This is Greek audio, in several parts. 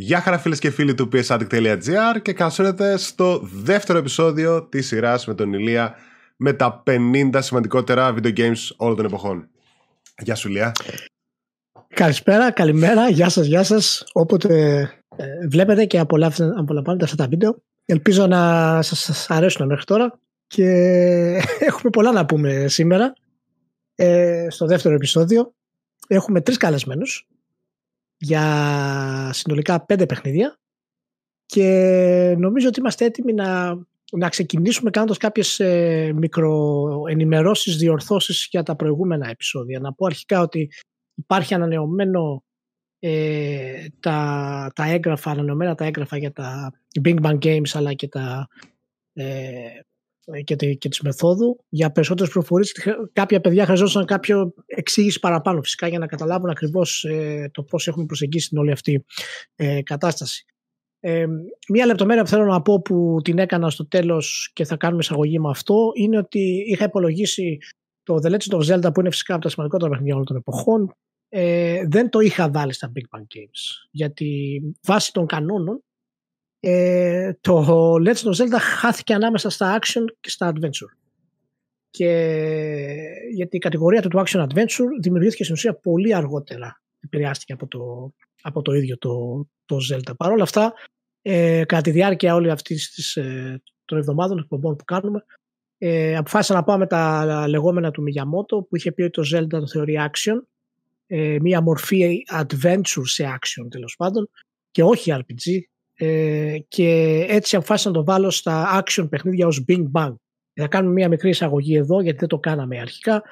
Γεια χαρά φίλες και φίλοι του psaddict.gr και καλώς ήρθατε στο δεύτερο επεισόδιο της σειράς με τον Ηλία με τα 50 σημαντικότερα video games όλων των εποχών. Γεια σου Ηλία. Καλησπέρα, καλημέρα, γεια σας, γεια σας. Όποτε ε, βλέπετε και απολαμβάνετε αυτά τα βίντεο. Ελπίζω να σας αρέσουν μέχρι τώρα και έχουμε πολλά να πούμε σήμερα ε, στο δεύτερο επεισόδιο. Έχουμε τρεις καλεσμένους για συνολικά πέντε παιχνίδια και νομίζω ότι είμαστε έτοιμοι να, να ξεκινήσουμε κάνοντας κάποιες ε, μικροενημερώσεις, διορθώσεις για τα προηγούμενα επεισόδια. Να πω αρχικά ότι υπάρχει ανανεωμένο ε, τα, τα έγγραφα, ανανεωμένα τα έγγραφα για τα Big Bang Games αλλά και τα ε, και, και της μεθόδου για περισσότερες προφορίες κάποια παιδιά χρειαζόταν κάποιο εξήγηση παραπάνω φυσικά για να καταλάβουν ακριβώς ε, το πώς έχουμε προσεγγίσει την όλη αυτή ε, κατάσταση. Ε, μία λεπτομέρεια που θέλω να πω που την έκανα στο τέλος και θα κάνουμε εισαγωγή με αυτό είναι ότι είχα υπολογίσει το The Legend of Zelda που είναι φυσικά από τα σημαντικότερα παιχνίδια όλων των εποχών ε, δεν το είχα βάλει στα Big Bang Games γιατί βάσει των κανόνων ε, το Legend of Zelda χάθηκε ανάμεσα στα action και στα adventure. Και γιατί η κατηγορία του, του action adventure δημιουργήθηκε στην ουσία πολύ αργότερα. Επηρεάστηκε από το, από το ίδιο το, το Zelda. Παρ' όλα αυτά, ε, κατά τη διάρκεια όλη αυτή της, ε, των εβδομάδων εκπομπών που κάνουμε, ε, αποφάσισα να πάω με τα λεγόμενα του Miyamoto που είχε πει ότι το Zelda το θεωρεί action, ε, μία μορφή adventure σε action τέλος πάντων και όχι RPG ε, και έτσι αποφάσισα να το βάλω στα action παιχνίδια ως Bing Bang. Θα κάνουμε μια μικρή εισαγωγή εδώ γιατί δεν το κάναμε αρχικά.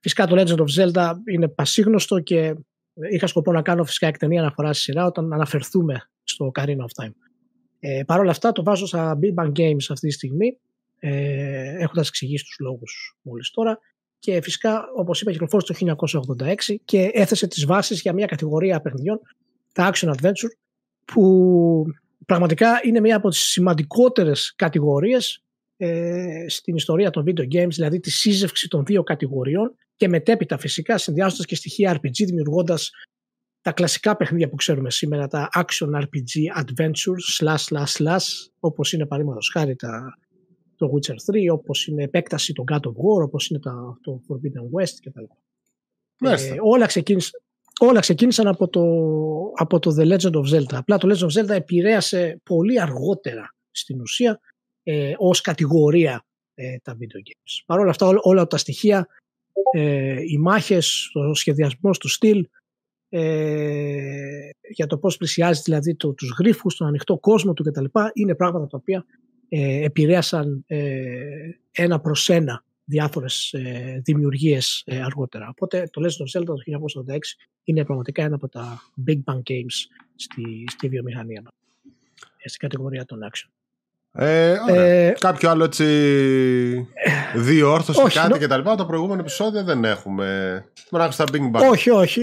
Φυσικά το Legend of Zelda είναι πασίγνωστο και είχα σκοπό να κάνω φυσικά εκτενή αναφορά στη σειρά όταν αναφερθούμε στο Carina of Time. Ε, Παρ' όλα αυτά το βάζω στα Big Bang Games αυτή τη στιγμή ε, έχοντας εξηγήσει τους λόγους μόλις τώρα και φυσικά όπως είπα κυκλοφόρησε το 1986 και έθεσε τις βάσεις για μια κατηγορία παιχνιδιών τα Action Adventure που πραγματικά είναι μια από τις σημαντικότερες κατηγορίες ε, στην ιστορία των video games, δηλαδή τη σύζευξη των δύο κατηγοριών και μετέπειτα φυσικά συνδυάζοντας και στοιχεία RPG δημιουργώντας τα κλασικά παιχνίδια που ξέρουμε σήμερα, τα action RPG adventure slash slash slash όπως είναι παραδείγματος χάρη τα, το Witcher 3, όπως είναι επέκταση των God of War, όπως είναι τα, το Forbidden West κτλ. Ε, όλα ξεκίνησαν όλα ξεκίνησαν από το, από το The Legend of Zelda. Απλά το Legend of Zelda επηρέασε πολύ αργότερα στην ουσία ε, ως κατηγορία ε, τα video games. Παρ' όλα αυτά όλα, τα στοιχεία, ε, οι μάχες, ο σχεδιασμός του στυλ, ε, για το πώς πλησιάζει δηλαδή το, τους γρίφους, τον ανοιχτό κόσμο του κτλ. είναι πράγματα τα οποία ε, επηρέασαν ε, ένα προς ένα διάφορες ε, δημιουργίες ε, αργότερα. Οπότε το Legend of Zelda το 1986 είναι πραγματικά ένα από τα big bang games στη, στη βιομηχανία μας. Ε, στην κατηγορία των action. Ε, ε, Κάποιο άλλο έτσι διόρθωση κάτι no. και τα λοιπά. Το προηγούμενο επεισόδιο δεν έχουμε. Μόνο στα Big Bang. Όχι, όχι.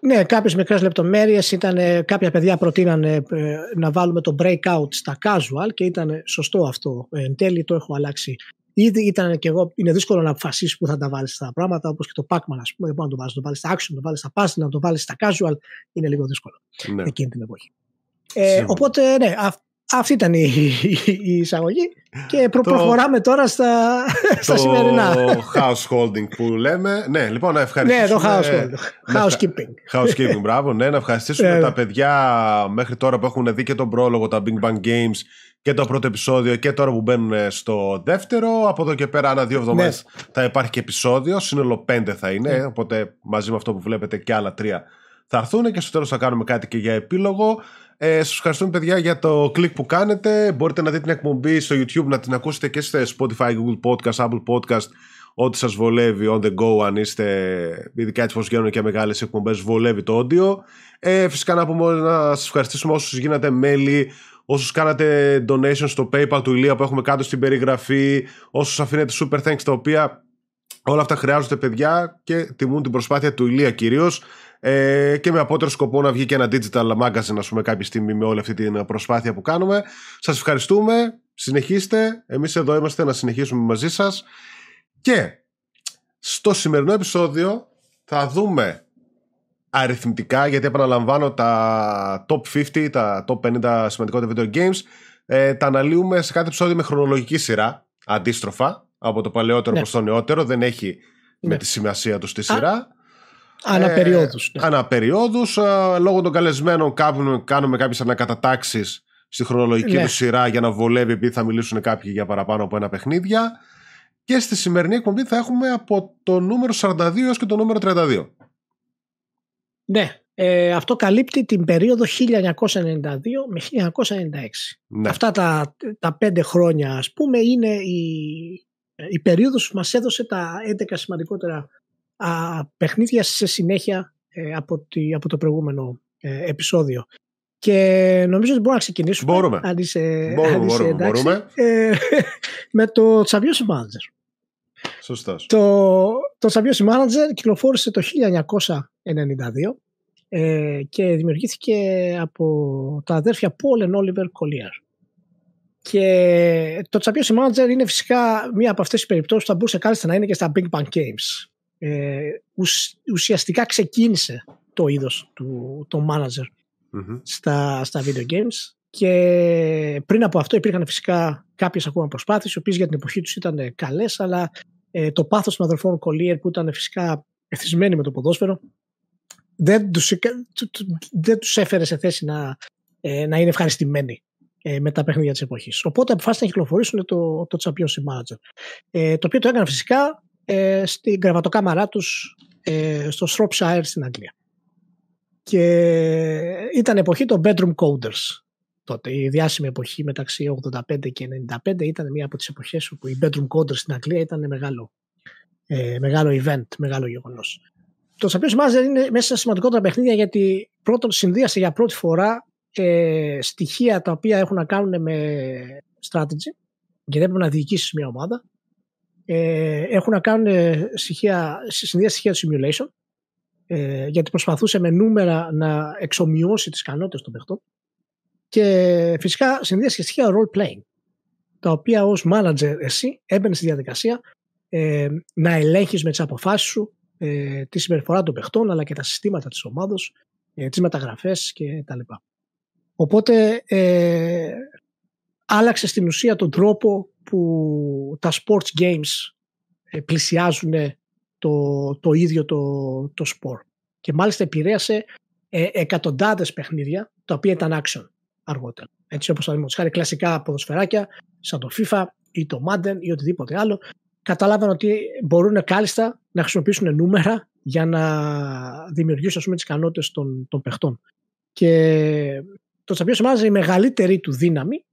Ναι, κάποιες μικρές λεπτομέρειες ήταν. Κάποια παιδιά προτείνανε ε, να βάλουμε το breakout στα casual και ήταν σωστό αυτό. Εν τέλει το έχω αλλάξει Ήδη ήταν και εγώ, είναι δύσκολο να αποφασίσεις που θα τα βάλεις στα πράγματα, όπως και το Pac-Man, ας πούμε. Δεν μπορεί να το βάλεις, το βάλεις στα action, να το βάλεις στα puzzle, να το βάλεις στα casual. Είναι λίγο δύσκολο ναι. εκείνη την εποχή. Ε, οπότε, ναι, α, αυτή ήταν η, η, εισαγωγή και προ, το, προχωράμε τώρα στα, στα το σημερινά. Το householding που λέμε. Ναι, λοιπόν, να ευχαριστήσουμε. Ναι, το householding. Housekeeping. Housekeeping, μπράβο. Ναι, να ευχαριστήσουμε ναι, τα ναι. παιδιά μέχρι τώρα που έχουν δει και τον πρόλογο, τα Big Bang Games και το πρώτο επεισόδιο και τώρα που μπαίνουν στο δεύτερο. Από εδώ και πέρα, ανά δύο εβδομάδες ναι. θα υπάρχει και επεισόδιο. Σύνολο πέντε θα είναι. Ναι. Οπότε μαζί με αυτό που βλέπετε και άλλα τρία θα έρθουν. Και στο τέλος θα κάνουμε κάτι και για επίλογο. Ε, Σας ευχαριστούμε, παιδιά, για το κλικ που κάνετε. Μπορείτε να δείτε την εκπομπή στο YouTube, να την ακούσετε και στο Spotify, Google Podcast, Apple Podcast. Ό,τι σας βολεύει on the go, αν είστε, ειδικά έτσι πώ γίνονται και μεγάλες εκπομπές, βολεύει το audio. Ε, φυσικά να πούμε να σας ευχαριστήσουμε όσους γίνατε μέλη όσους κάνατε donation στο PayPal του Ηλία που έχουμε κάτω στην περιγραφή, όσους αφήνετε super thanks τα οποία όλα αυτά χρειάζονται παιδιά και τιμούν την προσπάθεια του Ηλία κυρίως. Ε, και με απότερο σκοπό να βγει και ένα digital magazine ας πούμε κάποια στιγμή με όλη αυτή την προσπάθεια που κάνουμε. Σας ευχαριστούμε, συνεχίστε, εμείς εδώ είμαστε να συνεχίσουμε μαζί σας και στο σημερινό επεισόδιο θα δούμε αριθμητικά, γιατί επαναλαμβάνω τα top 50, τα top 50 σημαντικότερα video games, ε, τα αναλύουμε σε κάθε επεισόδιο με χρονολογική σειρά, αντίστροφα, από το παλαιότερο ναι. προς το νεότερο, δεν έχει με ναι. τη σημασία τους στη σειρά. Αναπεριόδους. Ε, ναι. Αναπεριόδους. Ε, λόγω των καλεσμένων κάνουμε, κάνουμε κάποιες ανακατατάξεις στη χρονολογική ναι. τους σειρά για να βολεύει επειδή θα μιλήσουν κάποιοι για παραπάνω από ένα παιχνίδια. Και στη σημερινή εκπομπή θα έχουμε από το νούμερο 42 έως και το νούμερο 32. Ναι, ε, αυτό καλύπτει την περίοδο 1992 με 1996. Ναι. Αυτά τα, τα πέντε χρόνια ας πούμε είναι η, η περίοδος που μας έδωσε τα 11 σημαντικότερα α, παιχνίδια σε συνέχεια ε, από, τη, από το προηγούμενο ε, επεισόδιο. Και νομίζω ότι μπορούμε να ξεκινήσουμε. Μπορούμε. Αν είσαι, μπορούμε, αν είσαι μπορούμε, μπορούμε. Ε, με το Champions Manager. Σωστός. Το, το Champions Manager κυκλοφόρησε το 1992 ε, και δημιουργήθηκε από τα αδέρφια Paul and Oliver Collier. Και το Champions Manager είναι φυσικά μία από αυτές τις περιπτώσεις που θα μπορούσε κάλλιστα να είναι και στα Big Bang Games. Ε, ουσιαστικά ξεκίνησε το είδος του το manager στα, στα video games και πριν από αυτό υπήρχαν φυσικά κάποιες ακόμα προσπάθειες οι οποίες για την εποχή τους ήταν καλές αλλά ε, το πάθος των αδερφών Collier που ήταν φυσικά εθισμένοι με το ποδόσφαιρο δεν τους, δεν τους έφερε σε θέση να, ε, να είναι ευχαριστημένοι ε, με τα παιχνίδια της εποχής. Οπότε αποφάσισαν να κυκλοφορήσουν το, το Champions Manager. Ε, το οποίο το έκαναν φυσικά ε, στην κρεβατοκάμαρά τους ε, στο Shropshire στην Αγγλία. Και ήταν εποχή των bedroom coders τότε. Η διάσημη εποχή μεταξύ 85 και 95 ήταν μια από τις εποχές όπου οι bedroom coders στην Αγγλία ήταν μεγάλο, ε, μεγάλο event, μεγάλο γεγονός. Το Champions Master είναι μέσα σε σημαντικότερα παιχνίδια γιατί πρώτον συνδύασε για πρώτη φορά ε, στοιχεία τα οποία έχουν να κάνουν με strategy και δεν πρέπει να διοικήσεις μια ομάδα. Ε, έχουν να κάνουν στοιχεία, συνδύα στοιχεία του simulation ε, γιατί προσπαθούσε με νούμερα να εξομοιώσει τις ικανότητες των παιχτών και φυσικά συνδύασε και στοιχεία role playing τα οποία ως manager εσύ έμπαινες στη διαδικασία ε, να ελέγχεις με τις αποφάσεις σου ε, τη συμπεριφορά των παιχτών αλλά και τα συστήματα της ομάδος, ε, τις μεταγραφές και τα λοιπά. Οπότε ε, άλλαξες στην ουσία τον τρόπο που τα sports games ε, πλησιάζουν το, το ίδιο το, το sport. Και μάλιστα επηρέασε ε, εκατοντάδες παιχνίδια τα οποία ήταν action αργότερα. Έτσι όπως θα χάρη κλασικά ποδοσφαιράκια σαν το FIFA ή το Madden ή οτιδήποτε άλλο κατάλαβαν ότι μπορούν κάλλιστα να χρησιμοποιήσουν νούμερα για να δημιουργήσουν τις ικανότητες των, των παιχτών. Και το Champions Manager η μεγαλύτερη του δύναμη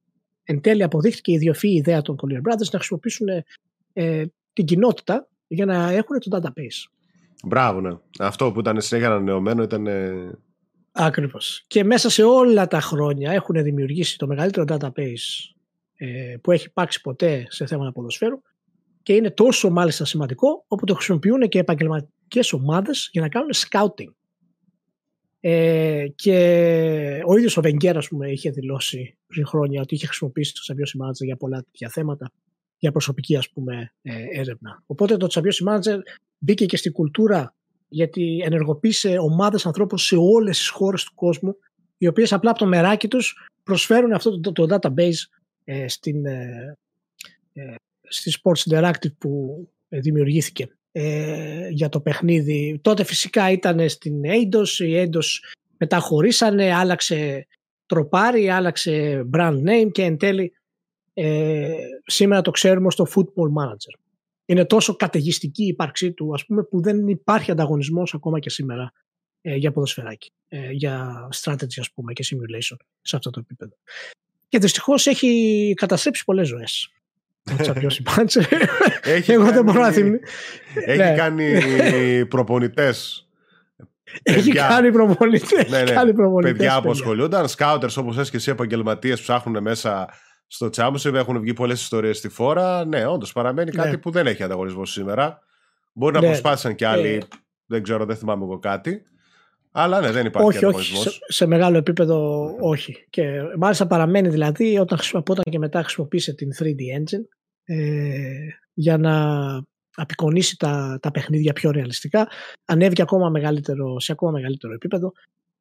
εν τέλει αποδείχθηκε η ιδιοφυή ιδέα των Collier Brothers να χρησιμοποιήσουν ε, την κοινότητα για να έχουν το database. Μπράβο, ναι. Αυτό που ήταν συνέχεια ανανεωμένο ήταν. Ακριβώς. Και μέσα σε όλα τα χρόνια έχουν δημιουργήσει το μεγαλύτερο database ε, που έχει υπάρξει ποτέ σε θέματα ποδοσφαίρου και είναι τόσο μάλιστα σημαντικό όπου το χρησιμοποιούν και επαγγελματικές ομάδες για να κάνουν scouting. Ε, και ο ίδιος ο Βενγκέρ ας πούμε είχε δηλώσει πριν χρόνια ότι είχε χρησιμοποιήσει το Champions Manager για πολλά τέτοια θέματα για προσωπική ας πούμε ε, έρευνα. Οπότε το Champions Manager μπήκε και στην κουλτούρα γιατί ενεργοποίησε ομάδες ανθρώπων σε όλες τις χώρες του κόσμου οι οποίες απλά από το μεράκι τους προσφέρουν αυτό το, το, database ε, στην, ε, ε στη Sports Interactive που ε, δημιουργήθηκε ε, για το παιχνίδι. Τότε φυσικά ήταν στην Eidos, η Eidos μετά χωρίσανε, άλλαξε τροπάρι, άλλαξε brand name και εν τέλει ε, σήμερα το ξέρουμε στο Football Manager. Είναι τόσο καταιγιστική η ύπαρξή του ας πούμε που δεν υπάρχει ανταγωνισμός ακόμα και σήμερα ε, για ποδοσφαιράκι, ε, για strategy ας πούμε και simulation σε αυτό το επίπεδο. Και δυστυχώς έχει καταστρέψει πολλές ζωές. Έχει Εγώ δεν μπορώ να θυμηθώ. Έχει ναι. κάνει προπονητές. Έχει κάνει προπονητές. Ναι, ναι. Παιδιά που ασχολούνταν, σκάουτερ όπως εσύ και εσύ επαγγελματίες ψάχνουν μέσα στο Championship. Έχουν βγει πολλές ιστορίες στη φόρα. Ναι, όντως παραμένει ναι. κάτι που δεν έχει ανταγωνισμό σήμερα. Μπορεί να ναι. προσπάθησαν κι άλλοι. Ε. Δεν ξέρω, δεν θυμάμαι εγώ κάτι. Αλλά ναι, δεν υπάρχει όχι, όχι, σε, σε, μεγάλο επίπεδο όχι. Και μάλιστα παραμένει δηλαδή όταν, όταν και μετά χρησιμοποίησε την 3D Engine ε, για να απεικονίσει τα, τα παιχνίδια πιο ρεαλιστικά. Ανέβηκε ακόμα μεγαλύτερο, σε ακόμα μεγαλύτερο επίπεδο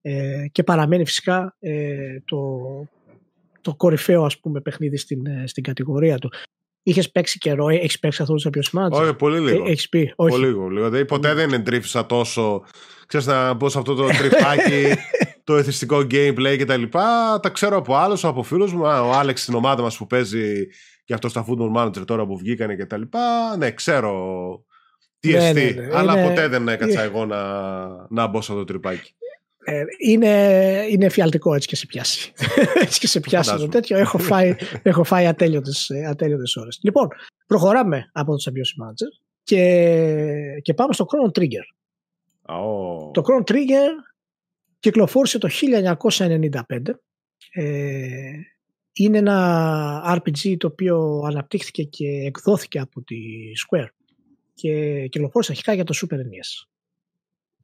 ε, και παραμένει φυσικά ε, το, το κορυφαίο ας πούμε παιχνίδι στην, ε, στην κατηγορία του. Είχες παίξει καιρό, ε, έχεις παίξει αυτό το Champions Match. Όχι, πολύ λίγο. Έχεις πει; Όχι. Πολύ λίγο. Δηλαδή, ποτέ δεν εντρίφησα τόσο. Ξέρεις να μπω σε αυτό το τρυπάκι, το εθιστικό gameplay κτλ. Τα, τα ξέρω από άλλους, από φίλους μου. Ο Άλεξ στην ομάδα μας που παίζει και αυτός στα football manager τώρα που βγήκανε και τα λοιπά. Ναι, ξέρω τι ναι, εστί. Ναι, ναι. Αλλά είναι... ποτέ δεν έκατσα εγώ να, να μπω σε αυτό το τρυπάκι. Ε, είναι, είναι εφιαλτικό έτσι και σε πιάσει. έτσι και σε πιάσει το τέτοιο. Έχω φάει, έχω φάει ατέλειωτες, ε, ατέλειωτες ώρες. Λοιπόν, προχωράμε από το Champions Manager και, και πάμε στο Chrono Trigger. Oh. Το Chrono Trigger κυκλοφόρησε το 1995. Ε, είναι ένα RPG το οποίο αναπτύχθηκε και εκδόθηκε από τη Square και κυκλοφόρησε αρχικά για το Super NES.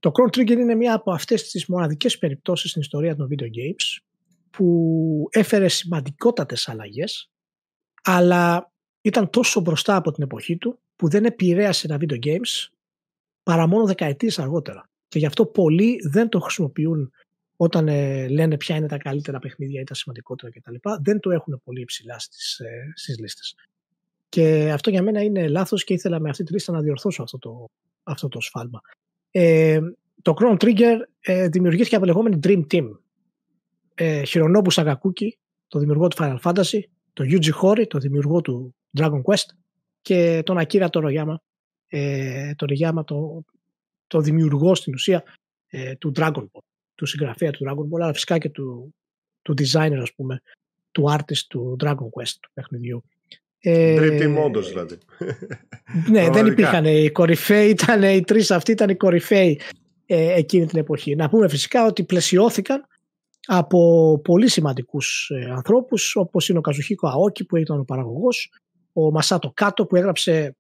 Το Chrono Trigger είναι μία από αυτές τις μοναδικές περιπτώσεις στην ιστορία των video games που έφερε σημαντικότατες αλλαγές αλλά ήταν τόσο μπροστά από την εποχή του που δεν επηρέασε τα video games παρά μόνο δεκαετίες αργότερα. Και γι' αυτό πολλοί δεν το χρησιμοποιούν όταν ε, λένε ποια είναι τα καλύτερα παιχνίδια ή τα σημαντικότερα κτλ. Δεν το έχουν πολύ υψηλά στις, ε, στις λίστες. Και αυτό για μένα είναι λάθος και ήθελα με αυτή τη λίστα να διορθώσω αυτό το, αυτό το σφάλμα. Ε, το Chrono Trigger ε, δημιουργήθηκε από λεγόμενη Dream Team. Ε, Hironobu Sakakuki, το δημιουργό του Final Fantasy, το Yuji Horii, το δημιουργό του Dragon Quest και τον Akira Toriyama, ε, Toriyama το, το δημιουργό στην ουσία ε, του Dragon Ball, του συγγραφέα του Dragon Ball, αλλά φυσικά και του, του designer, ας πούμε, του artist του Dragon Quest, του παιχνιδιού. Ε, Dream Team δηλαδή. ναι, δεν υπήρχαν οι κορυφαίοι, ήταν οι τρεις αυτοί ήταν οι κορυφαίοι ε, εκείνη την εποχή. Να πούμε φυσικά ότι πλαισιώθηκαν από πολύ σημαντικούς ε, ανθρώπους όπως είναι ο Καζουχίκο Αόκη που ήταν ο παραγωγός, ο Μασάτο Κάτο που έγραψε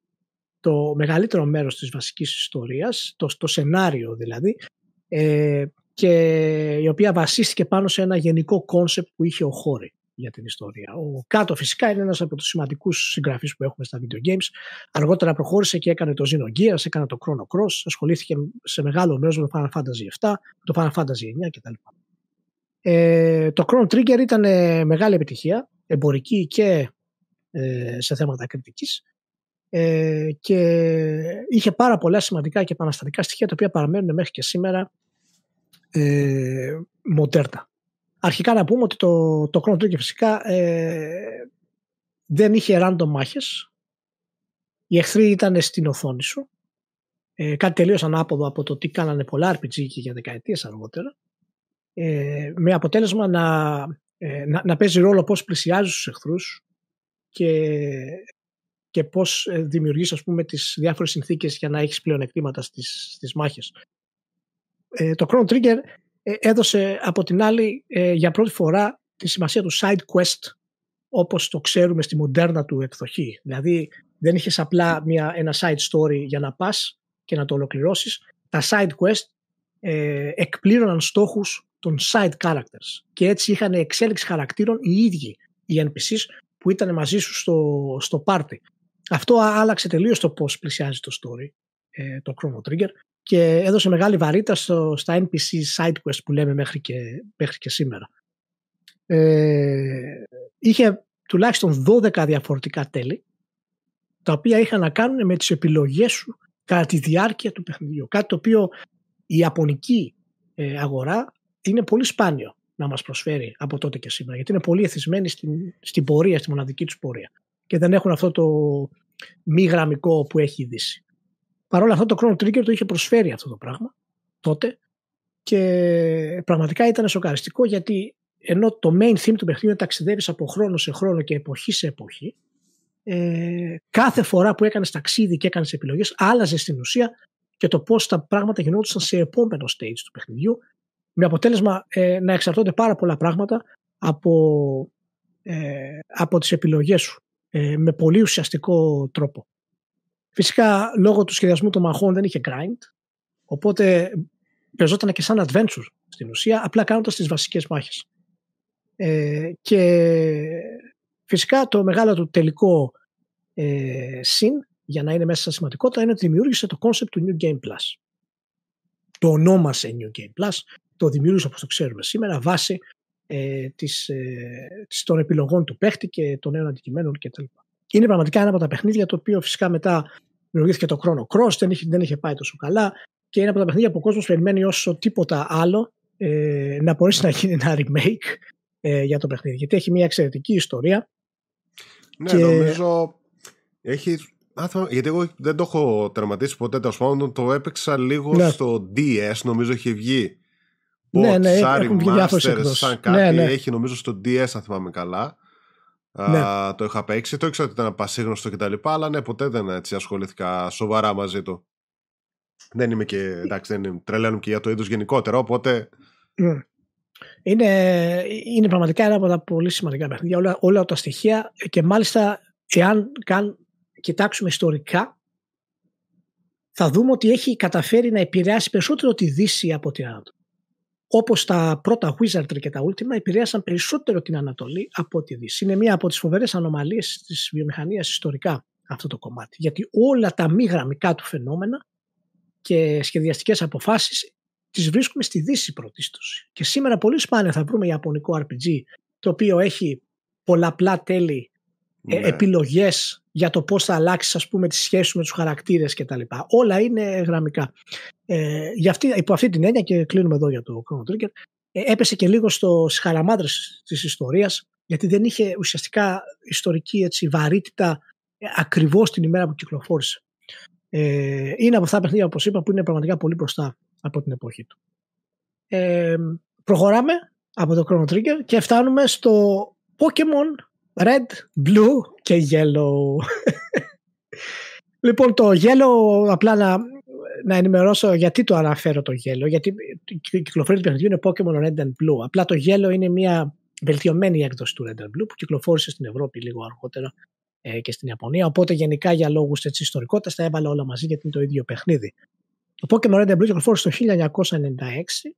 το μεγαλύτερο μέρος της βασικής ιστορίας, το, το σενάριο δηλαδή, ε, και η οποία βασίστηκε πάνω σε ένα γενικό concept που είχε ο Χόρι για την ιστορία. Ο Κάτο φυσικά είναι ένας από τους σημαντικούς συγγραφείς που έχουμε στα video games. Αργότερα προχώρησε και έκανε το Xenogears, έκανε το Chrono Cross, ασχολήθηκε σε μεγάλο μέρος με το Final Fantasy 7, το Final Fantasy 9 κτλ. Ε, το Chrono Trigger ήταν ε, μεγάλη επιτυχία, εμπορική και ε, σε θέματα κριτικής ε, και είχε πάρα πολλά σημαντικά και επαναστατικά στοιχεία τα οποία παραμένουν μέχρι και σήμερα ε, μοντέρνα. Αρχικά να πούμε ότι το, το Chrono Trigger φυσικά ε, δεν είχε random μάχες. Οι εχθροί ήταν στην οθόνη σου. Ε, κάτι τελείως ανάποδο από το τι κάνανε πολλά RPG και για δεκαετίες αργότερα. Ε, με αποτέλεσμα να, ε, να, να, παίζει ρόλο πώς πλησιάζεις τους εχθρούς και, και πώς ε, δημιουργείς ας πούμε τις διάφορες συνθήκες για να έχεις πλεονεκτήματα στις, στις μάχες. Ε, το Chrono Trigger ε, έδωσε από την άλλη ε, για πρώτη φορά τη σημασία του side quest όπως το ξέρουμε στη μοντέρνα του εκδοχή. Δηλαδή δεν είχες απλά μια, ένα side story για να πας και να το ολοκληρώσεις. Τα side quest ε, εκπλήρωναν στόχους των side characters και έτσι είχαν εξέλιξη χαρακτήρων οι ίδιοι οι NPCs που ήταν μαζί σου στο, στο party. Αυτό άλλαξε τελείως το πώς πλησιάζει το story, ε, το Chrono Trigger και έδωσε μεγάλη βαρύτητα στο, στα NPC side quest που λέμε μέχρι και, μέχρι και σήμερα. Ε, είχε τουλάχιστον 12 διαφορετικά τέλη τα οποία είχαν να κάνουν με τις επιλογές σου κατά τη διάρκεια του παιχνιδιού. Κάτι το οποίο η Ιαπωνική ε, αγορά είναι πολύ σπάνιο να μας προσφέρει από τότε και σήμερα γιατί είναι πολύ εθισμένοι στην, στην πορεία, στη μοναδική τους πορεία και δεν έχουν αυτό το μη γραμμικό που έχει η Δύση. Παρ' όλα αυτά το Chrono Trigger το είχε προσφέρει αυτό το πράγμα τότε και πραγματικά ήταν σοκαριστικό γιατί ενώ το main theme του παιχνιδιού ταξιδεύεις από χρόνο σε χρόνο και εποχή σε εποχή ε, κάθε φορά που έκανες ταξίδι και έκανες επιλογές, άλλαζε στην ουσία και το πώς τα πράγματα γινόντουσαν σε επόμενο stage του παιχνιδιού με αποτέλεσμα ε, να εξαρτώνται πάρα πολλά πράγματα από, ε, από τις επιλογές σου ε, με πολύ ουσιαστικό τρόπο. Φυσικά λόγω του σχεδιασμού των μαχών δεν είχε grind, οπότε παίζονταν και σαν adventure στην ουσία, απλά κάνοντας τις βασικές μάχες. Ε, και φυσικά το μεγάλο του τελικό ε, συν για να είναι μέσα στα σημαντικότητα είναι ότι δημιούργησε το concept του New Game Plus. Το ονόμασε New Game Plus, το δημιούργησε όπως το ξέρουμε σήμερα βάσει ε, της, ε, των επιλογών του παίχτη και των νέων αντικειμένων κτλ. Είναι πραγματικά ένα από τα παιχνίδια το οποίο φυσικά μετά δημιουργήθηκε το Chrono Cross, δεν είχε, δεν είχε πάει τόσο καλά και είναι από τα παιχνίδια που ο κόσμος περιμένει όσο τίποτα άλλο ε, να μπορέσει να γίνει ένα remake ε, για το παιχνίδι. Γιατί έχει μια εξαιρετική ιστορία. Ναι, και... νομίζω έχει. Γιατί εγώ δεν το έχω τερματίσει ποτέ. Τέλος πάντων, το έπαιξα λίγο ναι. στο DS, νομίζω έχει βγει. Ναι, ναι, έχουν βγει διάφορες Σαν κάτι ναι, ναι. έχει νομίζω στο DS, αν θυμάμαι καλά. Ναι. Α, το είχα παίξει. Το ήξερα ότι ήταν πασίγνωστο κτλ. Αλλά ναι, ποτέ δεν έτσι ασχολήθηκα σοβαρά μαζί του. Δεν είμαι και. Εντάξει, δεν τρελαίνω και για το είδος γενικότερα. Οπότε Mm. Είναι, είναι πραγματικά ένα από τα πολύ σημαντικά παιχνίδια. Όλα, όλα τα στοιχεία και μάλιστα εάν καν κοιτάξουμε ιστορικά θα δούμε ότι έχει καταφέρει να επηρεάσει περισσότερο τη Δύση από την Ανατολή. Όπως τα πρώτα Wizardry και τα Ultima επηρέασαν περισσότερο την Ανατολή από τη Δύση. Είναι μία από τις φοβερές ανομαλίες της βιομηχανίας ιστορικά αυτό το κομμάτι. Γιατί όλα τα μη γραμμικά του φαινόμενα και σχεδιαστικές αποφάσεις τις βρίσκουμε στη Δύση πρωτίστως. Και σήμερα πολύ σπάνια θα βρούμε Ιαπωνικό RPG το οποίο έχει πολλαπλά τέλη, ε, ναι. επιλογές για το πώς θα αλλάξεις ας πούμε τις σχέσεις με τους χαρακτήρες κτλ. Όλα είναι γραμμικά. Ε, για αυτή, υπό αυτή την έννοια και κλείνουμε εδώ για το Chrono Trigger ε, έπεσε και λίγο στο χαραμάδρες της ιστορίας γιατί δεν είχε ουσιαστικά ιστορική έτσι, βαρύτητα ε, ακριβώς την ημέρα που κυκλοφόρησε. Ε, είναι από αυτά τα παιχνίδια όπως είπα που είναι πραγματικά πολύ μπροστά από την εποχή του. Ε, προχωράμε από το Chrono Trigger και φτάνουμε στο Pokemon Red, Blue και Yellow. λοιπόν το Yellow απλά να, να ενημερώσω γιατί το αναφέρω το Yellow γιατί η κυκλοφορία του παιχνιδιού είναι Pokemon Red and Blue. Απλά το Yellow είναι μια βελτιωμένη έκδοση του Red and Blue που κυκλοφόρησε στην Ευρώπη λίγο αργότερα ε, και στην Ιαπωνία. Οπότε γενικά για λόγους της ιστορικότητας τα έβαλα όλα μαζί γιατί είναι το ίδιο παιχνίδι. Το Pokemon Red and Blue κυκλοφόρησε το 1996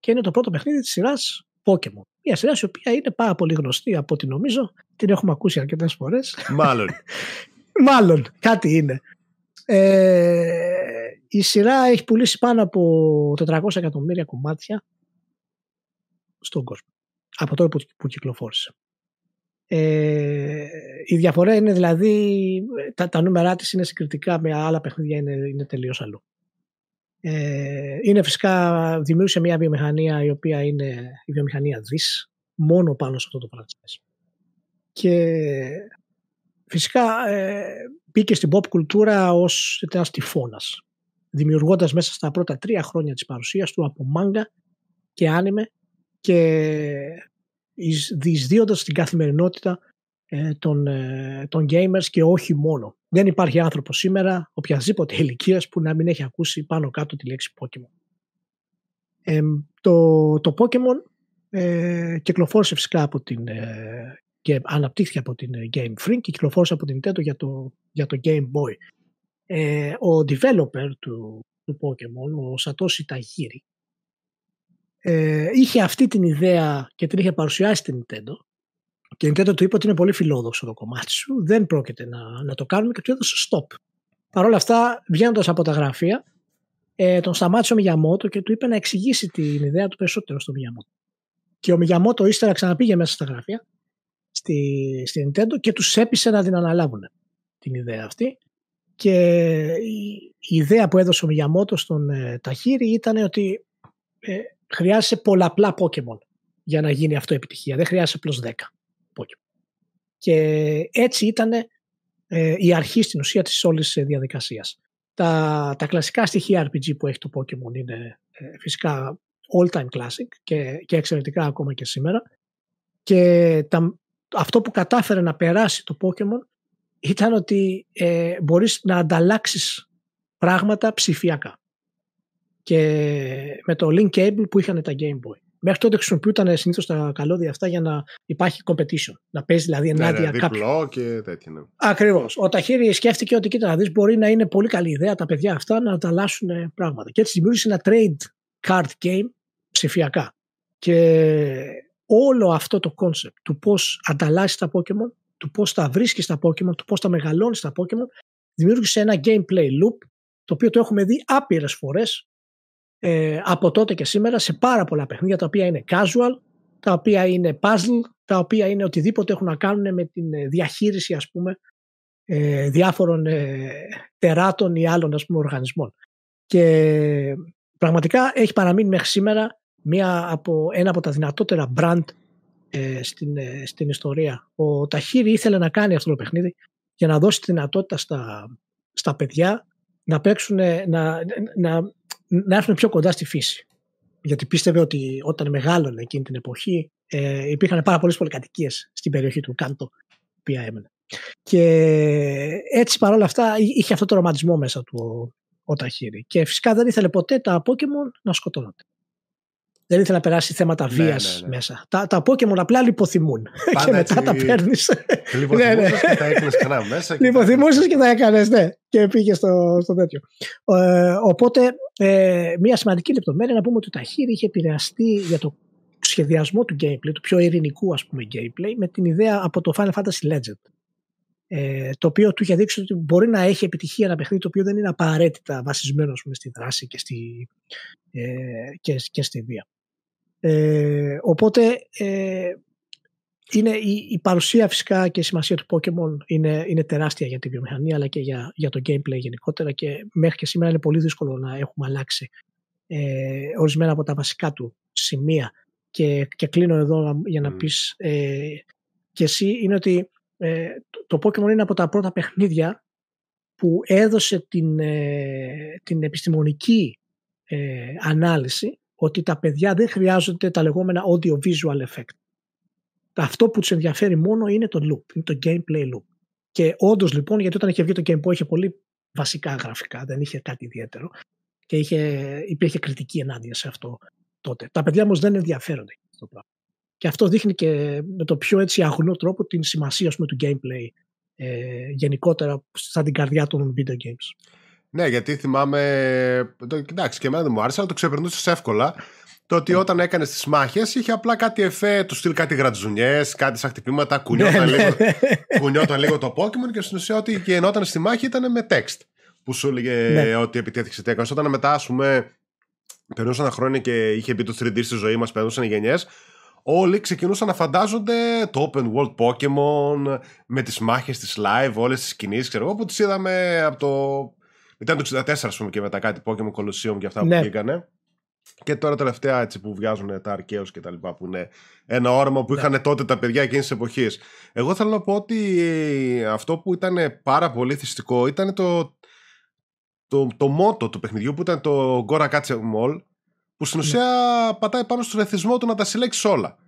και είναι το πρώτο παιχνίδι της σειράς Pokemon. Μια σειρά η οποία είναι πάρα πολύ γνωστή από ό,τι νομίζω. Την έχουμε ακούσει αρκετές φορές. Μάλλον. Μάλλον. Κάτι είναι. Ε, η σειρά έχει πουλήσει πάνω από 400 εκατομμύρια κομμάτια στον κόσμο. Από τότε που, που κυκλοφόρησε. Ε, η διαφορά είναι δηλαδή, τα, τα νούμερά της είναι συγκριτικά με άλλα παιχνίδια, είναι, είναι τελείως αλλού. Ε, είναι φυσικά, δημιούργησε μια βιομηχανία η οποία είναι η βιομηχανία δις, μόνο πάνω σε αυτό το franchise. Και φυσικά ε, μπήκε στην pop κουλτούρα ως ένα τυφώνας, δημιουργώντας μέσα στα πρώτα τρία χρόνια της παρουσίας του από μάγκα και άνιμε και διεισδύοντας στην καθημερινότητα ε, των, ε, των gamers και όχι μόνο. Δεν υπάρχει άνθρωπος σήμερα, οποιασδήποτε ηλικίας που να μην έχει ακούσει πάνω κάτω τη λέξη Pokemon. Ε, το, το Pokemon ε, κυκλοφόρησε φυσικά από την ε, και αναπτύχθηκε από την ε, Game Freak και κυκλοφόρησε από την Nintendo για το, για το Game Boy. Ε, ο developer του, του Pokemon, ο Satoshi Tajiri, ε, είχε αυτή την ιδέα και την είχε παρουσιάσει στην Nintendo και η Nintendo του είπε ότι είναι πολύ φιλόδοξο το κομμάτι σου, δεν πρόκειται να, να το κάνουμε και του έδωσε stop. Παρ' όλα αυτά, βγαίνοντας από τα γραφεία, ε, τον σταμάτησε ο Μιγιαμότο και του είπε να εξηγήσει την ιδέα του περισσότερο στο Μιγιαμότο. Και ο Μιγιαμότο ύστερα ξαναπήγε μέσα στα γραφεία στη, στη Nintendo και τους έπεισε να την αναλάβουν την ιδέα αυτή. Και η, ιδέα που έδωσε ο Μιγιαμότο στον ε, Ταχύρη ήταν ότι ε, χρειάζεται πολλαπλά Pokemon για να γίνει αυτό επιτυχία. Δεν χρειάζεται απλώς 10. Και έτσι ήταν ε, η αρχή στην ουσία της όλης της διαδικασίας. Τα, τα κλασικά στοιχεία RPG που έχει το Pokemon είναι ε, φυσικά all time classic και, και εξαιρετικά ακόμα και σήμερα. Και τα, αυτό που κατάφερε να περάσει το Pokemon ήταν ότι ε, μπορείς να ανταλλάξεις πράγματα ψηφιακά. Και με το Link Cable που είχαν τα Game Boy. Μέχρι τότε χρησιμοποιούνταν συνήθως τα καλώδια αυτά για να υπάρχει competition. Να παίζει δηλαδή ναι, ενάντια ναι, κάποιον. και τέτοια. Ναι. Ακριβώς. Ο Ταχύρη σκέφτηκε ότι κοίτα να δεις, μπορεί να είναι πολύ καλή ιδέα τα παιδιά αυτά να ανταλλάσσουν πράγματα. Και έτσι δημιούργησε ένα trade card game ψηφιακά. Και όλο αυτό το concept του πώς ανταλλάσσεις τα Pokémon, του πώς τα βρίσκεις τα Pokémon, του πώς τα μεγαλώνεις τα Pokémon, δημιούργησε ένα gameplay loop το οποίο το έχουμε δει άπειρες φορές ε, από τότε και σήμερα σε πάρα πολλά παιχνίδια τα οποία είναι casual, τα οποία είναι puzzle, τα οποία είναι οτιδήποτε έχουν να κάνουν με την ε, διαχείριση ας πούμε ε, διάφορων ε, τεράτων ή άλλων ας πούμε, οργανισμών. Και πραγματικά έχει παραμείνει μέχρι σήμερα μία από, ένα από τα δυνατότερα brand ε, στην, ε, στην ιστορία. Ο Ταχύρη ήθελε να κάνει αυτό το παιχνίδι για να δώσει τη δυνατότητα στα, στα παιδιά να παίξουν, να, να, να έρθουν πιο κοντά στη φύση. Γιατί πίστευε ότι όταν μεγάλωνε εκείνη την εποχή ε, υπήρχαν πάρα πολλές πολυκατοικίες στην περιοχή του Κάντο, η οποία έμενε. Και έτσι παρόλα αυτά είχε αυτό το ρομαντισμό μέσα του ο, ο Ταχύρη. Και φυσικά δεν ήθελε ποτέ τα Pokemon να σκοτώνονται. Δεν ήθελε να περάσει θέματα βίας ναι, ναι, ναι. μέσα. Τα, τα Pokemon απλά λιποθυμούν. και μετά τα παίρνεις. Λιποθυμούσες ναι, ναι. και τα έκανε ξανά μέσα. Λιποθυμούσες και τα έκανες, ναι. Και πήγες στο, στο τέτοιο. Ε, οπότε, ε, μια σημαντική λεπτομέρεια να πούμε ότι ο Ταχύρη είχε επηρεαστεί για το σχεδιασμό του gameplay, του πιο ειρηνικού ας πούμε gameplay, με την ιδέα από το Final Fantasy Legend. Ε, το οποίο του είχε δείξει ότι μπορεί να έχει επιτυχία ένα παιχνίδι το οποίο δεν είναι απαραίτητα βασισμένο πούμε, στη δράση και στη, ε, και, και στη βία. Ε, οπότε ε, είναι η, η, παρουσία φυσικά και η σημασία του Pokemon είναι, είναι τεράστια για τη βιομηχανία αλλά και για, για το gameplay γενικότερα και μέχρι και σήμερα είναι πολύ δύσκολο να έχουμε αλλάξει ε, ορισμένα από τα βασικά του σημεία και, και κλείνω εδώ για να mm. πεις ε, και εσύ είναι ότι ε, το, το Pokemon είναι από τα πρώτα παιχνίδια που έδωσε την, ε, την επιστημονική ε, ανάλυση ότι τα παιδιά δεν χρειάζονται τα λεγόμενα audio-visual effect. Αυτό που τους ενδιαφέρει μόνο είναι το loop, είναι το gameplay loop. Και όντως λοιπόν, γιατί όταν είχε βγει το Game Boy είχε πολύ βασικά γραφικά, δεν είχε κάτι ιδιαίτερο και είχε, υπήρχε κριτική ενάντια σε αυτό τότε. Τα παιδιά όμως δεν ενδιαφέρονται αυτό το πράγμα. Και αυτό δείχνει και με το πιο έτσι αγνό τρόπο την σημασία πούμε, του gameplay ε, γενικότερα σαν την καρδιά των video games. Ναι, γιατί θυμάμαι. Το, εντάξει, και εμένα δεν μου άρεσε, αλλά το ξεπερνούσες εύκολα. Το ότι όταν έκανες τις μάχες είχε απλά κάτι εφέ, του στυλ κάτι γρατζουνιές, κάτι σαν χτυπήματα, κουνιόταν, ναι, λίγο, ναι. κουνιόταν λίγο το Pokémon και στην ουσία ότι γινόταν στη μάχη ήταν με text. Που σου έλεγε ναι. ότι επιτέθηκε τι έκανες. Όταν μετά, ας πούμε, περνούσαν χρόνια και είχε μπει το 3D στη ζωή μας, περνούσαν οι γενιές, όλοι ξεκινούσαν να φαντάζονται το open world Pokémon με τις μάχες της live, όλες τις κινήσεις, ξέρω εγώ, που τις είδαμε από το ήταν το 64, ας πούμε, και μετά κάτι Pokémon Colosseum και αυτά που ναι. βγήκανε. Και τώρα τελευταία έτσι που βγάζουν τα Arceus και τα λοιπά που είναι ένα όραμα που ναι. είχαν τότε τα παιδιά εκείνης της εποχής. Εγώ θέλω να πω ότι αυτό που ήταν πάρα πολύ θυστικό ήταν το, το, το μότο του παιχνιδιού που ήταν το Gora Catch All που στην ναι. ουσία πατάει πάνω στον εθισμό του να τα συλλέξεις όλα.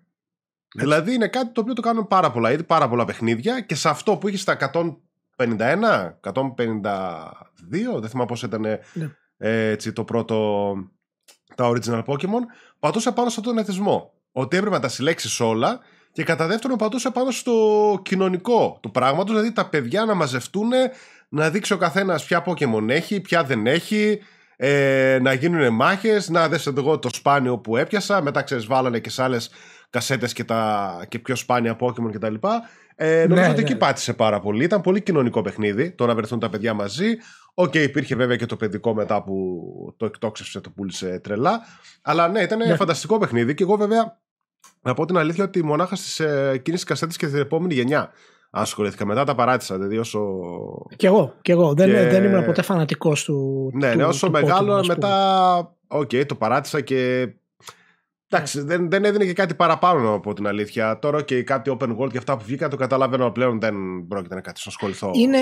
Δηλαδή είναι κάτι το οποίο το κάνουν πάρα πολλά, ήδη πάρα πολλά παιχνίδια και σε αυτό που είχε στα 151, 152, δεν θυμάμαι πώς ήταν ναι. έτσι, το πρώτο, τα original Pokemon, πατούσε πάνω στον εθισμό. Ότι έπρεπε να τα συλλέξεις όλα και κατά δεύτερον πατούσε πάνω στο κοινωνικό του πράγματος, δηλαδή τα παιδιά να μαζευτούν, να δείξει ο καθένας ποια Pokemon έχει, ποια δεν έχει, ε, να γίνουν μάχες, να δες εγώ το σπάνιο που έπιασα, μετά ξέρεις βάλανε και σε άλλες κασέτες και, τα, και πιο σπάνια Pokemon κτλ. Ε, νομίζω ναι, ότι εκεί ναι. πάτησε πάρα πολύ. Ήταν πολύ κοινωνικό παιχνίδι το να βρεθούν τα παιδιά μαζί. Ok, okay, υπήρχε βέβαια και το παιδικό μετά που το εκτόξευσε, το πούλησε τρελά. Αλλά ναι, ήταν ναι. φανταστικό παιχνίδι. Και εγώ βέβαια να πω την αλήθεια ότι μονάχα στις ε, κίνηση κασέτες και την επόμενη γενιά ασχολήθηκα. Μετά τα παράτησα. Δηλαδή όσο. Κι εγώ. Κι εγώ. Δεν, δεν ήμουν ποτέ φανατικός του. Ναι, του, ναι, όσο μεγάλο μετά. Ok, okay, το παράτησα και Εντάξει, δεν, δεν έδινε και κάτι παραπάνω από την αλήθεια. Τώρα και κάτι open world και αυτά που βγήκαν το καταλαβαίνω πλέον δεν πρόκειται να κάτι να ασχοληθώ. Είναι,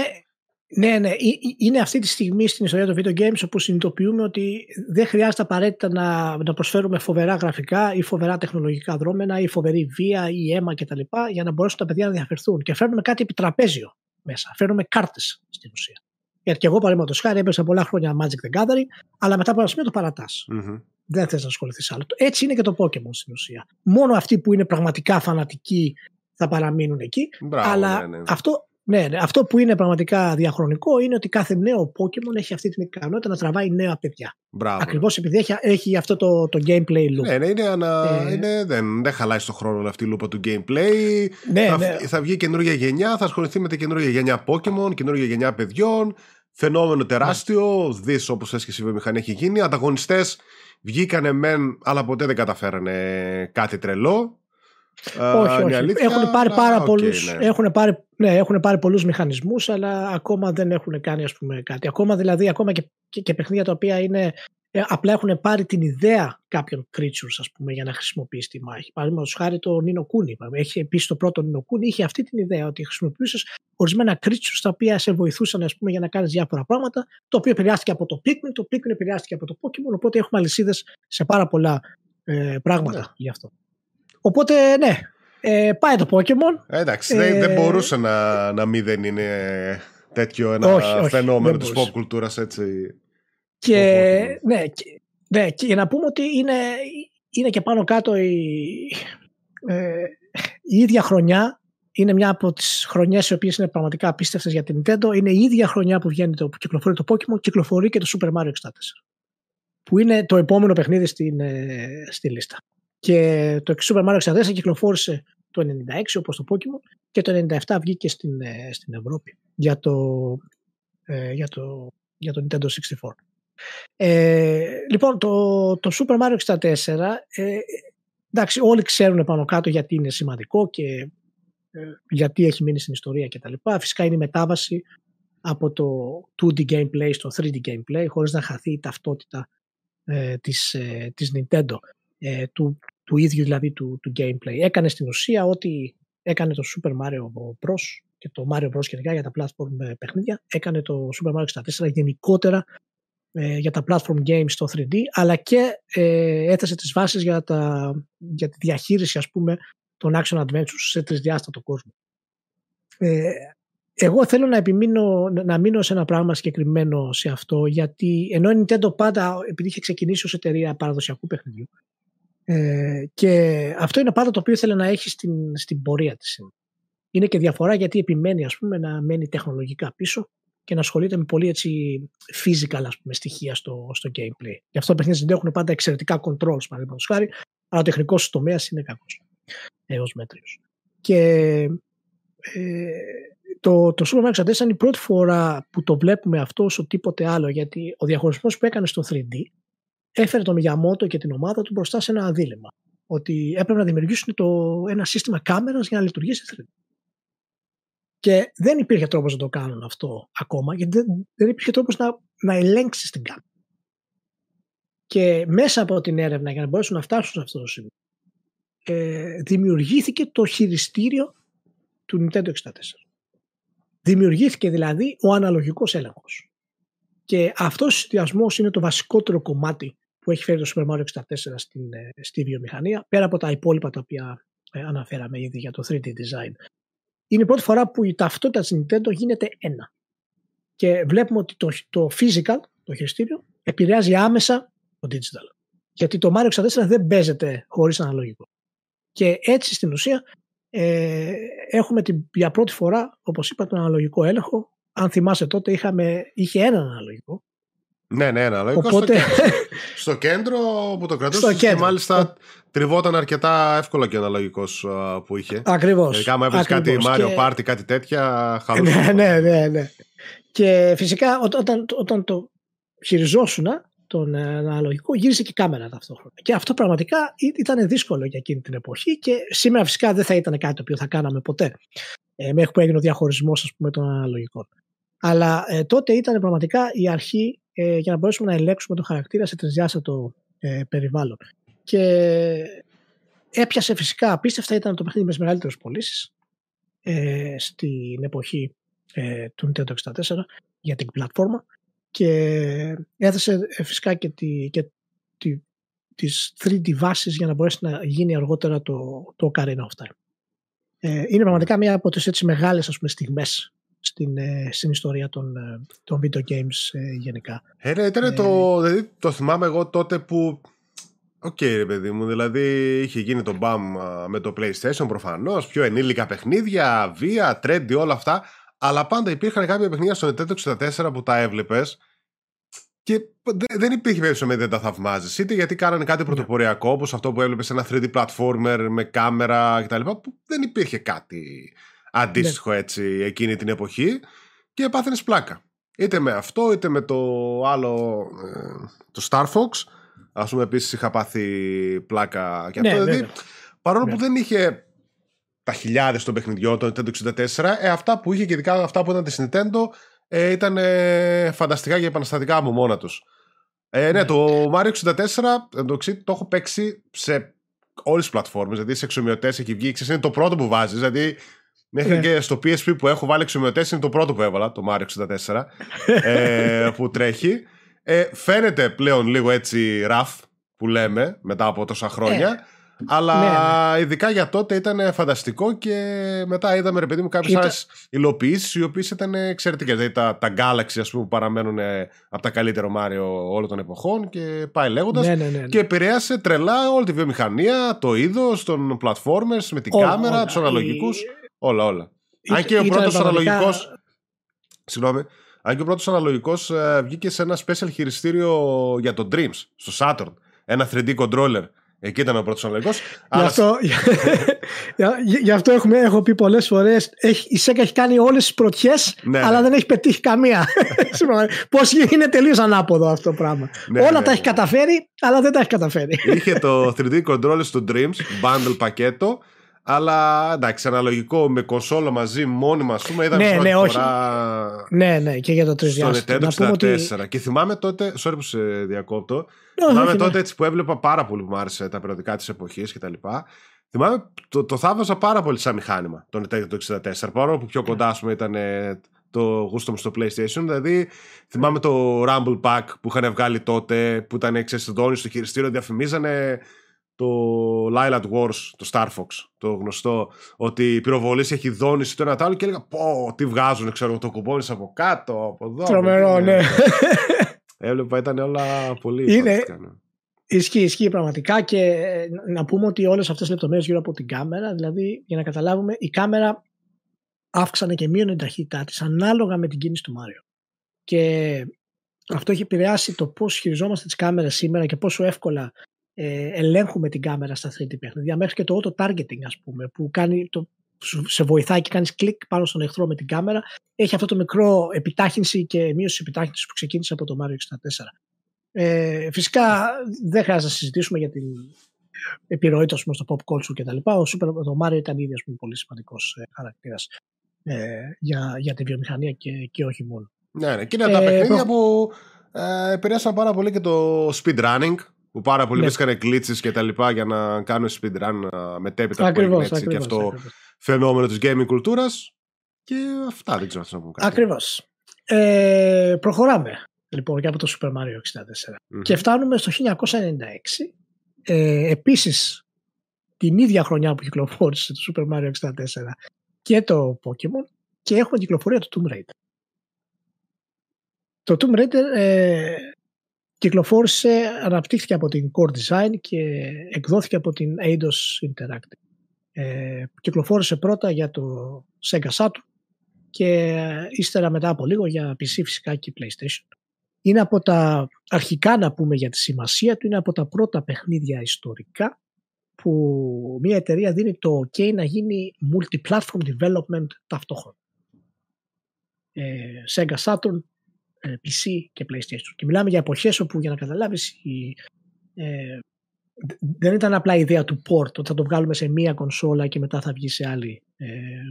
ναι, ναι. Είναι αυτή τη στιγμή στην ιστορία των video games όπου συνειδητοποιούμε ότι δεν χρειάζεται απαραίτητα να, να προσφέρουμε φοβερά γραφικά ή φοβερά τεχνολογικά δρώμενα ή φοβερή βία ή αίμα κτλ. για να μπορέσουν τα παιδιά να διαφερθούν. Και φέρνουμε κάτι επιτραπέζιο μέσα. Φέρνουμε κάρτες στην ουσία. Γιατί και εγώ παραδείγματος χάρη έπαιζα πολλά χρόνια Magic the Gathering, αλλά μετά από ένα σημείο το παρατάς. Mm-hmm δεν θες να ασχοληθείς άλλο. Έτσι είναι και το Pokémon στην ουσία. Μόνο αυτοί που είναι πραγματικά φανατικοί θα παραμείνουν εκεί. Μπράβο, αλλά ναι, ναι. Αυτό, ναι, ναι, αυτό που είναι πραγματικά διαχρονικό είναι ότι κάθε νέο Pokémon έχει αυτή την ικανότητα να τραβάει νέα παιδιά. Ακριβώς επειδή έχει, έχει αυτό το, το gameplay loop. Ναι, ναι είναι, ανα... ε... είναι δεν, δεν χαλάει στο χρόνο αυτή η λούπα του gameplay. Ναι, θα, ναι. θα βγει καινούργια γενιά, θα ασχοληθεί με την καινούργια γενιά Pokémon, καινούργια γενιά παιδιών. Φαινόμενο τεράστιο, ναι. δεις όπως έσκησε η βιομηχανία έχει γίνει. Ανταγωνιστές βγήκανε μεν, αλλά ποτέ δεν καταφέρανε κάτι τρελό. Όχι, όχι. έχουν πάρει πάρα okay, πολλούς, ναι. έχουν πάρει, ναι, έχουν πάρει πολλούς μηχανισμούς, αλλά ακόμα δεν έχουν κάνει ας πούμε, κάτι. Ακόμα δηλαδή, ακόμα και, και, και παιχνίδια τα οποία είναι ε, απλά έχουν πάρει την ιδέα κάποιων creatures ας πούμε, για να χρησιμοποιήσει τη μάχη. Παραδείγματος χάρη το Νίνο Κούνι. Έχει επίσης το πρώτο Νίνο Κούνι, είχε αυτή την ιδέα ότι χρησιμοποιούσες ορισμένα creatures τα οποία σε βοηθούσαν ας πούμε, για να κάνεις διάφορα πράγματα. Το οποίο επηρεάστηκε από το Pikmin, το Pikmin επηρεάστηκε από το Pokemon. Οπότε έχουμε αλυσίδες σε πάρα πολλά ε, πράγματα yeah. Ναι. γι' αυτό. Οπότε ναι, ε, πάει το Pokemon. Ε, εντάξει, ε, δεν μπορούσε να, να μην δεν είναι τέτοιο ένα όχι, φαινόμενο της pop κουλτούρας έτσι. Και, ναι, και, ναι, και για να πούμε ότι είναι, είναι και πάνω κάτω η, ε, η ίδια χρονιά είναι μια από τις χρονιές οι οποίες είναι πραγματικά απίστευτες για την Nintendo. Είναι η ίδια χρονιά που, βγαίνει το, που κυκλοφορεί το Pokemon, κυκλοφορεί και το Super Mario 64. Που είναι το επόμενο παιχνίδι στην, ε, στη λίστα. Και το Super Mario 64 κυκλοφόρησε το 96 όπως το Pokemon και το 97 βγήκε στην, ε, στην Ευρώπη για το, ε, για, το, για το Nintendo 64. Ε, λοιπόν, το, το Super Mario 64, ε, εντάξει, όλοι ξέρουν πάνω κάτω γιατί είναι σημαντικό και ε, γιατί έχει μείνει στην ιστορία κτλ. Φυσικά είναι η μετάβαση από το 2D gameplay στο 3D gameplay χωρίς να χαθεί η ταυτότητα ε, της, ε, της Nintendo ε, του, του ίδιου δηλαδή του, του gameplay. Έκανε στην ουσία ό,τι έκανε το Super Mario Bros. και το Mario Bros. γενικά για τα platform παιχνίδια, έκανε το Super Mario 64 γενικότερα ε, για τα platform games στο 3D, αλλά και ε, έθεσε τις βάσεις για, τα, για τη διαχείριση ας πούμε των action adventures σε τρισδιάστατο κόσμο. Ε, εγώ θέλω να επιμείνω, να μείνω σε ένα πράγμα συγκεκριμένο σε αυτό, γιατί ενώ η Nintendo πάντα, επειδή είχε ξεκινήσει ως εταιρεία παραδοσιακού παιχνιδιού, ε, και αυτό είναι πάντα το οποίο ήθελε να έχει στην, στην πορεία της. Είναι και διαφορά γιατί επιμένει ας πούμε, να μένει τεχνολογικά πίσω και να ασχολείται με πολύ έτσι physical ας πούμε, στοιχεία στο, στο gameplay. Γι' αυτό τα παιχνίδια δεν έχουν πάντα εξαιρετικά controls, παραδείγματος χάρη, αλλά ο τεχνικός τομέας είναι κακός έως μέτριος. Και ε, το, το Super Mario 64 είναι η πρώτη φορά που το βλέπουμε αυτό όσο τίποτε άλλο, γιατί ο διαχωρισμός που έκανε στο 3D έφερε τον Μιαμότο και την ομάδα του μπροστά σε ένα δίλημα. Ότι έπρεπε να δημιουργήσουν το, ένα σύστημα κάμερας για να λειτουργήσει 3D. Και δεν υπήρχε τρόπος να το κάνουν αυτό ακόμα, γιατί δεν, δεν υπήρχε τρόπος να, να ελέγξει την κάμερα. Και μέσα από την έρευνα για να μπορέσουν να φτάσουν σε αυτό το σημείο, ε, δημιουργήθηκε το χειριστήριο του Nintendo 64. Δημιουργήθηκε δηλαδή ο αναλογικός έλεγχος. Και αυτός ο συνδυασμό είναι το βασικότερο κομμάτι που έχει φέρει το Super Mario 64 στην, ε, στη βιομηχανία, πέρα από τα υπόλοιπα τα οποία ε, αναφέραμε ήδη για το 3D design είναι η πρώτη φορά που η ταυτότητα της Nintendo γίνεται ένα. Και βλέπουμε ότι το, το physical, το χειριστήριο, επηρεάζει άμεσα το digital. Γιατί το Mario 64 δεν παίζεται χωρίς αναλογικό. Και έτσι στην ουσία ε, έχουμε την, για πρώτη φορά, όπως είπα, τον αναλογικό έλεγχο. Αν θυμάσαι τότε είχαμε, είχε ένα αναλογικό ναι, ναι, ένα λόγο. Οπότε... Στο, κέντρο, που το κρατούσε και μάλιστα τριβόταν αρκετά εύκολο και αναλογικός που είχε. Ακριβώς. Δηλαδή, άμα έβρι κάτι Mario και... Party, κάτι τέτοια, χαλούσε. ναι, ναι, ναι, ναι. Και φυσικά όταν, όταν το χειριζόσουν τον ε, αναλογικό, γύρισε και η κάμερα ταυτόχρονα. Και αυτό πραγματικά ήταν δύσκολο για εκείνη την εποχή και σήμερα φυσικά δεν θα ήταν κάτι το οποίο θα κάναμε ποτέ. Ε, μέχρι που έγινε ο διαχωρισμός των αναλογικών. Αλλά ε, τότε ήταν πραγματικά η αρχή ε, για να μπορέσουμε να ελέγξουμε το χαρακτήρα σε τρισδιάστατο ε, περιβάλλον. Και έπιασε φυσικά απίστευτα, ήταν το παιχνίδι με τις μεγαλύτερες πωλήσεις ε, στην εποχή ε, του Nintendo 64 για την πλατφόρμα και έθεσε ε, φυσικά και, τη, και τη, τις 3D βάσεις για να μπορέσει να γίνει αργότερα το, το Ocarina of Time. Ε, είναι πραγματικά μια από τις έτσι μεγάλες ας πούμε, στιγμές στην, ε, στην ιστορία των, ε, των video games ε, γενικά. Ε, ναι, ήταν το, δηλαδή, το θυμάμαι εγώ τότε που Ok okay, ρε παιδί μου, δηλαδή είχε γίνει το bam με το PlayStation προφανώς, πιο ενήλικα παιχνίδια, βία, trendy, όλα αυτά, αλλά πάντα υπήρχαν κάποια παιχνίδια στο Nintendo 64 που τα έβλεπες και δεν υπήρχε περίπτωση με δεν τα θαυμάζεις. Είτε γιατί κάνανε κάτι ναι. πρωτοποριακό, όπως αυτό που έβλεπες σε ένα 3D platformer με κάμερα κτλ. που δεν υπήρχε κάτι αντίστοιχο ναι. έτσι εκείνη την εποχή και πάθαινες πλάκα. είτε με αυτό είτε με το άλλο ε, το Star Fox ας πούμε επίσης είχα πάθει πλάκα και ναι, αυτό δηλαδή παρόλο που ναι. δεν είχε τα χιλιάδες των παιχνιδιών το Nintendo 64 ε, αυτά που είχε και ειδικά αυτά που ήταν της Nintendo ε, ήταν ε, φανταστικά και επαναστατικά από μόνα τους ε, ναι, ναι, το Mario 64 το, το έχω παίξει σε όλες τις πλατφόρμες. Δηλαδή σε εξομοιωτές έχει βγει. Ξέρεις, είναι το πρώτο που βάζεις. Δηλαδή μέχρι ναι. και στο PSP που έχω βάλει εξομοιωτές είναι το πρώτο που έβαλα, το Mario 64, ε, που τρέχει. Ε, φαίνεται πλέον λίγο έτσι ραφ που λέμε μετά από τόσα χρόνια. Ε. Αλλά ναι, ναι. ειδικά για τότε ήταν φανταστικό και μετά είδαμε ρε παιδί μου κάποιες άλλες υλοποιήσεις οι οποίες ήταν εξαιρετικές. Δηλαδή τα, τα Galaxy, ας πούμε, που παραμένουν από τα καλύτερα Μάριο όλων των εποχών και πάει λέγοντας. Ναι, ναι, ναι, και επηρέασε τρελά όλη τη βιομηχανία, το είδος των platformers με την κάμερα, τους αναλογικούς. Όλα, όλα. Αν και ο πρώτος αναλογικό. Συγγνώμη. Αν και ο πρώτος αναλογικός ε, βγήκε σε ένα special χειριστήριο για το Dreams, στο Saturn. Ένα 3D controller Εκεί ήταν ο πρώτος αναλογικός. Γι' αυτό, γι αυτό έχουμε, έχω πει πολλές φορές. Η ΣΕΚΑ έχει κάνει όλες τις πρωτιές, ναι, αλλά ναι. δεν έχει πετύχει καμία. Πώς είναι τελείως ανάποδο αυτό το πράγμα. Ναι, Όλα τα έχει καταφέρει, αλλά δεν τα έχει καταφέρει. Είχε το 3D controller στο Dreams, bundle πακέτο. Αλλά εντάξει, αναλογικό με κονσόλο μαζί μόνιμα, ας πούμε, είδαμε ναι, ναι, όχι. φορά. Ναι, ναι, και για το 3 Στο Nintendo 64. Ότι... Και θυμάμαι τότε. Sorry που σε διακόπτω. θυμάμαι τότε έτσι που έβλεπα πάρα πολύ που μου άρεσε τα περιοδικά της εποχής κτλ. Θυμάμαι το, το θαύμαζα πάρα πολύ σαν μηχάνημα το Nintendo 64. Παρόλο που πιο κοντά, ας πούμε, ήταν το γούστο μου στο PlayStation. Δηλαδή, θυμάμαι το Rumble Pack που είχαν βγάλει τότε, που ήταν εξαισθητόνι στο χειριστήριο, διαφημίζανε το Lilat Wars, το Star Fox, το γνωστό, ότι η πυροβολή έχει δόνηση το ένα το άλλο και έλεγα πω τι βγάζουν, ξέρω, το κουμπώνεις από κάτω, από εδώ. Τρομερό, ναι. Έβλεπα ήταν όλα πολύ Είναι... Ναι. Ισχύει, ισχύει πραγματικά και ε, να πούμε ότι όλες αυτές οι λεπτομέρειες γύρω από την κάμερα, δηλαδή για να καταλάβουμε, η κάμερα αύξανε και μείωνε την ταχύτητά της ανάλογα με την κίνηση του Μάριο. Και αυτό έχει επηρεάσει το πώς χειριζόμαστε τις κάμερες σήμερα και πόσο εύκολα ε, ελέγχουμε την κάμερα στα 3D παιχνίδια μέχρι και το auto targeting ας πούμε που κάνει το, σε βοηθάει και κάνεις κλικ πάνω στον εχθρό με την κάμερα έχει αυτό το μικρό επιτάχυνση και μείωση επιτάχυνσης που ξεκίνησε από το Mario 64 ε, φυσικά δεν χρειάζεται να συζητήσουμε για την επιρροή του στο pop culture κτλ. Ο Super, το Mario ήταν ήδη ας πούμε, πολύ σημαντικός ε, χαρακτήρας ε, για, για τη βιομηχανία και, και όχι μόνο. Ναι, ναι. Και είναι τα ε, παιχνίδια που ε, επηρέασαν πάρα πολύ και το speedrunning που πάρα πολλοί ναι. βρίσκανε glitches και τα λοιπά για να κάνουν speedrun μετέπειτα ακριβώς, που έτσι και αυτό ακριβώς. φαινόμενο της gaming κουλτούρας και αυτά δεν ξέρω να πω κάτι. Ακριβώς. Ε, προχωράμε λοιπόν και από το Super Mario 64 mm-hmm. και φτάνουμε στο 1996 ε, επίσης την ίδια χρονιά που κυκλοφόρησε το Super Mario 64 και το Pokemon και έχουμε κυκλοφορία του Tomb Raider. Το Tomb Raider ε, κυκλοφόρησε, αναπτύχθηκε από την Core Design και εκδόθηκε από την Eidos Interactive. Ε, κυκλοφόρησε πρώτα για το Sega Saturn και ύστερα μετά από λίγο για PC φυσικά και PlayStation. Είναι από τα αρχικά να πούμε για τη σημασία του, είναι από τα πρώτα παιχνίδια ιστορικά που μια εταιρεία δίνει το OK να γίνει multi-platform development ταυτόχρονα. Ε, Sega Saturn ε, PC και PlayStation. Και μιλάμε για εποχές όπου για να καταλάβεις ε, δεν ήταν απλά η ιδέα του port ότι θα το βγάλουμε σε μία κονσόλα και μετά θα βγει σε άλλη ε,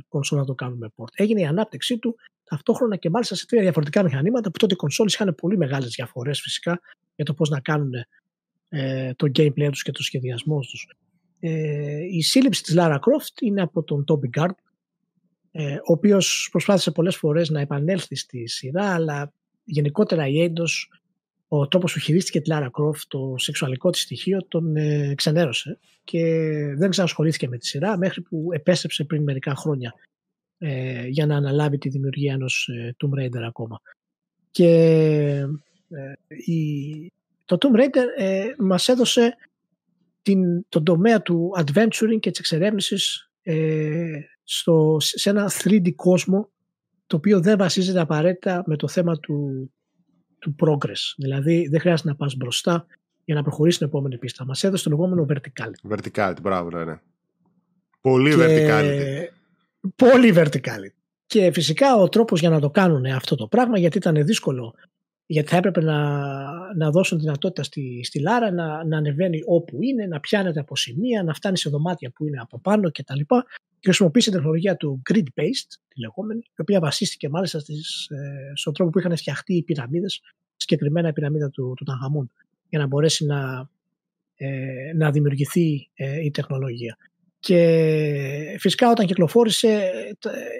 κονσόλα να το κάνουμε port. Έγινε η ανάπτυξή του ταυτόχρονα και μάλιστα σε τρία διαφορετικά μηχανήματα που τότε οι κονσόλες είχαν πολύ μεγάλες διαφορές φυσικά για το πώς να κάνουν ε, το gameplay τους και το σχεδιασμό τους. Ε, η σύλληψη της Lara Croft είναι από τον Toby Gard ε, ο οποίος προσπάθησε πολλές φορές να επανέλθει στη σειρά αλλά γενικότερα η Έντος, ο τρόπος που χειρίστηκε τη Λάρα Κρόφ, το σεξουαλικό της στοιχείο, τον ε, ξενέρωσε και δεν ξανασχολήθηκε με τη σειρά μέχρι που επέστρεψε πριν μερικά χρόνια ε, για να αναλάβει τη δημιουργία ενός ε, Tomb Raider ακόμα. Και ε, η, το Tomb Raider ε, μας έδωσε την, τον τομέα του adventuring και της εξερεύνησης ε, στο, σε ένα 3D κόσμο το οποίο δεν βασίζεται απαραίτητα με το θέμα του, του progress. Δηλαδή δεν χρειάζεται να πας μπροστά για να προχωρήσεις την επόμενη πίστα. Μας έδωσε το λεγόμενο verticality. Verticality, μπράβο, ναι, ναι. Πολύ και... verticality. Πολύ verticality. Και φυσικά ο τρόπος για να το κάνουν αυτό το πράγμα, γιατί ήταν δύσκολο, γιατί θα έπρεπε να, να δώσουν δυνατότητα στη, στη Λάρα να, να ανεβαίνει όπου είναι, να πιάνεται από σημεία, να φτάνει σε δωμάτια που είναι από πάνω κτλ. Και, και χρησιμοποίησε την τεχνολογία του grid-based, τη λεγόμενη, η οποία βασίστηκε μάλιστα στις, ε, στον τρόπο που είχαν φτιαχτεί οι πυραμίδες, συγκεκριμένα η πυραμίδα του, του Ταγαμούν, για να μπορέσει να, ε, να δημιουργηθεί ε, η τεχνολογία. Και φυσικά όταν κυκλοφόρησε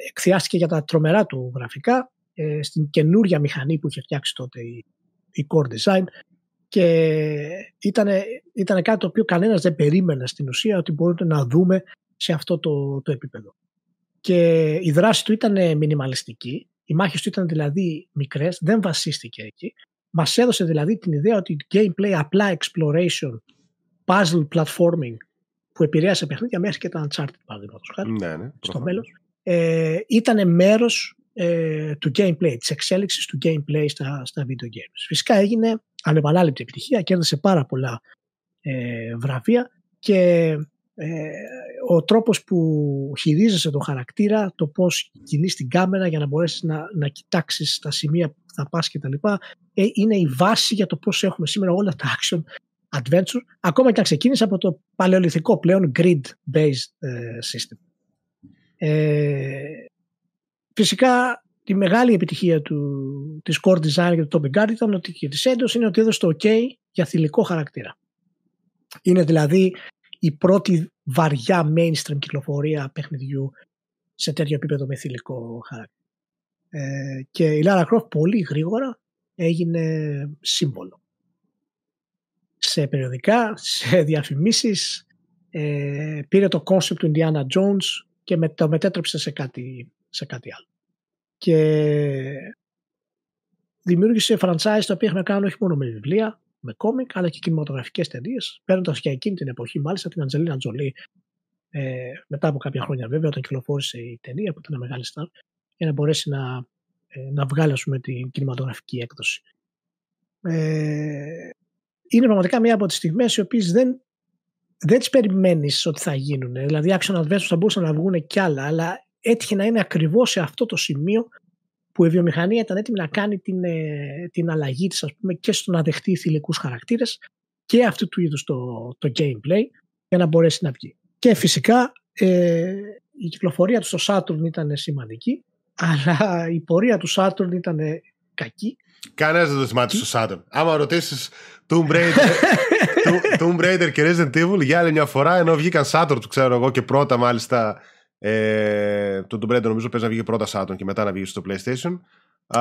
εκθιάστηκε για τα τρομερά του γραφικά ε, στην καινούρια μηχανή που είχε φτιάξει τότε η, η Core Design και ήταν, ήταν κάτι το οποίο κανένας δεν περίμενε στην ουσία ότι μπορούμε να δούμε σε αυτό το, το επίπεδο. Και η δράση του ήταν μινιμαλιστική, οι μάχες του ήταν δηλαδή μικρές, δεν βασίστηκε εκεί. Μας έδωσε δηλαδή την ιδέα ότι gameplay απλά exploration, puzzle platforming που επηρέασε παιχνίδια μέχρι και τα Uncharted παραδείγματος χάρη ναι, ναι, στο μέλλον, ε, ήταν μέρος ε, του gameplay, της εξέλιξης του gameplay στα, στα video games. Φυσικά έγινε ανεπανάληπτη επιτυχία, κέρδισε πάρα πολλά ε, βραβεία και ε, ο τρόπος που χειρίζεσαι το χαρακτήρα, το πώς κινείς την κάμερα για να μπορέσεις να, να κοιτάξεις τα σημεία που θα πας και τα λοιπά, ε, είναι η βάση για το πώς έχουμε σήμερα όλα τα action adventure, ακόμα και αν ξεκίνησε από το παλαιολιθικό πλέον grid-based ε, system. Ε, φυσικά τη μεγάλη επιτυχία του, της core design και του Topic Guard ήταν ότι και της έντος είναι ότι έδωσε το OK για θηλυκό χαρακτήρα. Είναι δηλαδή η πρώτη βαριά mainstream κυκλοφορία παιχνιδιού σε τέτοιο επίπεδο με θηλυκό χαρακτήρα. Ε, και η Lara Croft πολύ γρήγορα έγινε σύμβολο σε περιοδικά, σε διαφημίσεις, ε, πήρε το concept του Indiana Jones και με, το μετέτρεψε σε κάτι, σε κάτι άλλο. Και δημιούργησε franchise τα οποία έχουν κάνει όχι μόνο με βιβλία, με κόμικ, αλλά και κινηματογραφικές ταινίες, παίρνοντας για εκείνη την εποχή, μάλιστα την Αντζελίνα Τζολί, ε, μετά από κάποια χρόνια βέβαια, όταν κυκλοφόρησε η ταινία που ήταν μεγάλη στάρ, για να μπορέσει να, ε, να βγάλει πούμε, την κινηματογραφική έκδοση. Ε, είναι πραγματικά μία από τις στιγμές οι οποίες δεν, δεν τις περιμένεις ότι θα γίνουν. Δηλαδή, action adventures θα μπορούσαν να βγουν κι άλλα, αλλά έτυχε να είναι ακριβώς σε αυτό το σημείο που η βιομηχανία ήταν έτοιμη να κάνει την, ε, την αλλαγή της ας πούμε και στο να δεχτεί θηλυκούς χαρακτήρες και αυτού του είδους το, το gameplay για να μπορέσει να βγει. Και φυσικά ε, η κυκλοφορία του στο Saturn ήταν σημαντική αλλά η πορεία του Saturn ήταν κακή. Κανένας δεν το θυμάται στο Saturn. Άμα ρωτήσεις Tomb Raider, Tomb Raider και Resident Evil για άλλη μια φορά, ενώ βγήκαν Saturn, ξέρω εγώ, και πρώτα μάλιστα. Ε, το Tomb Raider νομίζω παίζει να βγει πρώτα Saturn και μετά να βγει στο PlayStation.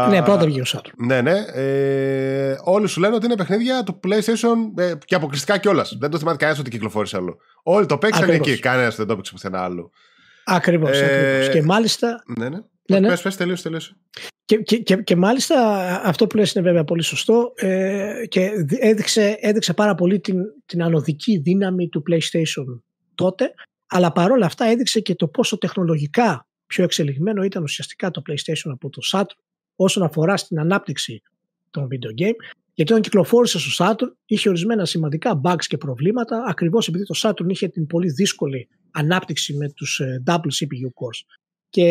Ναι, πρώτα βγήκε ο Saturn. Ναι, ναι. Ε, όλοι σου λένε ότι είναι παιχνίδια του PlayStation ε, και αποκλειστικά κιόλας. Δεν το θυμάται κανένας ότι κυκλοφόρησε άλλο. Όλοι το παίξαν εκεί. Κανένας δεν το έπαιξε πουθενά άλλο. Ακριβώς. Ε, και μάλιστα. Ναι, ναι. Ναι, ναι. Πες, πες, τελείωσε, τελείωσε. Και, και, και, και, μάλιστα αυτό που λες είναι βέβαια πολύ σωστό ε, και έδειξε, έδειξε πάρα πολύ την, την ανωδική δύναμη του PlayStation τότε αλλά παρόλα αυτά έδειξε και το πόσο τεχνολογικά πιο εξελιγμένο ήταν ουσιαστικά το PlayStation από το Saturn όσον αφορά στην ανάπτυξη των video game. Γιατί όταν κυκλοφόρησε στο Saturn είχε ορισμένα σημαντικά bugs και προβλήματα ακριβώς επειδή το Saturn είχε την πολύ δύσκολη ανάπτυξη με τους ε, double CPU cores. Και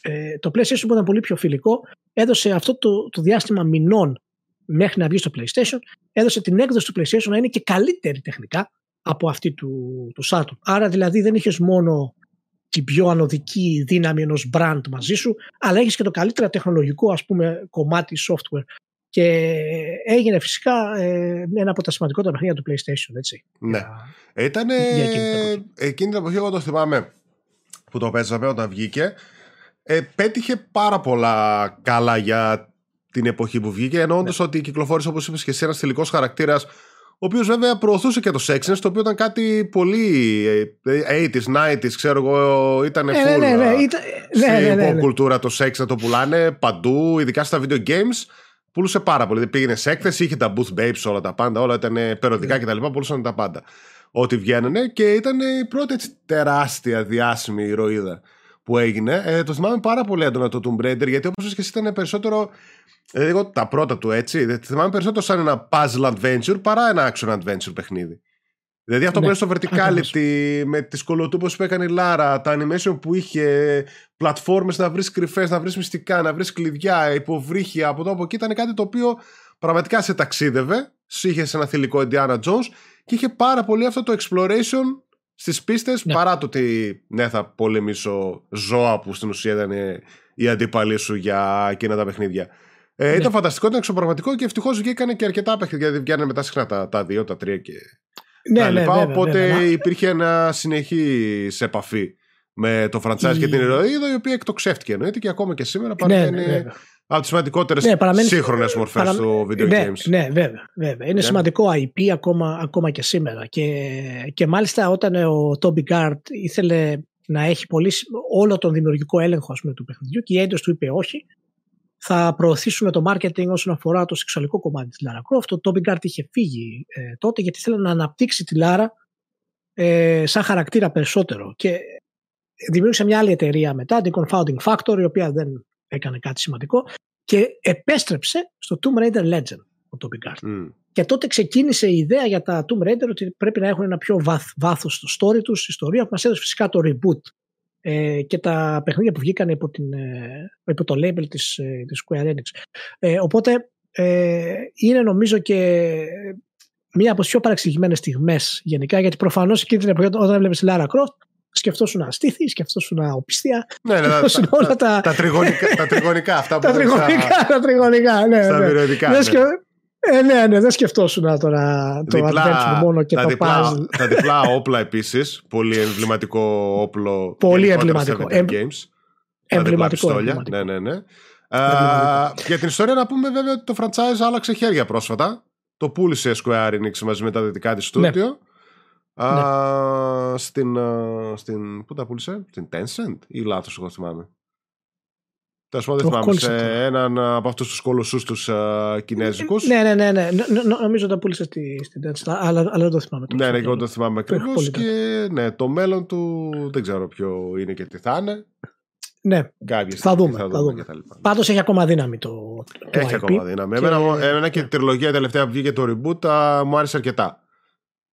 ε, το PlayStation που ήταν πολύ πιο φιλικό έδωσε αυτό το, το διάστημα μηνών μέχρι να βγει στο PlayStation έδωσε την έκδοση του PlayStation να είναι και καλύτερη τεχνικά από αυτή του, του Saturn. Άρα δηλαδή δεν είχες μόνο την πιο ανωδική δύναμη ενός brand μαζί σου αλλά έχεις και το καλύτερο τεχνολογικό ας πούμε κομμάτι software και έγινε φυσικά ε, ένα από τα σημαντικότερα παιχνίδια του PlayStation έτσι. Ναι. Ήταν εκείνη την εποχή εγώ το θυμάμαι που το παίζαμε όταν βγήκε ε, πέτυχε πάρα πολλά καλά για την εποχή που βγήκε. Εννοώντας ναι. ότι κυκλοφόρησε, όπως είπες και εσύ, ένας τελικός χαρακτήρας, ο οποίος βέβαια προωθούσε και το Sexiness, το οποίο ήταν κάτι πολύ 80s, 90s, ξέρω εγώ, ήταν full. Ναι, ναι, ναι, ναι, ναι, ναι, κουλτούρα το sex να το πουλάνε παντού, ειδικά στα video games. Πούλουσε πάρα πολύ. Πήγαινε σε έκθεση, είχε τα booth babes, όλα τα πάντα, όλα ήταν περιοδικά κτλ. Πούλουσαν τα πάντα. Ό,τι βγαίνανε και ήταν η πρώτη έτσι, τεράστια διάσημη ηρωίδα που έγινε. Ε, το θυμάμαι πάρα πολύ έντονα το Tomb Raider γιατί όπως και εσύ ήταν περισσότερο. Δηλαδή, τα πρώτα του έτσι. θυμάμαι περισσότερο σαν ένα puzzle adventure παρά ένα action adventure παιχνίδι. Δηλαδή αυτό ναι, που είναι στο verticality, με τις κολοτούπες που έκανε η Λάρα, τα animation που είχε, πλατφόρμες να βρεις κρυφές, να βρεις μυστικά, να βρεις κλειδιά, υποβρύχια από εδώ από εκεί, ήταν κάτι το οποίο πραγματικά σε ταξίδευε, είχε ένα θηλυκό Indiana Jones και είχε πάρα πολύ αυτό το exploration στις πίστες ναι. παρά το ότι ναι θα πολεμήσω ζώα που στην ουσία ήταν οι αντίπαλοι σου για εκείνα τα παιχνίδια. Ε, ναι. Ήταν φανταστικό, ήταν εξωπραγματικό και ευτυχώς βγήκαν και αρκετά παιχνίδια. Δηλαδή βγαίνουν μετά συχνά τα, τα δύο, τα τρία και ναι, τα ναι, λοιπά. Βέβαια, οπότε βέβαια. υπήρχε ένα συνεχή επαφή με το franchise η... και την ηρωίδα η οποία εκτοξεύτηκε εννοείται και ακόμα και σήμερα ναι, παραμένει ναι, από τις σημαντικέ ναι, παραμένει... σύγχρονες μορφές παρα... του video ναι, games. Ναι, βέβαια. βέβαια. Είναι σημαντικό IP ακόμα, ακόμα και σήμερα. Και, και μάλιστα όταν ο Toby Gard ήθελε να έχει πολύ, όλο τον δημιουργικό έλεγχο ας πούμε, του παιχνιδιού και η Eidos του είπε όχι, θα προωθήσουμε το marketing όσον αφορά το σεξουαλικό κομμάτι της Lara Croft. Το Toby Gard είχε φύγει ε, τότε γιατί ήθελε να αναπτύξει τη Lara ε, σαν χαρακτήρα περισσότερο και δημιούργησε μια άλλη εταιρεία μετά, την Confounding Factor, η οποία δεν έκανε κάτι σημαντικό και επέστρεψε στο Tomb Raider Legend ο Toby Gard. Mm. Και τότε ξεκίνησε η ιδέα για τα Tomb Raider ότι πρέπει να έχουν ένα πιο βάθ, βάθος στο story τους, ιστορία που μας έδωσε φυσικά το reboot ε, και τα παιχνίδια που βγήκαν υπό, την, ε, υπό το label της, ε, της Square Enix. Ε, οπότε ε, είναι νομίζω και μία από τις πιο παραξηγημένες στιγμές γενικά γιατί προφανώς εκείνη την εποχή όταν έβλεπες τη Lara Croft σκεφτόσουν στήθη, σκεφτόσουν οπισθία. Ναι, ναι, τα, όλα τα, τα, τριγωνικά, τα τριγωνικά αυτά που τα τριγωνικά, τα τριγωνικά, ναι. Στα ναι. ναι. Ε, ναι, ναι, δεν σκεφτόσουν τώρα το διπλά, adventure μόνο και το διπλά, puzzle. Τα διπλά όπλα επίσης. Πολύ εμβληματικό όπλο. Πολύ εμβληματικό. Εμ... Games. Εμβληματικό. Ναι, ναι, ναι. Α, για την ιστορία να πούμε βέβαια ότι το franchise άλλαξε χέρια πρόσφατα. Το πούλησε Square Enix μαζί με τα δυτικά της στούντιο. Ναι. Α, ναι. στην, στην, πού τα πούλησε, στην Tencent ή λάθος εγώ θυμάμαι. Τέλος πάντων, δεν θυμάμαι. Σε έναν από αυτούς τους κολοσσούς τους uh, Κινέζικους. Ναι, ναι, ναι. ναι. νομίζω ότι τα πούλησε στη, στην Tencent, αλλά, αλλά δεν το θυμάμαι. Ναι, ναι, εγώ το θυμάμαι ακριβώς. Και ναι, το μέλλον του δεν ξέρω ποιο είναι και τι θα είναι. Ναι, θα δούμε. Θα δούμε. Πάντως έχει ακόμα δύναμη το. το έχει IP ακόμα δύναμη. Και... Εμένα, εμένα και η τριλογία τελευταία που βγήκε το reboot α, μου άρεσε αρκετά.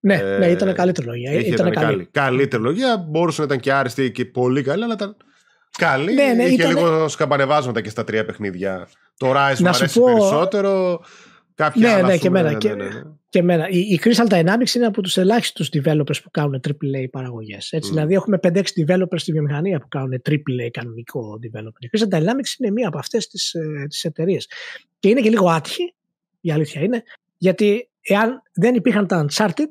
Ναι, ε, ναι, ήταν καλή τριλογία. Ήταν καλή. καλή. καλή τριλογία. Μπορούσε να ήταν και άριστη και πολύ καλή, αλλά ήταν καλή. Ναι, ναι, είχε ήταν... λίγο σκαμπανεβάσματα και στα τρία παιχνίδια. Το Rise μου αρέσει πω... περισσότερο. Κάποια ναι, άλλα, ναι, και εμένα. Ναι, ναι, ναι, ναι. Και εμένα. Η, η Crystal Dynamics είναι από τους ελάχιστους developers που κάνουν AAA παραγωγές. Mm. Δηλαδή, έχουμε 5-6 developers στη βιομηχανία που κάνουν AAA κανονικό development. Η Crystal Dynamics είναι μία από αυτές τις τις ε, εταιρείες. Και είναι και λίγο άτυχη, η αλήθεια είναι, γιατί εάν δεν υπήρχαν τα Uncharted,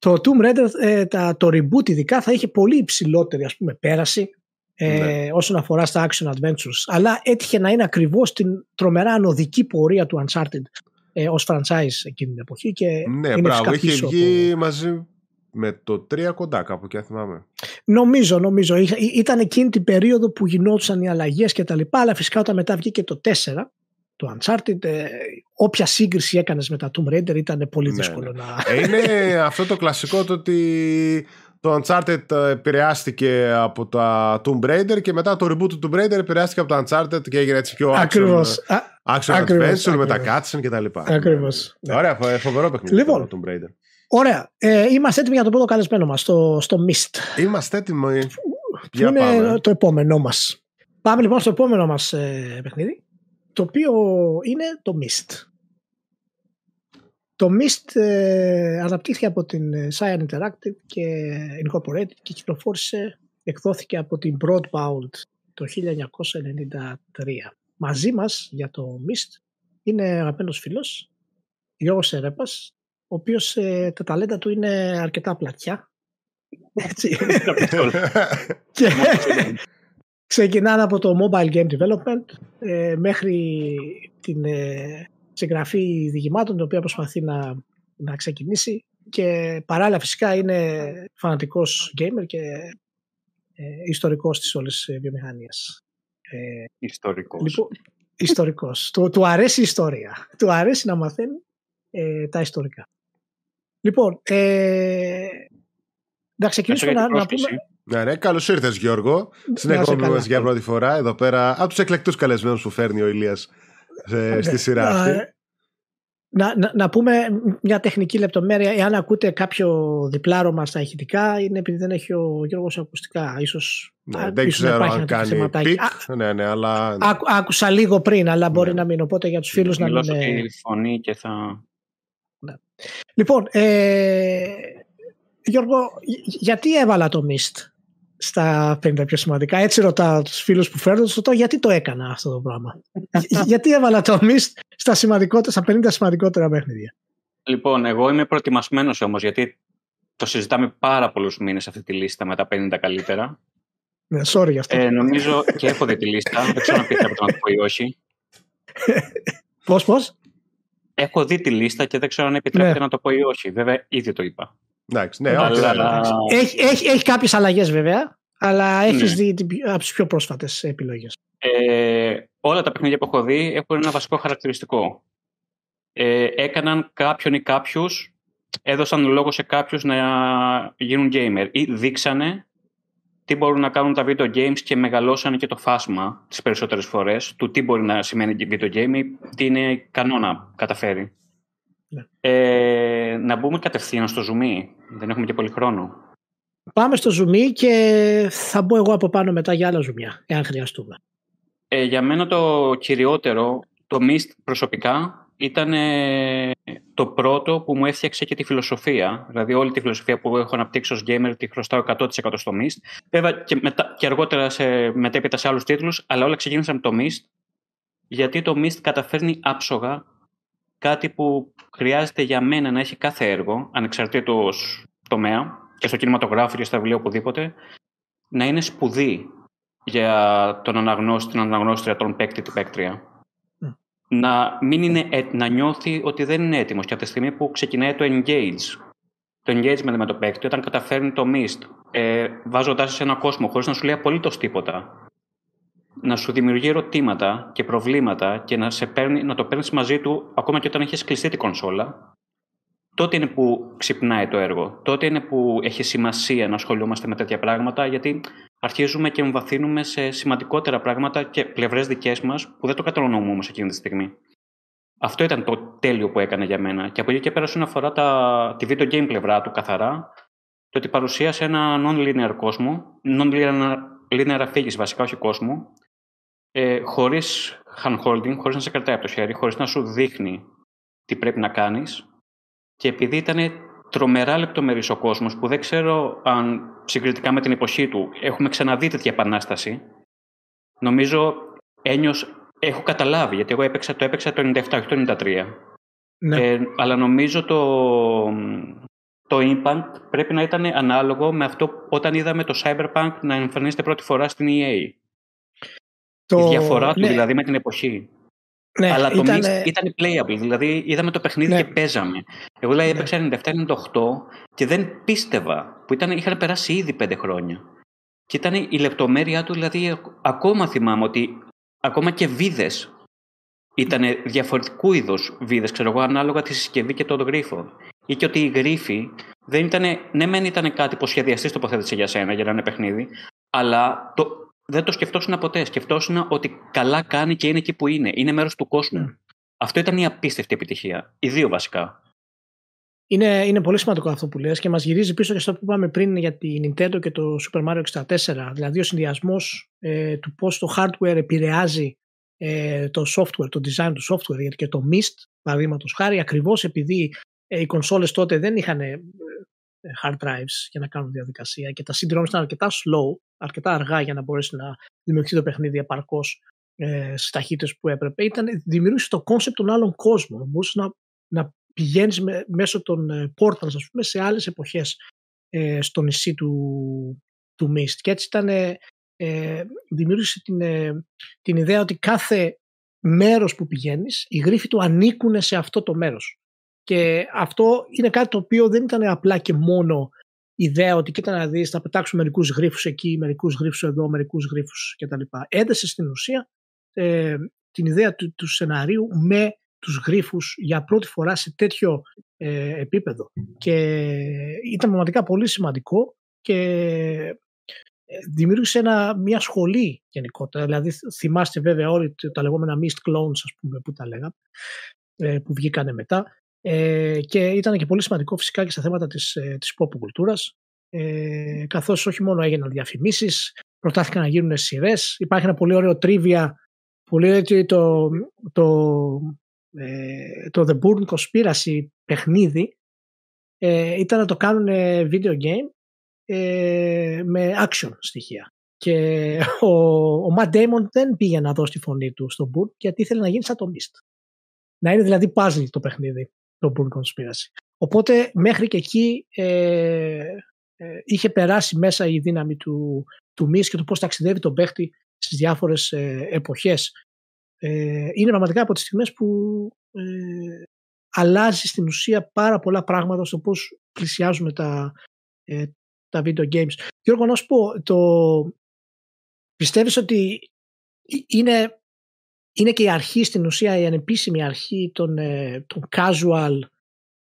το Tomb Raider, ε, τα, το reboot ειδικά, θα είχε πολύ υψηλότερη ας πούμε, πέραση ε, ναι. όσον αφορά στα action adventures. Αλλά έτυχε να είναι ακριβώς την τρομερά ανωδική πορεία του Uncharted ε, ως franchise εκείνη την εποχή. Και ναι, είναι μπράβο, είχε βγει μαζί με το 3 κοντά κάπου και θυμάμαι. Νομίζω, νομίζω. Ήταν εκείνη την περίοδο που γινόντουσαν οι αλλαγές και τα λοιπά, αλλά φυσικά όταν μετά βγήκε το 4, το Uncharted, ε, όποια σύγκριση έκανες με τα Tomb Raider ήταν πολύ ναι, δύσκολο ναι. να... Ε, είναι αυτό το κλασικό το ότι το Uncharted επηρεάστηκε από τα Tomb Raider και μετά το reboot του Tomb Raider επηρεάστηκε από το Uncharted και έγινε έτσι πιο ακριβώς. action, action ακριβώς, adventure με τα cutscene και τα λοιπά. Ακριβώς. Ναι. Ωραία, φοβερό παιχνίδι λοιπόν, το Tomb Raider. Ωραία. Ε, είμαστε έτοιμοι για το πρώτο καλεσμένο μας, στο, στο Mist. Είμαστε έτοιμοι. Που είναι πάμε. το επόμενό μας. Πάμε λοιπόν στο επόμενο μας ε, παιχνίδι, το οποίο είναι το Mist. Το Mist ε, αναπτύχθηκε από την ε, Cyan Interactive και Incorporated και κυκλοφόρησε, εκδόθηκε από την Broadbound το 1993. Μαζί μας για το Mist είναι αγαπημένος φίλος Γιώργος Σερέπας, ο οποίος ε, τα ταλέντα του είναι αρκετά πλατιά. Έτσι. και ξεκινάνε από το mobile game development ε, μέχρι την ε, συγγραφή διηγημάτων, την οποία προσπαθεί να, να ξεκινήσει και παράλληλα φυσικά είναι φανατικός gamer και ε, ιστορικός της όλης βιομηχανίας. Ε, ιστορικός. Λοιπόν, ιστορικός. του, του αρέσει η ιστορία. Του αρέσει να μαθαίνει ε, τα ιστορικά. Λοιπόν, ε, να ξεκινήσουμε να, να πούμε... Ναι, ναι, καλώς ήρθες Γιώργο. Στην εκπομπή μας για πρώτη φορά εδώ πέρα από τους εκλεκτούς καλεσμένους που φέρνει ο Ηλίας στη σειρά αυτή. να, να, να, πούμε μια τεχνική λεπτομέρεια. Εάν ακούτε κάποιο διπλάρωμα στα ηχητικά, είναι επειδή δεν έχει ο Γιώργος ακουστικά. Ίσως, ναι, δεν ξέρω αν κάνει πιτ. Ναι, ναι, αλλά... Άκου, άκουσα λίγο πριν, αλλά μπορεί ναι. να μην. Οπότε για τους φίλους να μην... τη φωνή και θα... Ναι. Λοιπόν, ε, Γιώργο, γιατί έβαλα το Mist στα 50 πιο σημαντικά. Έτσι ρωτάω τους φίλους που φέρνω, τους ρωτάω γιατί το έκανα αυτό το πράγμα; γιατί έβαλα το Mist στα, στα 50 σημαντικότερα παιχνίδια; Λοιπόν, εγώ είμαι προετοιμασμένος όμως, γιατί το συζητάμε πάρα πολλούς μήνες αυτή τη λίστα με τα 50 καλύτερα. Ναι, sorry για αυτό. Ε, νομίζω και έχω δει τη λίστα. δεν ξέρω αν επιτρέπεται να το πω ή όχι. Πώς, πώς; Έχω δει τη λίστα και δεν ξέρω αν επιτρέπεται ναι. να το πω ή όχι. Βέβαια, ήδη το είπα. Εντάξει, ναι, αλλά... Έχει, έχει, έχει κάποιες αλλαγές βέβαια, αλλά έχεις ναι. δει από τις πιο πρόσφατες επιλογές. Ε, όλα τα παιχνίδια που έχω δει έχουν ένα βασικό χαρακτηριστικό. Ε, έκαναν κάποιον ή κάποιους, έδωσαν λόγο σε κάποιους να γίνουν gamer ή δείξανε τι μπορούν να κάνουν τα video games και μεγαλώσανε και το φάσμα τις περισσότερες φορές του τι μπορεί να σημαίνει video game, τι είναι κανόνα καταφέρει. Ναι. Ε, να μπούμε κατευθείαν στο zoom. Δεν έχουμε και πολύ χρόνο. Πάμε στο zoom και θα μπω εγώ από πάνω μετά για άλλα ζουμιά, εάν χρειαστούμε. Ε, για μένα το κυριότερο, το Mist προσωπικά, ήταν το πρώτο που μου έφτιαξε και τη φιλοσοφία. Δηλαδή όλη τη φιλοσοφία που έχω αναπτύξει ως gamer τη χρωστάω 100% στο Mist. Βέβαια και, μετά, και αργότερα σε, μετέπειτα σε άλλους τίτλους, αλλά όλα ξεκίνησαν με το Mist. Γιατί το Mist καταφέρνει άψογα κάτι που χρειάζεται για μένα να έχει κάθε έργο, ανεξαρτήτως τομέα, και στο κινηματογράφο και στα βιβλία οπουδήποτε, να είναι σπουδή για τον αναγνώστη, την αναγνώστρια, τον παίκτη, την παίκτρια. Να, μην είναι, να νιώθει ότι δεν είναι έτοιμος και από τη στιγμή που ξεκινάει το engage, το engagement με το παίκτη, όταν καταφέρνει το mist, ε, βάζοντάς σε ένα κόσμο χωρίς να σου λέει απολύτως τίποτα, να σου δημιουργεί ερωτήματα και προβλήματα και να, σε παίρνει, να το παίρνεις μαζί του ακόμα και όταν έχεις κλειστεί την κονσόλα, τότε είναι που ξυπνάει το έργο. Τότε είναι που έχει σημασία να ασχολούμαστε με τέτοια πράγματα, γιατί αρχίζουμε και εμβαθύνουμε σε σημαντικότερα πράγματα και πλευρές δικές μας που δεν το κατανοούμε όμως εκείνη τη στιγμή. Αυτό ήταν το τέλειο που έκανε για μένα. Και από εκεί και πέρα, όσον αφορά τα, τη video game πλευρά του καθαρά, το ότι παρουσίασε ένα non-linear κόσμο, non-linear linear αφήγηση βασικά, όχι κόσμο, ε, χωρίς hand-holding, χωρίς να σε κρατάει από το χέρι, χωρίς να σου δείχνει τι πρέπει να κάνεις. Και επειδή ήταν τρομερά λεπτομερής ο κόσμος, που δεν ξέρω αν συγκριτικά με την εποχή του έχουμε ξαναδεί τέτοια επανάσταση, νομίζω ένιος, έχω καταλάβει, γιατί εγώ έπαιξα, το έπαιξα το 97, όχι το 93. Ναι. Ε, αλλά νομίζω το, το impact πρέπει να ήταν ανάλογο με αυτό όταν είδαμε το Cyberpunk να εμφανίζεται πρώτη φορά στην EA. Το... Η διαφορά του ναι. δηλαδή με την εποχή. Ναι, Αλλά το ήταν... Mist ήταν playable, δηλαδή είδαμε το παιχνίδι ναι. και παίζαμε. Εγώ δηλαδή ναι. έπαιξα 97-98 και δεν πίστευα που ήταν, είχαν περάσει ήδη πέντε χρόνια. Και ήταν η λεπτομέρειά του, δηλαδή ακόμα θυμάμαι ότι ακόμα και βίδες ήταν διαφορετικού είδους βίδες, ξέρω εγώ, ανάλογα τη συσκευή και τον γρίφο. Ή και ότι η γρίφη δεν ήταν, ναι, μεν ήταν κάτι που σχεδιαστής τοποθέτησε για σένα για να είναι παιχνίδι, αλλά το, δεν το σκεφτόσουν ποτέ. Σκεφτόσουν ότι καλά κάνει και είναι εκεί που είναι. Είναι μέρος του κόσμου. Ναι. Αυτό ήταν η απίστευτη επιτυχία. Οι δύο βασικά. Είναι, είναι πολύ σημαντικό αυτό που λες και μας γυρίζει πίσω και στο που είπαμε πριν για τη Nintendo και το Super Mario 64. Δηλαδή ο συνδυασμός ε, του πώς το hardware επηρεάζει ε, το software, το design του software γιατί και το Myst παραδείγματος χάρη ακριβώς επειδή ε, οι κονσόλες τότε δεν είχαν ε, hard drives για να κάνουν διαδικασία και τα CD-ROMs ήταν αρκετά slow, αρκετά αργά για να μπορέσει να δημιουργηθεί το παιχνίδι επαρκώς ε, στις ταχύτητες που έπρεπε. Ήταν, δημιουργούσε το concept των άλλων κόσμων. Μπορούσες να, να πηγαίνεις μέσω των ε, portals, ας πούμε, σε άλλες εποχές ε, στο νησί του, του Mist. Και έτσι ήταν, ε, ε δημιούργησε την, ε, την ιδέα ότι κάθε μέρος που πηγαίνεις, οι γρίφοι του ανήκουν σε αυτό το μέρος. Και αυτό είναι κάτι το οποίο δεν ήταν απλά και μόνο ιδέα ότι κοίτα να δεις θα πετάξουμε μερικούς γρίφους εκεί, μερικούς γρίφους εδώ, μερικούς γρίφους κτλ. Έδεσε στην ουσία ε, την ιδέα του, του σεναρίου με τους γρίφους για πρώτη φορά σε τέτοιο ε, επίπεδο. Και ήταν πραγματικά πολύ σημαντικό και ε, δημιούργησε ένα, μια σχολή γενικότερα. Δηλαδή θυμάστε βέβαια όλοι τα λεγόμενα mist clones ας πούμε που τα λέγαμε ε, που βγήκανε μετά ε, και ήταν και πολύ σημαντικό φυσικά και στα θέματα της, ε, της pop κουλτούρας ε, καθώς όχι μόνο έγιναν διαφημίσεις, προτάθηκαν να γίνουν σειρές. Υπάρχει ένα πολύ ωραίο τρίβια που λέει ότι το, το, ε, το The Bourne Conspiracy παιχνίδι ε, ήταν να το κάνουν video game ε, με action στοιχεία. Και ο, ο Matt Damon δεν πήγε να δώσει τη φωνή του στο Bourne γιατί ήθελε να γίνει σαν το Mist. Να είναι δηλαδή puzzle το παιχνίδι, το Bourne Conspiracy. Οπότε μέχρι και εκεί ε, ε, είχε περάσει μέσα η δύναμη του, του Mist και το πώς ταξιδεύει τον παίχτη στις διάφορες ε, εποχές. Ε, είναι πραγματικά από τις στιγμές που ε, αλλάζει στην ουσία πάρα πολλά πράγματα στο πώς πλησιάζουμε τα, ε, τα video games. Γιώργο, να σου πω, το... πιστεύεις ότι είναι, είναι και η αρχή στην ουσία, η ανεπίσημη αρχή των, ε, των casual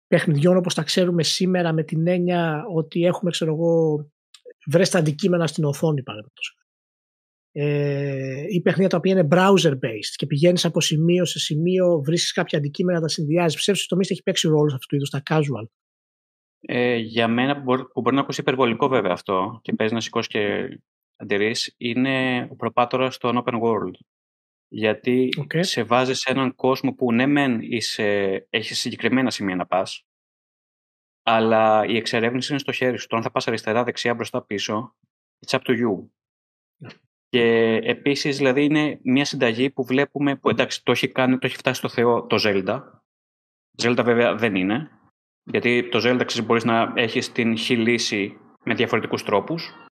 παιχνιδιών όπως τα ξέρουμε σήμερα με την έννοια ότι έχουμε, ξέρω εγώ, βρες τα αντικείμενα στην οθόνη παραδείγματος ε, ή παιχνίδια τα οποία είναι browser based και πηγαίνεις από σημείο σε σημείο, βρίσκεις κάποια αντικείμενα, τα συνδυάζεις. Πιστεύεις ότι το Mist έχει παίξει ρόλο σε αυτού του είδους, τα casual; Ε, για μένα που μπορεί, που μπορεί να ακούσει υπερβολικό βέβαια αυτό και παίζει να σηκώσει και αντιρρήσεις, είναι ο προπάτορας στο open world. Γιατί okay. σε βάζεις σε έναν κόσμο που ναι μεν είσαι, έχεις συγκεκριμένα σημεία να πας, αλλά η εξερεύνηση είναι στο χέρι σου. Το αν θα πας αριστερά, δεξιά, μπροστά, πίσω, it's up to you. Και επίσης, δηλαδή, είναι μια συνταγή που βλέπουμε, που εντάξει, το έχει, κάνει, το έχει φτάσει στο Θεό το Zelda. Zelda βέβαια δεν είναι, γιατί το Zelda ξέρεις μπορείς να έχεις την χ λύση με διαφορετικούς τρόπους.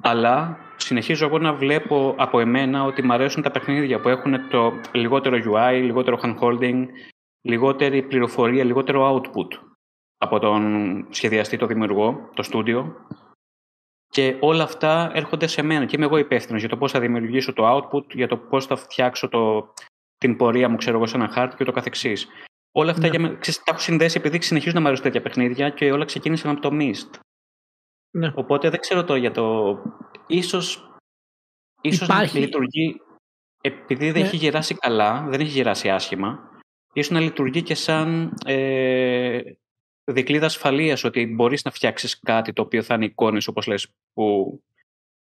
Αλλά συνεχίζω εγώ να βλέπω από εμένα ότι μου αρέσουν τα παιχνίδια που έχουν το λιγότερο UI, λιγότερο handholding, λιγότερη πληροφορία, λιγότερο output από τον σχεδιαστή, το δημιουργό, το στούντιο και όλα αυτά έρχονται σε μένα και είμαι εγώ υπεύθυνος για το πώς θα δημιουργήσω το output, για το πώς θα φτιάξω το, την πορεία μου, ξέρω εγώ, σε ένα χάρτη και το καθεξής. Όλα αυτά ναι. για, ξέρεις, τα έχω συνδέσει επειδή συνεχίζουν να μου αρέσουν τέτοια παιχνίδια και όλα ξεκίνησαν από το Mist. Ναι. Οπότε δεν ξέρω το για το. Ίσως, ίσως Υπάρχει... να λειτουργεί επειδή δεν ναι. έχει γεράσει καλά, δεν έχει γεράσει άσχημα, ίσως να λειτουργεί και σαν ε, δικλείδα ασφαλείας ότι μπορείς να φτιάξεις κάτι το οποίο θα είναι εικόνες, όπως λες, που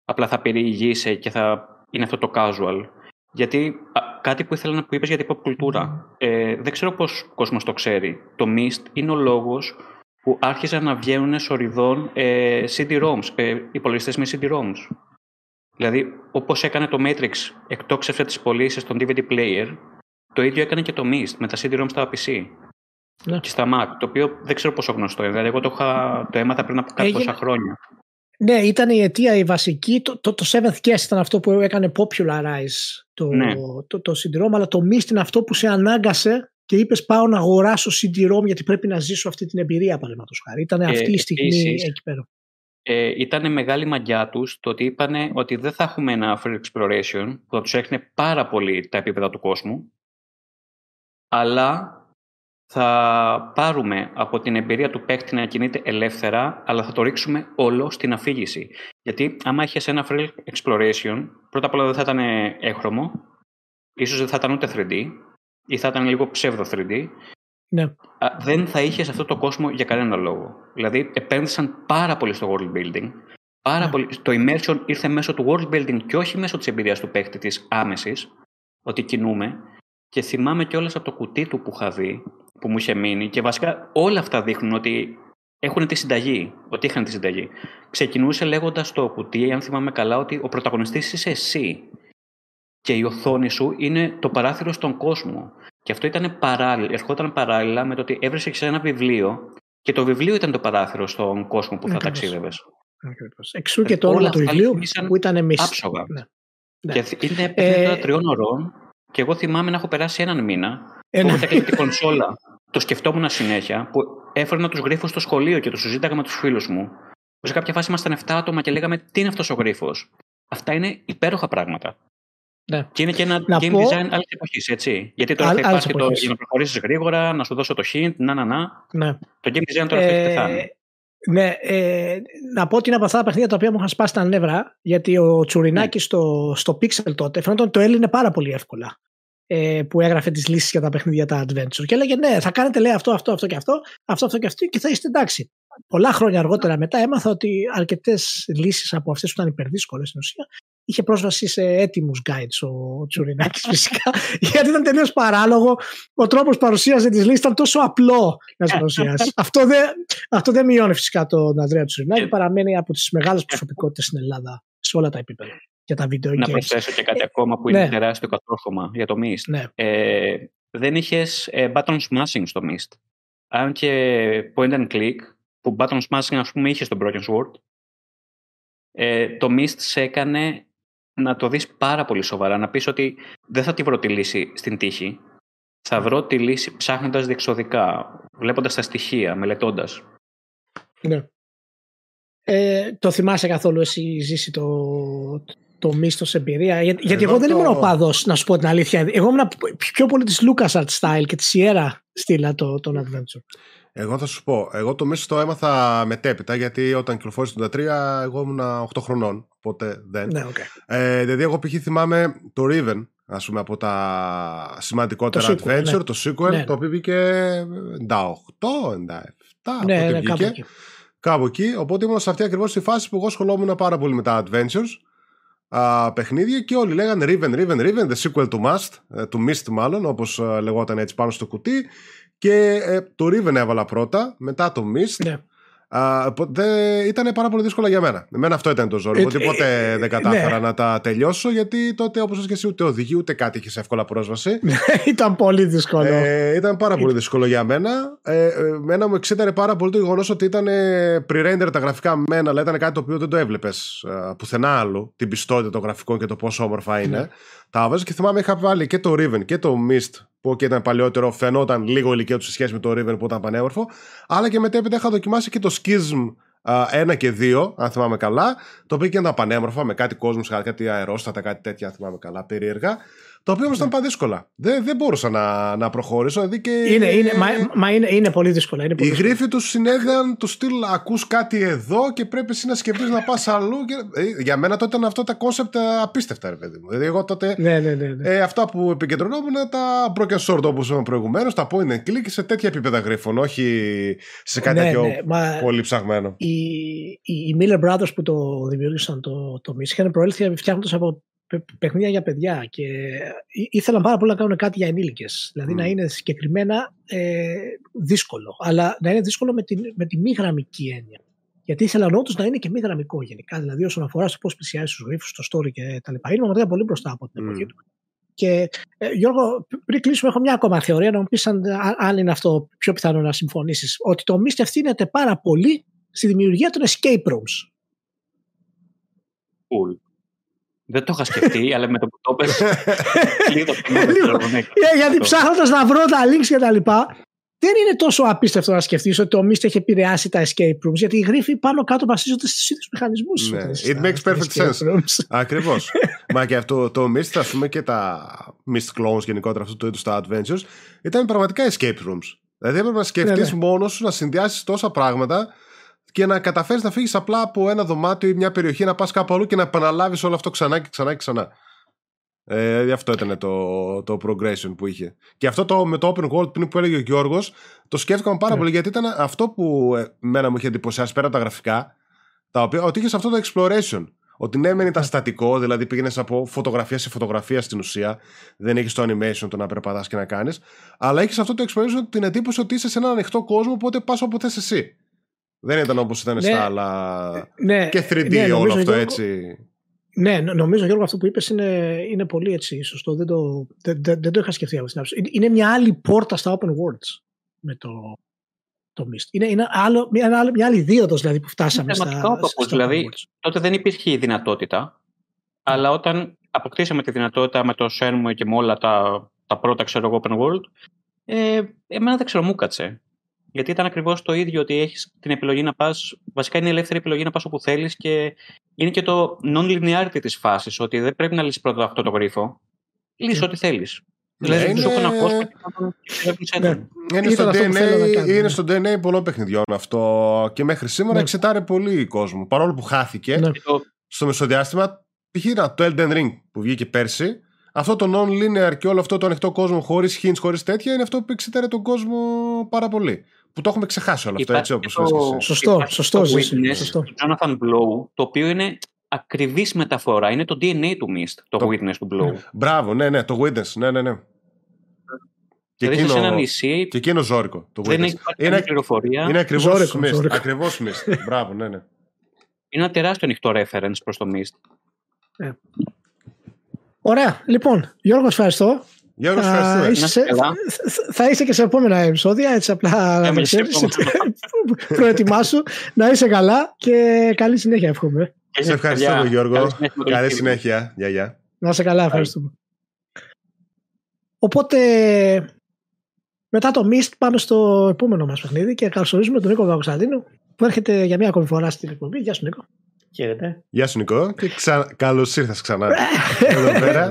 απλά θα περιηγήσει και θα είναι αυτό το casual. Γιατί κάτι που ήθελα να που είπες για την pop κουλτούρα. Ε, δεν ξέρω πώς ο κόσμος το ξέρει. Το Mist είναι ο λόγος που άρχισαν να βγαίνουν σοριδών ε, CD-ROMs, ε, υπολογιστές με CD-ROMs. Δηλαδή, όπως έκανε το Matrix, εκτόξευσε τις πωλήσεις στον DVD player, το ίδιο έκανε και το Mist με τα CD-ROMs στα PC. Ναι. Και στα Mac, το οποίο δεν ξέρω πόσο γνωστό είναι. Δηλαδή, εγώ το, είχα, το έμαθα πριν από κάποια Έγινε... χρόνια. Ναι, ήταν η αιτία η βασική. Το, το, το Seventh Guest ήταν αυτό που έκανε popularize το, ναι. το, το, CD-ROM, αλλά το Mist είναι αυτό που σε ανάγκασε και είπες πάω να αγοράσω CD-ROM γιατί πρέπει να ζήσω αυτή την εμπειρία παραδείγματος χάρη. Ήταν αυτή η στιγμή επίσης, εκεί πέρα. Ε, ήταν μεγάλη μαγιά τους το ότι είπαν ότι δεν θα έχουμε ένα free exploration που θα τους έχνε πάρα πολύ τα επίπεδα του κόσμου, αλλά θα πάρουμε από την εμπειρία του παίκτη να κινείται ελεύθερα, αλλά θα το ρίξουμε όλο στην αφήγηση. Γιατί άμα έχει ένα free exploration, πρώτα απ' όλα δεν θα ήταν έχρωμο, ίσως δεν θα ήταν ούτε 3D, ή θα ήταν λίγο ψεύδο 3D. Ναι. Δεν θα είχε αυτό το κόσμο για κανένα λόγο. Δηλαδή, επένδυσαν πάρα πολύ στο world building. Πάρα ναι. πολύ... Το immersion ήρθε μέσω του world building και όχι μέσω της εμπειρίας του παίκτη της άμεσης, ότι κινούμε. Και θυμάμαι κιόλας από το κουτί του που είχα δει, που μου είχε μείνει, και βασικά όλα αυτά δείχνουν ότι έχουν τη συνταγή. Ότι είχαν τη συνταγή. Ξεκινούσε λέγοντας το κουτί, αν θυμάμαι καλά, ότι ο πρωταγωνιστής είσαι εσύ. Και η οθόνη σου είναι το παράθυρο στον κόσμο. Και αυτό ήταν παράλληλα, ερχόταν παράλληλα με το ότι έβρισκες ένα βιβλίο και το βιβλίο ήταν το παράθυρο στον κόσμο που θα ταξίδευες. Εξού και το όνομα του βιβλίου που ήταν εμείς. Άψογα. Ναι. Και είναι ε... τριών ωρών και εγώ θυμάμαι να έχω περάσει έναν μήνα ένα... που την κονσόλα. Το σκεφτόμουν συνέχεια, που έφερνα τους γρήφου στο σχολείο και το συζήταγα με τους φίλους μου. Που σε κάποια φάση ήμασταν 7 άτομα και λέγαμε τι είναι αυτός ο γρίφος; Αυτά είναι υπέροχα πράγματα. Ναι. Και είναι και ένα να game πω... design άλλης εποχής, έτσι. Γιατί τώρα θα υπάρχει το για να προχωρήσεις γρήγορα, να σου δώσω το hint, να, να, να. Ναι. Το game design τώρα ε, θα έχει πεθάνει. Ναι, ε, να πω ότι είναι από αυτά τα παιχνίδια τα οποία μου είχαν σπάσει τα νεύρα, γιατί ο Τσουρινάκης ναι. στο, στο Pixel τότε φαίνονταν το έλυνε πάρα πολύ εύκολα. ε, που έγραφε τις λύσεις για τα παιχνίδια τα adventure. Και έλεγε ναι, θα κάνετε λέει αυτό, αυτό, αυτό και αυτό, αυτό, αυτό και αυτό και θα είστε εντάξει. Πολλά χρόνια αργότερα μετά έμαθα ότι αρκετές λύσεις από αυτές που ήταν υπερδύσκολες στην ουσία είχε πρόσβαση σε έτοιμους guides ο Τσουρινάκη φυσικά. γιατί ήταν τελείως παράλογο. Ο τρόπος παρουσίαζε τις λύσεις ήταν τόσο απλό να τις παρουσιάσει. αυτό, δεν, αυτό δεν μειώνει φυσικά τον Ανδρέα Τσουρινάκη. Παραμένει από τις μεγάλες προσωπικότητες στην Ελλάδα σε όλα τα επίπεδα. Για τα βίντεο να προσθέσω και κάτι ε, ακόμα που είναι ναι. τεράστιο κατόρθωμα για το Mist. Ναι. Ε, δεν είχες ε, button smashing στο Mist. Αν και point and click, που button smashing ας πούμε είχε στο Broken Sword, ε, το Mist σε έκανε να το δεις πάρα πολύ σοβαρά, να πεις ότι δεν θα τη βρω τη λύση στην τύχη. Θα βρω τη λύση ψάχνοντας διεξοδικά, βλέποντας τα στοιχεία, μελετώντας. Ναι. Ε, το θυμάσαι καθόλου εσύ ζήσει το, το μίστο εμπειρία; Για, γιατί εγώ, δεν ήμουν ο παδός, να σου πω την αλήθεια. Εγώ ήμουν πιο πολύ της LucasArts style και της Sierra στήλα το, τον Adventure. Εγώ θα σου πω. Εγώ το μίστο το έμαθα μετέπειτα γιατί όταν κυκλοφόρησε το 93 εγώ ήμουν 8 χρονών. Οπότε δεν. Ναι, okay. ε, δηλαδή, εγώ π.χ. θυμάμαι το Riven, ας πούμε, από τα σημαντικότερα το adventure, ναι. το sequel, ναι. το οποίο βγήκε 98, 97. Ναι, ναι, βγήκε. Κάπου εκεί. κάπου εκεί. Οπότε ήμουν σε αυτή ακριβώς τη φάση που εγώ ασχολόμουν πάρα πολύ με τα adventures α, παιχνίδια και όλοι λέγανε Riven, Riven, Riven, the sequel to Must, ε, to Mist μάλλον, όπως ε, λεγόταν έτσι πάνω στο κουτί και ε, το Riven έβαλα πρώτα, μετά το Mist ναι. Α, ήταν πάρα πολύ δύσκολο για μένα. Εμένα αυτό ήταν το ζόρι. Οπότε ποτέ δεν κατάφερα ναι. να τα τελειώσω γιατί τότε, όπως και εσύ, ούτε οδηγεί ούτε κάτι είχε εύκολα πρόσβαση. Ναι, ήταν πολύ δύσκολο. Ε, ήταν πάρα πολύ δύσκολο για μένα. Ε, ε, μένα μου εξήταρε πάρα πολύ το γεγονός ότι ήταν pre-render τα γραφικά μένα, αλλά ήταν κάτι το οποίο δεν το έβλεπες πουθενά άλλου. Την πιστότητα των γραφικών και το πόσο όμορφα είναι. Ναι. Τα βάζω και θυμάμαι είχα βάλει και το Riven και το Myst που και ήταν παλιότερο, φαινόταν λίγο ηλικία του σε σχέση με το Riven που ήταν πανέμορφο. Αλλά και μετέπειτα είχα δοκιμάσει και το Schizm 1 και 2, αν θυμάμαι καλά. Το οποίο και ήταν πανέμορφα με κάτι κόσμο, κάτι αερόστατα, κάτι τέτοια, αν θυμάμαι καλά, περίεργα. Το οποίο όμως ήταν ναι. δύσκολα. Δεν, δεν μπορούσα να, να προχωρήσω. Δηλαδή και... είναι, είναι, μα, μα είναι, είναι πολύ δύσκολα. Είναι πολύ Οι γρίφοι τους συνέδεαν τους στυλ ακούς κάτι εδώ και πρέπει εσύ να σκεφτείς να πας αλλού. Και... Ε, για μένα τότε ήταν αυτό τα concept απίστευτα, ρε παιδί μου. Δηλαδή, εγώ τότε. Ναι, ναι, ναι, ναι. Ε, αυτά που επικεντρωνόμουν τα broken sword όπως είπαμε προηγουμένως, τα point and click σε τέτοια επίπεδα γρίφων, όχι σε κάτι ναι, ναι, πολύ ψαγμένο. Οι, οι, οι Miller Brothers που το δημιούργησαν το, το Miss είχαν προέλθει φτιάχνοντας από παιχνίδια για παιδιά και ήθελαν πάρα πολύ να κάνουν κάτι για ενήλικες. Δηλαδή να είναι συγκεκριμένα ε, δύσκολο, αλλά να είναι δύσκολο με τη, με τη μη γραμμική έννοια. Γιατί ήθελαν όντως να είναι και μη γραμμικό γενικά. Δηλαδή, όσον αφορά στο πώς πλησιάζει τους γρήφου, το story και τα λοιπά. Είναι πραγματικά πολύ μπροστά από την εποχή τους. Και ε, Γιώργο, πριν κλείσουμε, έχω μια ακόμα θεωρία να μου πεις αν, αν είναι αυτό πιο πιθανό να συμφωνήσεις. Ότι το Mist ευθύνεται πάρα πολύ στη δημιουργία των escape rooms. Cool. Δεν το είχα σκεφτεί, αλλά με το που το πες Γιατί ψάχνοντας να βρω τα links και τα λοιπά, δεν είναι τόσο απίστευτο να σκεφτείς ότι το Mist έχει επηρεάσει τα escape rooms, γιατί οι γρίφοι πάνω κάτω βασίζονται στους ίδιους μηχανισμούς. Ναι, it makes perfect sense. Ακριβώς. Μα και αυτό το Mist, ας πούμε και τα Mist clones γενικότερα αυτού του είδους τα adventures, ήταν πραγματικά escape rooms. Δηλαδή έπρεπε να σκεφτείς ναι, ναι. μόνος σου να συνδυάσεις τόσα πράγματα και να καταφέρεις να φύγεις απλά από ένα δωμάτιο ή μια περιοχή, να πας κάπου αλλού και να επαναλάβεις όλο αυτό ξανά και ξανά και ξανά. Ε, αυτό ήταν το, το progression που είχε. Και αυτό το, με το open world πριν που έλεγε ο Γιώργος, το σκέφτηκαμε πάρα yeah. Ναι. πολύ γιατί ήταν αυτό που ε, μένα μου είχε εντυπωσιάσει πέρα από τα γραφικά, τα οποία, ότι είχες αυτό το exploration. Ότι ναι, μεν ήταν ναι. στατικό, δηλαδή πήγαινες από φωτογραφία σε φωτογραφία στην ουσία. Δεν έχεις το animation το να περπατάς και να κάνεις. Αλλά έχεις αυτό το exploration την εντύπωση ότι είσαι σε έναν ανοιχτό κόσμο, οπότε πας όπου θες εσύ. Δεν ήταν όπως ήταν ναι, στα άλλα. Ναι, και 3D ναι, όλο αυτό Γιώργο, έτσι. Ναι, νομίζω Γιώργο αυτό που είπες είναι, είναι πολύ έτσι σωστό. Δεν το, δεν, δεν, δεν το είχα σκεφτεί από την άποψη. Είναι μια άλλη πόρτα στα open worlds με το, το Mist. Είναι, είναι άλλο, μια, μια άλλη δίωδος δηλαδή που φτάσαμε στα, στα, δηλαδή, τότε δεν υπήρχε η δυνατότητα, αλλά όταν αποκτήσαμε τη δυνατότητα με το Shenmue και με όλα τα, τα πρώτα ξέρω open world, ε, εμένα δεν ξέρω μου κάτσε. Γιατί ήταν ακριβώς το ίδιο ότι έχεις την επιλογή να πας. Βασικά είναι η ελεύθερη επιλογή να πας όπου θέλεις και είναι και το non-linearity της φάσης. Ότι δεν πρέπει να λύσεις πρώτα αυτό το γρίφο. Λύσει ό,τι θέλεις. Δηλαδή, είναι... έχω ένα ναι. Είναι, στο DNA, είναι στο DNA πολλών παιχνιδιών αυτό και μέχρι σήμερα ναι. εξετάρει πολύ κόσμο. Παρόλο που χάθηκε ναι. στο μεσοδιάστημα, π.χ. το Elden Ring που βγήκε πέρσι, αυτό το non-linear και όλο αυτό το ανοιχτό κόσμο χωρίς hints, χωρίς τέτοια είναι αυτό που εξητέρε τον κόσμο πάρα πολύ. Που το έχουμε ξεχάσει όλο αυτό, έτσι όπως το... Σωστό, σωστό, το witness, σωστό. Το Jonathan Blow, το οποίο είναι ακριβής μεταφορά. Είναι το DNA του Mist, το, το... witness του Blow. Μπράβο, ναι, ναι, το witness, ναι, ναι, ναι. Και εκείνο, σε ένα νησί. Και εκείνο ζώρικο. Το δεν έχει είναι, πληροφορία. Είναι ακριβώς Mist. Ακριβώς Mist. Μπράβο, ναι, ναι. Είναι ένα τεράστιο ανοιχτό reference προς το Mist. Ε. Ωραία. Λοιπόν, Γιώργος, ευχαριστώ. Γιώργος, ευχαριστώ. Είσαι, θα είσαι και σε επόμενα επεισόδια, έτσι απλά να ξέρεις. Προετοιμάσου, να είσαι καλά και καλή συνέχεια εύχομαι. Σε ευχαριστώ, Γιώργο. Καλή συνέχεια. Γεια, γεια. Να είσαι καλά, ευχαριστούμε. Οπότε, μετά το Mist πάμε στο επόμενο μας παιχνίδι και καλωσορίζουμε τον Νίκο Κωνσταντίνο που έρχεται για μία ακόμη φορά στην εκπομπή. Γεια σου Νίκο. Χαίρετε. Γεια σου Νίκο και ξα... καλώς ήρθες ξανά εδώ πέρα.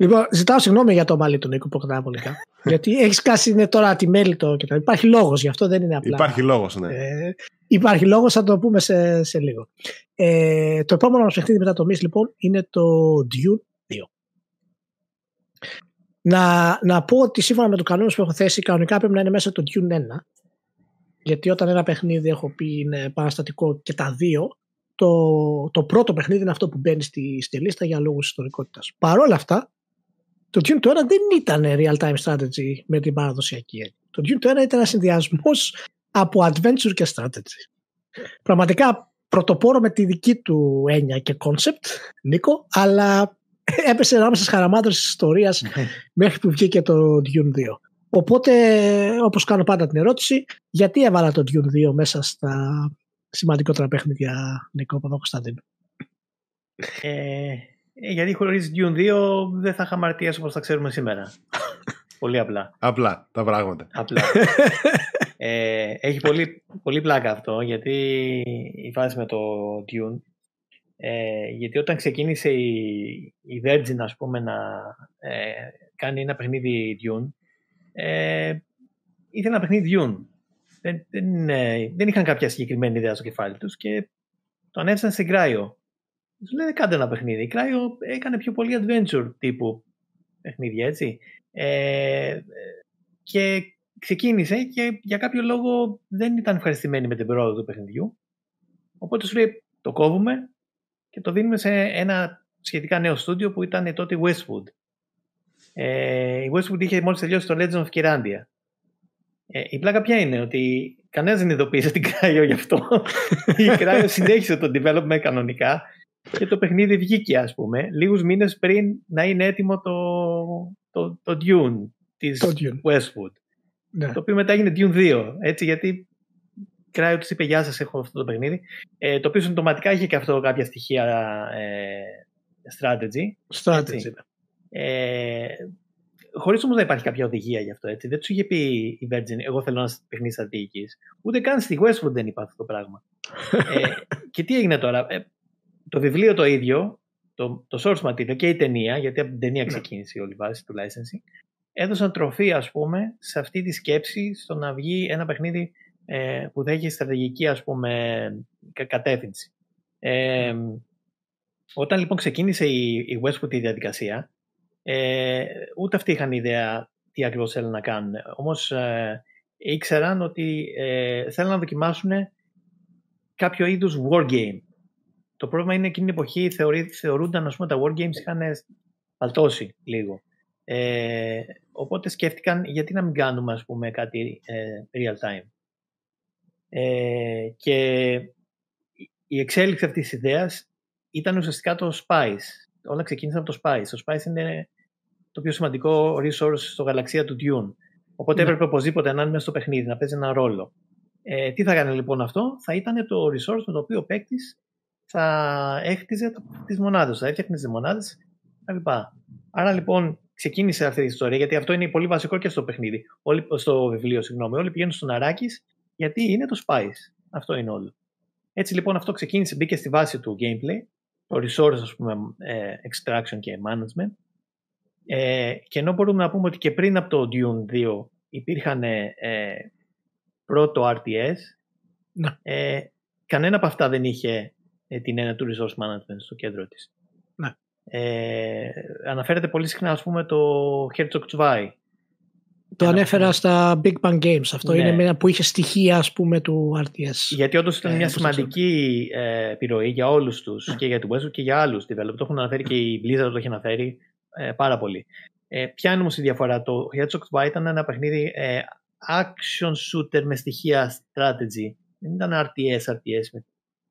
Βρήκα. Λοιπόν, ζητάω συγγνώμη για το μαλλί του Νίκο που πολύ γιατί έχεις κάσει είναι τώρα τη μέλη το και Υπάρχει λόγος γι' αυτό, δεν είναι απλά. Υπάρχει λόγος, ναι. Ε, υπάρχει λόγος, θα το πούμε σε, σε λίγο. Ε, το επόμενο μας παιχνίδι μετά το Mist λοιπόν είναι το Dune 2. Να, να πω ότι σύμφωνα με τους κανόνες που έχω θέσει, κανονικά πρέπει να είναι μέσα το Dune 1. Γιατί όταν ένα παιχνίδι έχω πει είναι παραστατικό και τα δύο, το, το πρώτο παιχνίδι είναι αυτό που μπαίνει στη, στη λίστα για λόγους ιστορικότητας. Παρ' όλα αυτά, το Dune το 1 δεν ήταν real-time strategy με την παραδοσιακή έννοια. Το Dune το 1 ήταν ένα συνδυασμός από adventure και strategy. Πραγματικά πρωτοπόρο με τη δική του έννοια και concept, Νίκο, αλλά έπεσε ανάμεσα στις χαραμάτρες της ιστορίας μέχρι που βγήκε το Dune 2. Οπότε, όπως κάνω πάντα την ερώτηση, γιατί έβαλα το Dune 2 μέσα στα σημαντικότερα παιχνίδια Νικό Παπα-Κωνσταντίνου. Ε, ε, γιατί χωρίς Dune 2 δεν θα είχαμε αρτίες όπως θα ξέρουμε σήμερα. πολύ απλά. Απλά τα πράγματα. Απλά. ε, έχει πολύ, πολύ πλάκα αυτό γιατί η φάση με το Dune ε, γιατί όταν ξεκίνησε η, η Virgin ας πούμε να ε, κάνει ένα παιχνίδι Dune ε, ήθελε ένα παιχνίδι Dune δεν, δεν, δεν είχαν κάποια συγκεκριμένη ιδέα στο κεφάλι τους και το ανέβησαν σε Γκράιο τους λένε κάντε ένα παιχνίδι. Η Cryo έκανε πιο πολύ adventure τύπου παιχνίδια, έτσι. Ε, και ξεκίνησε και για κάποιο λόγο δεν ήταν ευχαριστημένη με την πρόοδο του παιχνιδιού. Οπότε σου λέει το κόβουμε και το δίνουμε σε ένα σχετικά νέο στούντιο που ήταν τότε Westwood. Ε, η Westwood είχε μόλις τελειώσει το Legend of Kirandia. Ε, η πλάκα ποια είναι ότι κανένας δεν ειδοποίησε την Cryo γι' αυτό. η Cryo συνέχισε το development κανονικά και το παιχνίδι βγήκε ας πούμε λίγους μήνες πριν να είναι έτοιμο το, το, το Dune της το Dune. Westwood ναι. το οποίο μετά έγινε Dune 2 έτσι γιατί Κράιο τους είπε γεια σας έχω αυτό το παιχνίδι ε, το οποίο συμπτωματικά είχε και αυτό κάποια στοιχεία ε, strategy strategy ε, Χωρίς όμως να υπάρχει κάποια οδηγία γι' αυτό. Έτσι. Δεν τους είχε πει η Virgin, Εγώ θέλω ένα παιχνίδι στρατηγικής. Ούτε καν στη Westwood δεν υπάρχει αυτό το πράγμα. ε, και τι έγινε τώρα. Ε, το βιβλίο το ίδιο, το, το source material και η ταινία, γιατί από την ταινία ναι. ξεκίνησε η όλη βάση του licensing, έδωσαν τροφή ας πούμε σε αυτή τη σκέψη στο να βγει ένα παιχνίδι ε, που θα έχει στρατηγική ας πούμε κατεύθυνση. Ε, όταν λοιπόν ξεκίνησε η, η Westwood η διαδικασία, ε, ούτε αυτοί είχαν ιδέα τι ακριβώς θέλουν να κάνουν. Όμως ε, ήξεραν ότι ε, θέλουν να δοκιμάσουν κάποιο είδους wargame. Το πρόβλημα είναι εκείνη την εποχή θεωρεί, θεωρούνταν ας πούμε, τα wargames είχαν παλτώσει λίγο. Ε, οπότε σκέφτηκαν γιατί να μην κάνουμε ας πούμε, κάτι ε, real time. Ε, και η εξέλιξη αυτής της ιδέας ήταν ουσιαστικά το Spice. Όλα ξεκίνησαν από το Spice. Το Spice είναι το πιο σημαντικό resource στο γαλαξία του Dune. Οπότε ναι. έπρεπε οπωσδήποτε να είναι μέσα στο παιχνίδι, να παίζει ένα ρόλο. Ε, τι θα κάνει λοιπόν αυτό, θα ήταν το resource με το οποίο ο παίκτης θα έχτιζε τις μονάδες, θα έφτιαχνε τις μονάδες κλπ. Άρα λοιπόν ξεκίνησε αυτή η ιστορία, γιατί αυτό είναι πολύ βασικό και στο παιχνίδι, όλοι, στο βιβλίο, συγγνώμη. Όλοι πηγαίνουν στον Αράκης γιατί είναι το Spice. Αυτό είναι όλο. Έτσι λοιπόν αυτό ξεκίνησε, μπήκε στη βάση του gameplay, το resource ας πούμε ε, extraction και management ε, και ενώ μπορούμε να πούμε ότι και πριν από το Dune 2 υπήρχαν ε, πρώτο RTS, ναι. ε, κανένα από αυτά δεν είχε ε, την έννοια του resource management στο κέντρο της. Ναι. Ε, αναφέρεται πολύ συχνά ας πούμε το Herzog Zwei. Το ανέφερα στα Big Bang Games. Αυτό είναι μια που είχε στοιχεία ας πούμε του RTS. Γιατί όντως ήταν ε, μια σημαντική ε, επιρροή για όλους τους και για την Westwood και για άλλους developers. Το έχουν αναφέρει και η Blizzard το έχει αναφέρει ε, πάρα πολύ. Ε, ποια είναι όμως η διαφορά; Το Herzog Zwei ήταν ένα παιχνίδι ε, action shooter με στοιχεία strategy. Δεν ήταν RTS, RTS.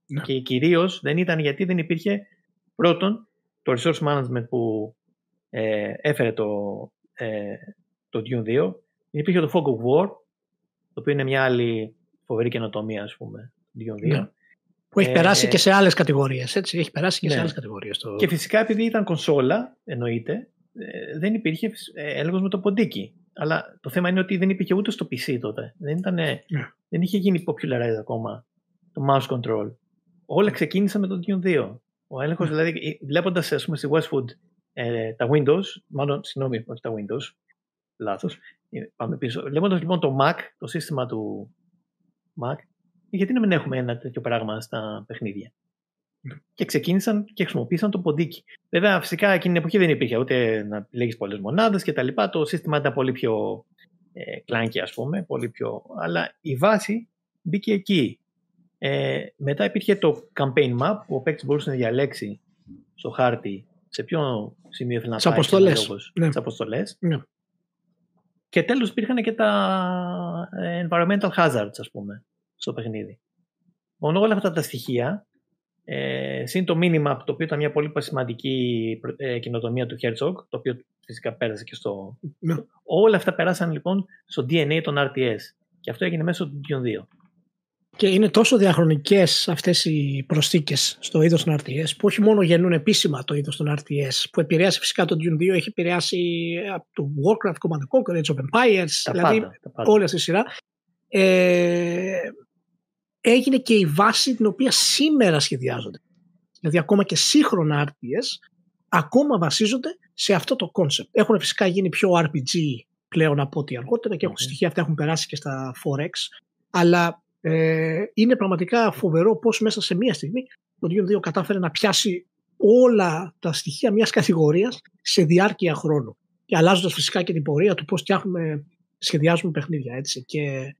Ναι. Και κυρίως δεν ήταν γιατί δεν υπήρχε πρώτον το resource management που ε, έφερε το, ε, το Dune 2. Υπήρχε το Fog of War, το οποίο είναι μια άλλη φοβερή καινοτομία, ας πούμε, Dune 2. Ναι. Που έχει ε, περάσει και σε άλλες κατηγορίες, έτσι. Έχει περάσει και ναι. σε άλλες κατηγορίες. Το... Και φυσικά επειδή ήταν κονσόλα, εννοείται, ε, δεν υπήρχε ε, έλεγχος με το ποντίκι. Αλλά το θέμα είναι ότι δεν υπήρχε ούτε στο PC τότε. Δεν, ήταν, ναι. δεν είχε γίνει popularized ακόμα το mouse control. Όλα ξεκίνησαν με το Dune 2. Ο έλεγχος, ναι. δηλαδή, βλέποντας στη Westwood ε, τα Windows, μάλλον, συγγνώμη, όχι τα Windows, λάθος. Ε, πάμε πίσω. Βλέποντας λοιπόν το Mac, το σύστημα του Mac, γιατί να μην έχουμε ένα τέτοιο πράγμα στα παιχνίδια; Και ξεκίνησαν και χρησιμοποίησαν το ποντίκι. Βέβαια, φυσικά εκείνη την εποχή δεν υπήρχε ούτε να λέγει πολλές μονάδες κτλ. Το σύστημα ήταν πολύ πιο ε, κλάνκι, ας πούμε, πολύ πιο. Αλλά η βάση μπήκε εκεί. Ε, μετά υπήρχε το campaign map που ο παίκτης μπορούσε να διαλέξει στο χάρτη σε ποιο σημείο ήθελε να πάει. Αποστολές. Ναι. αποστολές. Ναι. Και τέλος υπήρχαν και τα ε, environmental hazards, ας πούμε, στο παιχνίδι. Μόνο όλα αυτά τα στοιχεία ε, συν το minimap, το οποίο ήταν μια πολύ σημαντική ε, κοινοτομία του Herzog, το οποίο φυσικά πέρασε και στο... Ναι. Όλα αυτά περάσαν λοιπόν στο DNA των RTS. Και αυτό έγινε μέσω του Dune 2. Και είναι τόσο διαχρονικές αυτές οι προσθήκες στο είδος των RTS που όχι μόνο γεννούν επίσημα το είδος των RTS που επηρέασε φυσικά το Dune 2, έχει επηρεάσει από το Warcraft, Command Conquer, Age of Empires, τα δηλαδή πάντα, όλη αυτή τη σειρά. Ε, έγινε και η βάση την οποία σήμερα σχεδιάζονται. Δηλαδή ακόμα και σύγχρονα RTS ακόμα βασίζονται σε αυτό το concept. Έχουν φυσικά γίνει πιο RPG πλέον από ό,τι αργότερα και έχουν στοιχεία αυτά έχουν περάσει και στα Forex αλλά ε, είναι πραγματικά φοβερό πώς μέσα σε μία στιγμή το Dune 2 κατάφερε να πιάσει όλα τα στοιχεία μιας κατηγορίας σε διάρκεια χρόνου και αλλάζοντας φυσικά και την πορεία του πώς σχεδιάζουμε παιχνίδια έτσι και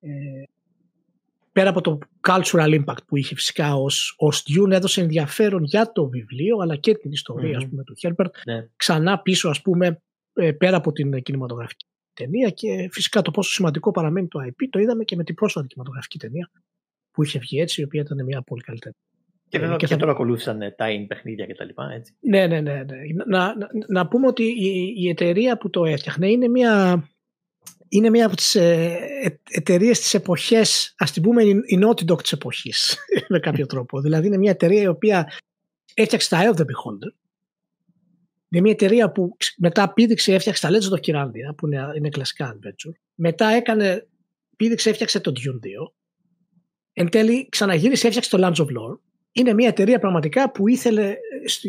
ε, πέρα από το cultural impact που είχε φυσικά ως, ως Dune έδωσε ενδιαφέρον για το βιβλίο αλλά και την ιστορία mm-hmm. ας πούμε, του Herbert ναι. ξανά πίσω ας πούμε ε, πέρα από την κινηματογραφική ταινία και φυσικά το πόσο σημαντικό παραμένει το IP το είδαμε και με την πρόσφατη κινηματογραφική ταινία που είχε βγει έτσι η οποία ήταν μια πολύ καλή ταινία. Και βέβαια και, και τώρα ακολούθησαν τα in παιχνίδια και τα λοιπά, έτσι. Ναι, ναι, ναι. ναι. Να, να, να, πούμε ότι η, η εταιρεία που το έφτιαχνε είναι μια είναι μία από τις ε, ε, εταιρείες της εποχές, ας την πούμε η Naughty Dog της εποχής, με κάποιο τρόπο. Δηλαδή είναι μια εταιρεία η οποία έφτιαξε τα Eye of the Beholder. Είναι μια εταιρεία που μετά πήδηξε, έφτιαξε τα Legend of Kirandia, που είναι, είναι κλασικά adventure. Μετά έκανε, πήδηξε, έφτιαξε το Dune 2. Εν τέλει ξαναγύρισε, έφτιαξε το Lands of Lore. Είναι μια εταιρεία πραγματικά που ήθελε,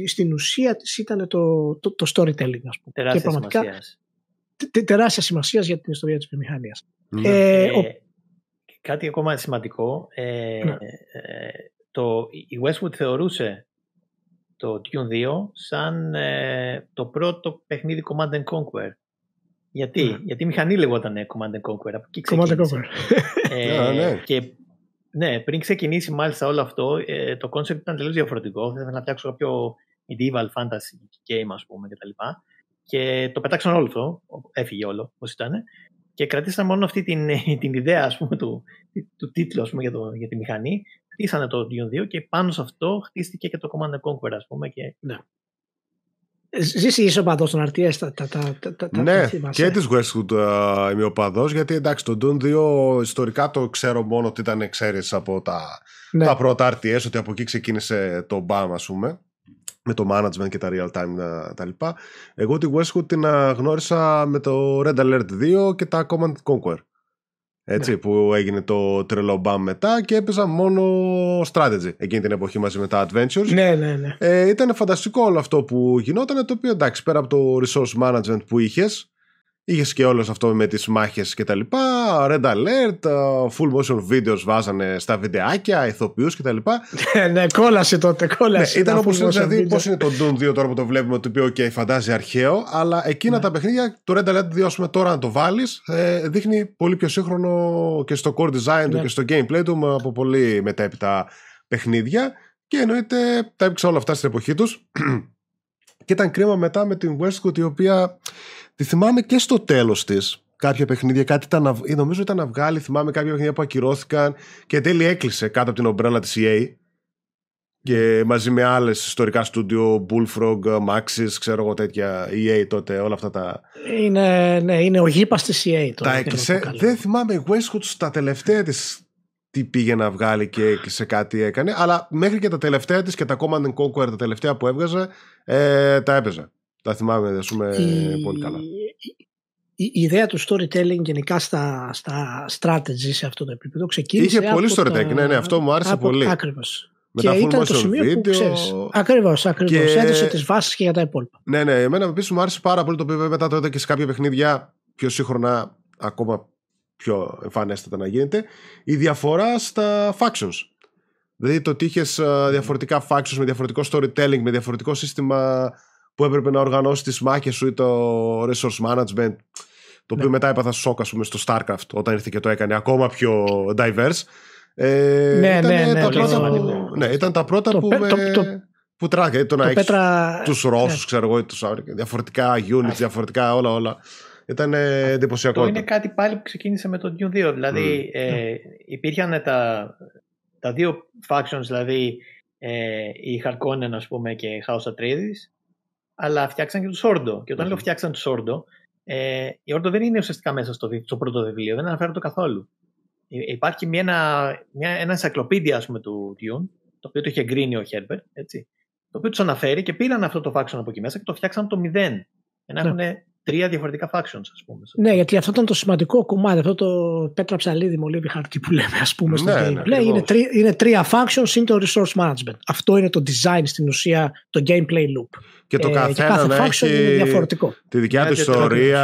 στην ουσία της ήταν το, το, το storytelling, ας πούμε. Τεράστια και πραγματικά, τεράστια σημασίας για την ιστορία της βιομηχανίας. Ναι. Ε, ε, κάτι ακόμα σημαντικό. Ε, ναι. ε, το, η Westwood θεωρούσε το Dune 2 σαν ε, το πρώτο παιχνίδι Command and Conquer. Γιατί, ναι. Γιατί η μηχανή λεγόταν Command and Conquer. Από εκεί Command and Conquer. Ε, ναι. Και ναι, πριν ξεκινήσει μάλιστα όλο αυτό, ε, το concept ήταν τελείως διαφορετικό. Θα ήθελα να φτιάξω κάποιο medieval fantasy game, ας πούμε, κτλ. Και το πετάξαν όλο αυτό, έφυγε όλο όπω ήταν. Και κρατήσαν μόνο αυτή την, την ιδέα ας πούμε, του, του τίτλου ας πούμε, για, το, για τη μηχανή. Χτίσανε το Dune 2 και πάνω σε αυτό χτίστηκε και το Command Conquer, ας πούμε. Και... Ναι. Ζήσει είσαι οπαδός των RTS τα, τα, τα, τα, Ναι, και της Westwood uh, είμαι οπαδός γιατί εντάξει το Dune 2 ιστορικά το ξέρω μόνο ότι ήταν εξαίρεση από τα, ναι. τα πρώτα RTS ότι από εκεί ξεκίνησε το BAM ας πούμε με το management και τα real time τα, τα λοιπά. Εγώ τη Westwood την γνώρισα με το Red Alert 2 και τα Command Conquer. Έτσι, ναι. που έγινε το τρελό μπαμ μετά και έπαιζα μόνο strategy εκείνη την εποχή μαζί με τα adventures. Ναι, ναι, ναι. Ε, ήταν φανταστικό όλο αυτό που γινόταν, το οποίο εντάξει, πέρα από το resource management που είχες, Είχες και όλος αυτό με τις μάχες και τα λοιπά. Red Alert, full motion videos βάζανε στα βιντεάκια, ηθοποιούς και τα λοιπά. Ναι, ναι, κόλασε τότε, κόλασε. Ναι, ήταν όπως είναι, δηλαδή, πώς είναι το Doom 2 τώρα που το βλέπουμε, το οποίο okay, φαντάζει αρχαίο, αλλά εκείνα ναι. τα παιχνίδια, το Red Alert 2, τώρα να το βάλεις, ε, δείχνει πολύ πιο σύγχρονο και στο core design του ναι. και στο gameplay του από πολύ μετέπειτα παιχνίδια. Και εννοείται τα έπαιξα όλα αυτά στην εποχή τους. και ήταν κρίμα μετά με την Westwood η οποία Τη θυμάμαι και στο τέλος της κάποια παιχνίδια, κάτι ήταν, νομίζω ήταν να βγάλει, θυμάμαι κάποια παιχνίδια που ακυρώθηκαν και τέλει έκλεισε κάτω από την ομπρέλα της EA και μαζί με άλλες ιστορικά στούντιο, Bullfrog, Maxis, ξέρω εγώ τέτοια, EA τότε, όλα αυτά τα... Είναι, ναι, είναι ο γήπας της EA τότε. Τα έκλεισε. Δεν θυμάμαι η Westwood στα τελευταία της τι πήγε να βγάλει και σε κάτι έκανε, αλλά μέχρι και τα τελευταία της και τα Command Conquer τα τελευταία που έβγαζε, ε, τα έπαιζε. Τα θυμάμαι, ας πούμε, η... πολύ καλά. Η, η, ιδέα του storytelling γενικά στα, στα strategy σε αυτό το επίπεδο ξεκίνησε Είχε πολύ storytelling, ναι, ναι, αυτό μου άρεσε από, πολύ. Ακριβώς. και ήταν το σημείο βίντεο... που ξέρεις. Ακριβώς, ακριβώς. Και... Έδωσε τις βάσεις και για τα υπόλοιπα. Ναι, ναι, εμένα επίσης μου άρεσε πάρα πολύ το οποίο μετά το είδα και σε κάποια παιχνίδια πιο σύγχρονα, ακόμα πιο εμφανέστατα να γίνεται, η διαφορά στα factions. Δηλαδή το ότι είχες ε, διαφορετικά factions με διαφορετικό storytelling, με διαφορετικό σύστημα που έπρεπε να οργανώσει τις μάχες σου ή το resource management. Το οποίο ναι. μετά έπαθα σοκ, ας πούμε, στο StarCraft όταν ήρθε και το έκανε ακόμα πιο diverse. Ε, ναι, ήταν ναι, ναι, τα πρώτα που, ναι, ήταν τα πρώτα το, που, το, με, το, που τράγε. Το, το να έχεις πέτρα... τους Ρώσους, ναι. ξέρω εγώ, ή τους διαφορετικά units, διαφορετικά όλα, όλα. Ήταν εντυπωσιακό. Αυτό είναι κάτι πάλι που ξεκίνησε με το New 2. Δηλαδή, mm. ε, υπήρχαν τα, τα δύο factions, δηλαδή ε, η Harkonnen, ας πούμε, και η House Atreides αλλά φτιάξαν και τους Όρντο. Και όταν λέω φτιάξαν τους Όρντο, ε, η Όρντο δεν είναι ουσιαστικά μέσα στο, στο πρώτο βιβλίο, δεν αναφέρεται καθόλου. Υπάρχει μια, μια, ένα ενσακλοπίδια πούμε, του Dune, το οποίο το είχε εγκρίνει ο Χέρμπερ, έτσι, το οποίο τους αναφέρει και πήραν αυτό το faction από εκεί μέσα και το φτιάξαν το μηδέν. Για να έχουν τρία διαφορετικά factions, ας πούμε. Ναι, γιατί αυτό ήταν το σημαντικό κομμάτι, αυτό το πέτρα ψαλίδι, μολύβι χαρτί που λέμε, ας πούμε, στο ναι, gameplay. Ναι, είναι, τρία, είναι τρία factions, είναι το resource management. Αυτό είναι το design στην ουσία, το gameplay loop. Και το ε, καθένα και να έχει είναι διαφορετικό. τη δικιά του ιστορία,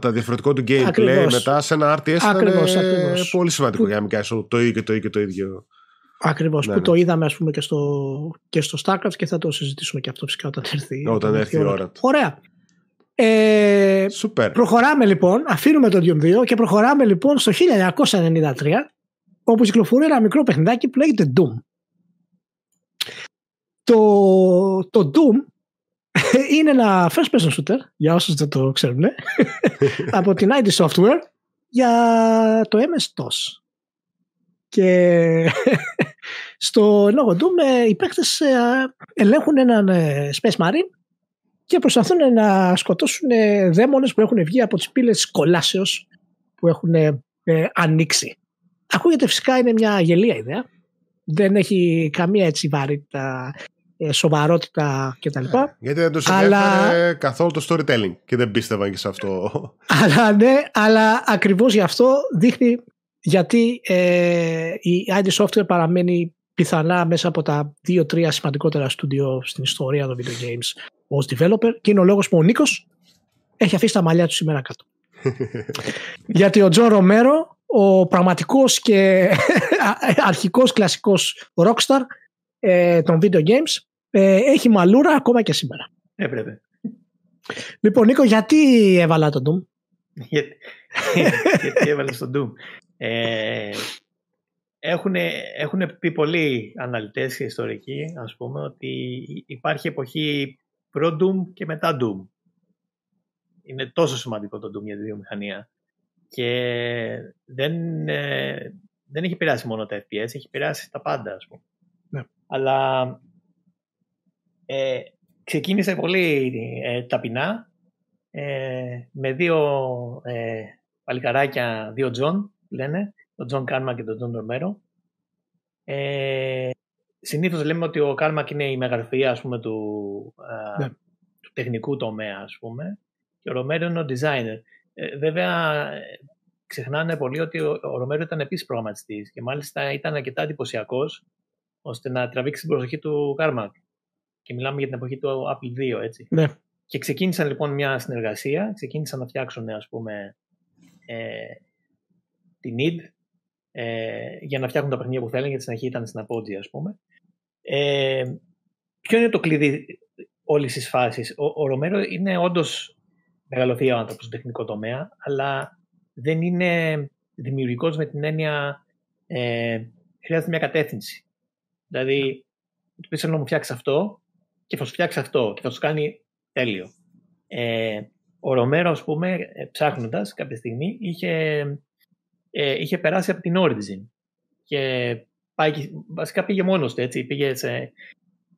τα διαφορετικό του gameplay. Ακριβώς. Μετά σε ένα RTS ακριβώς, ήταν ακριβώς. πολύ σημαντικό για να μην κάνεις το ίδιο και το ίδιο και το ίδιο. Ακριβώς. Ναι, που ναι. το είδαμε ας πούμε και στο, και στο StarCraft και θα το συζητήσουμε και αυτό φυσικά όταν έρθει, όταν έρθει η ώρα του. Ωραία. Ε, Προχωράμε λοιπόν, αφήνουμε το Doom 2 και προχωράμε λοιπόν στο 1993 όπου κυκλοφορεί ένα μικρό παιχνιδάκι που λέγεται Doom. Το, το Doom είναι ένα first person shooter, για όσους δεν το ξέρουν, από την ID Software για το MS-DOS. Και στο λόγο Doom ε, οι παίκτες ε, ελέγχουν έναν Space Marine και προσπαθούν να σκοτώσουν δαίμονες που έχουν βγει από τις πύλες κολάσεως που έχουν ε, ανοίξει. Ακούγεται φυσικά είναι μια γελία ιδέα. Δεν έχει καμία έτσι βαρύτητα, ε, σοβαρότητα κτλ. Yeah, ε, γιατί δεν τους αλλά... καθόλου το storytelling και δεν πίστευαν και σε αυτό. αλλά ναι, αλλά ακριβώς γι' αυτό δείχνει γιατί ε, η ID Software παραμένει πιθανά μέσα από τα δύο-τρία σημαντικότερα στούντιο στην ιστορία των video games ως developer και είναι ο λόγος που ο Νίκος έχει αφήσει τα μαλλιά του σήμερα κάτω. Γιατί ο Τζο Ρομέρο, ο πραγματικός και αρχικός κλασικός rockstar ε, των video games, ε, έχει μαλούρα ακόμα και σήμερα. Έπρεπε. Λοιπόν, Νίκο, γιατί έβαλα τον Doom? γιατί, γιατί έβαλες τον Doom; Ε, έχουν, έχουν πει πολλοί αναλυτές και ιστορικοί, ας πούμε, ότι υπάρχει εποχή προ-Doom και μετά Doom. Είναι τόσο σημαντικό το Doom για τη βιομηχανία. Και δεν, ε, δεν έχει πειράσει μόνο τα FPS, έχει πειράσει τα πάντα, ας πούμε. Ναι. Αλλά ε, ξεκίνησε πολύ ε, ταπεινά, ε, με δύο ε, παλικαράκια, δύο Τζον, λένε, τον Τζον Κάρμακ και τον Τζον Ρομέρο. Ε, Συνήθως λέμε ότι ο Κάρμακ είναι η μεγαλοφυΐα ας πούμε, του, ναι. του τεχνικού τομέα, ας πούμε, και ο Ρομέρο είναι ο designer. Ε, βέβαια, ξεχνάνε πολύ ότι ο, ο Ρομέρο ήταν επίσης προγραμματιστής και μάλιστα ήταν αρκετά εντυπωσιακός ώστε να τραβήξει την προσοχή του Κάρμακ. Και μιλάμε για την εποχή του Apple 2, έτσι. Ναι. και ξεκίνησαν λοιπόν μια συνεργασία, ξεκίνησαν να φτιάξουν ας πούμε ε, την ID ε, για να φτιάχνουν τα παιχνίδια που θέλουν, γιατί στην αρχή ήταν στην Apogee ας πούμε. Ε, ποιο είναι το κλειδί όλης της φάσης; Ο, ο Ρομέρο είναι όντως μεγαλοθύα άνθρωπος στον τεχνικό τομέα, αλλά δεν είναι δημιουργικός με την έννοια ε, χρειάζεται μια κατεύθυνση. Δηλαδή, του πει να μου φτιάξει αυτό και θα σου φτιάξει αυτό και θα σου κάνει τέλειο. Ε, ο Ρομέρο, ας πούμε, ε, ψάχνοντας κάποια στιγμή, είχε, ε, είχε περάσει από την Origin. Και πάει, βασικά πήγε μόνος του, έτσι. Πήγε σε,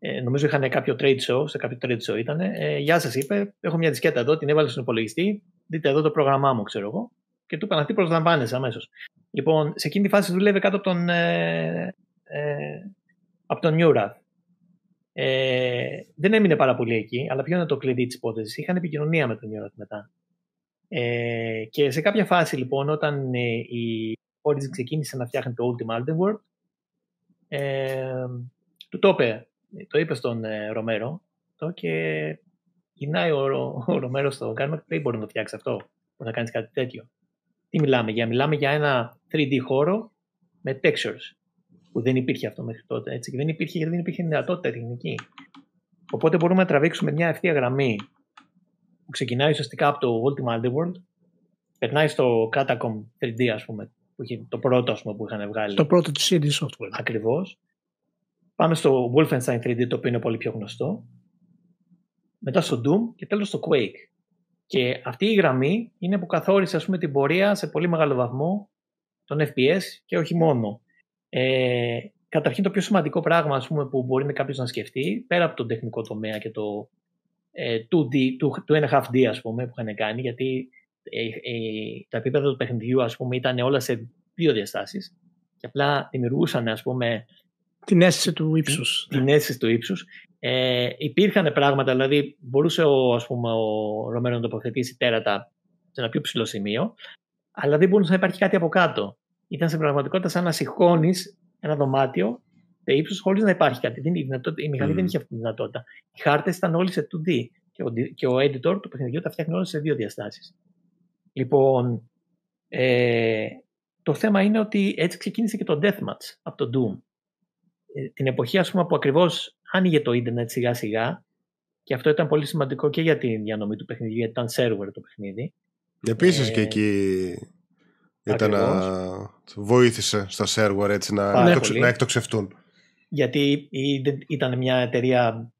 ε, νομίζω είχαν κάποιο trade show, σε κάποιο trade show ήταν. Ε, Γεια σας, είπε. Έχω μια δισκέτα εδώ, την έβαλε στον υπολογιστή. Δείτε εδώ το πρόγραμμά μου, ξέρω εγώ. Και του είπαν αυτή προσλαμβάνεσαι αμέσως. Λοιπόν, σε εκείνη τη φάση δούλευε κάτω από τον, ε, ε, από τον Newrath. Ε, δεν έμεινε πάρα πολύ εκεί, αλλά ποιο είναι το κλειδί της υπόθεσης. Είχαν επικοινωνία με τον Newrath μετά. Ε, και σε κάποια φάση λοιπόν, όταν ε, η Origin ξεκίνησε να φτιάχνει το Ultimate Underworld, ε, του το είπε το είπε στον ε, Ρομέρο το και γυρνάει ο, ο Ρομέρο στο Κάρμα δεν μπορεί να το φτιάξεις αυτό, που να κάνεις κάτι τέτοιο. Τι μιλάμε για, μιλάμε για ένα 3D χώρο με textures, που δεν υπήρχε αυτό μέχρι τότε. Έτσι, και δεν υπήρχε γιατί δεν υπήρχε δυνατότητα τεχνική. Οπότε μπορούμε να τραβήξουμε μια ευθεία γραμμή που ξεκινάει ουσιαστικά από το Ultimate Underworld, περνάει στο Catacomb 3D, ας πούμε, που είχε το πρώτο πούμε, που είχαν βγάλει. Το πρώτο του CD Software. Ακριβώς. Πάμε στο Wolfenstein 3D, το οποίο είναι πολύ πιο γνωστό. Μετά στο Doom και τέλος στο Quake. Και αυτή η γραμμή είναι που καθόρισε ας πούμε, την πορεία σε πολύ μεγάλο βαθμό των FPS και όχι μόνο. Ε, καταρχήν το πιο σημαντικό πράγμα ας πούμε, που μπορεί κάποιος να σκεφτεί, πέρα από τον τεχνικό τομέα και το ε, 2D, του, 1.5D ας πούμε, που είχαν κάνει, γιατί ε, ε, τα επίπεδα του παιχνιδιού ας πούμε, ήταν όλα σε δύο διαστάσεις και απλά δημιουργούσαν ας πούμε, την αίσθηση του ύψους. Την αίσθηση του ύψους. Ε, υπήρχαν πράγματα, δηλαδή μπορούσε ο, ας πούμε, ο Ρωμένο να τοποθετήσει τέρατα σε ένα πιο ψηλό σημείο, αλλά δεν μπορούσε να υπάρχει κάτι από κάτω. Ήταν σε πραγματικότητα σαν να συγχώνει ένα δωμάτιο σε ύψος χωρίς να υπάρχει κάτι. Δεν, η, η μηχανή mm. δεν είχε αυτή τη δυνατότητα. Οι χάρτες ήταν όλοι σε 2D και ο, και ο editor του παιχνιδιού τα φτιάχνει όλα σε δύο διαστάσεις. Λοιπόν, ε, το θέμα είναι ότι έτσι ξεκίνησε και το Deathmatch από το Doom. Ε, την εποχή ας πούμε, που ακριβώς άνοιγε το ίντερνετ σιγά σιγά και αυτό ήταν πολύ σημαντικό και για τη διανομή του παιχνιδιού γιατί ήταν server το παιχνίδι. Επίσης ε, και εκεί ήταν να βοήθησε στα server έτσι να, να εκτοξευτούν. Γιατί ήταν μια εταιρεία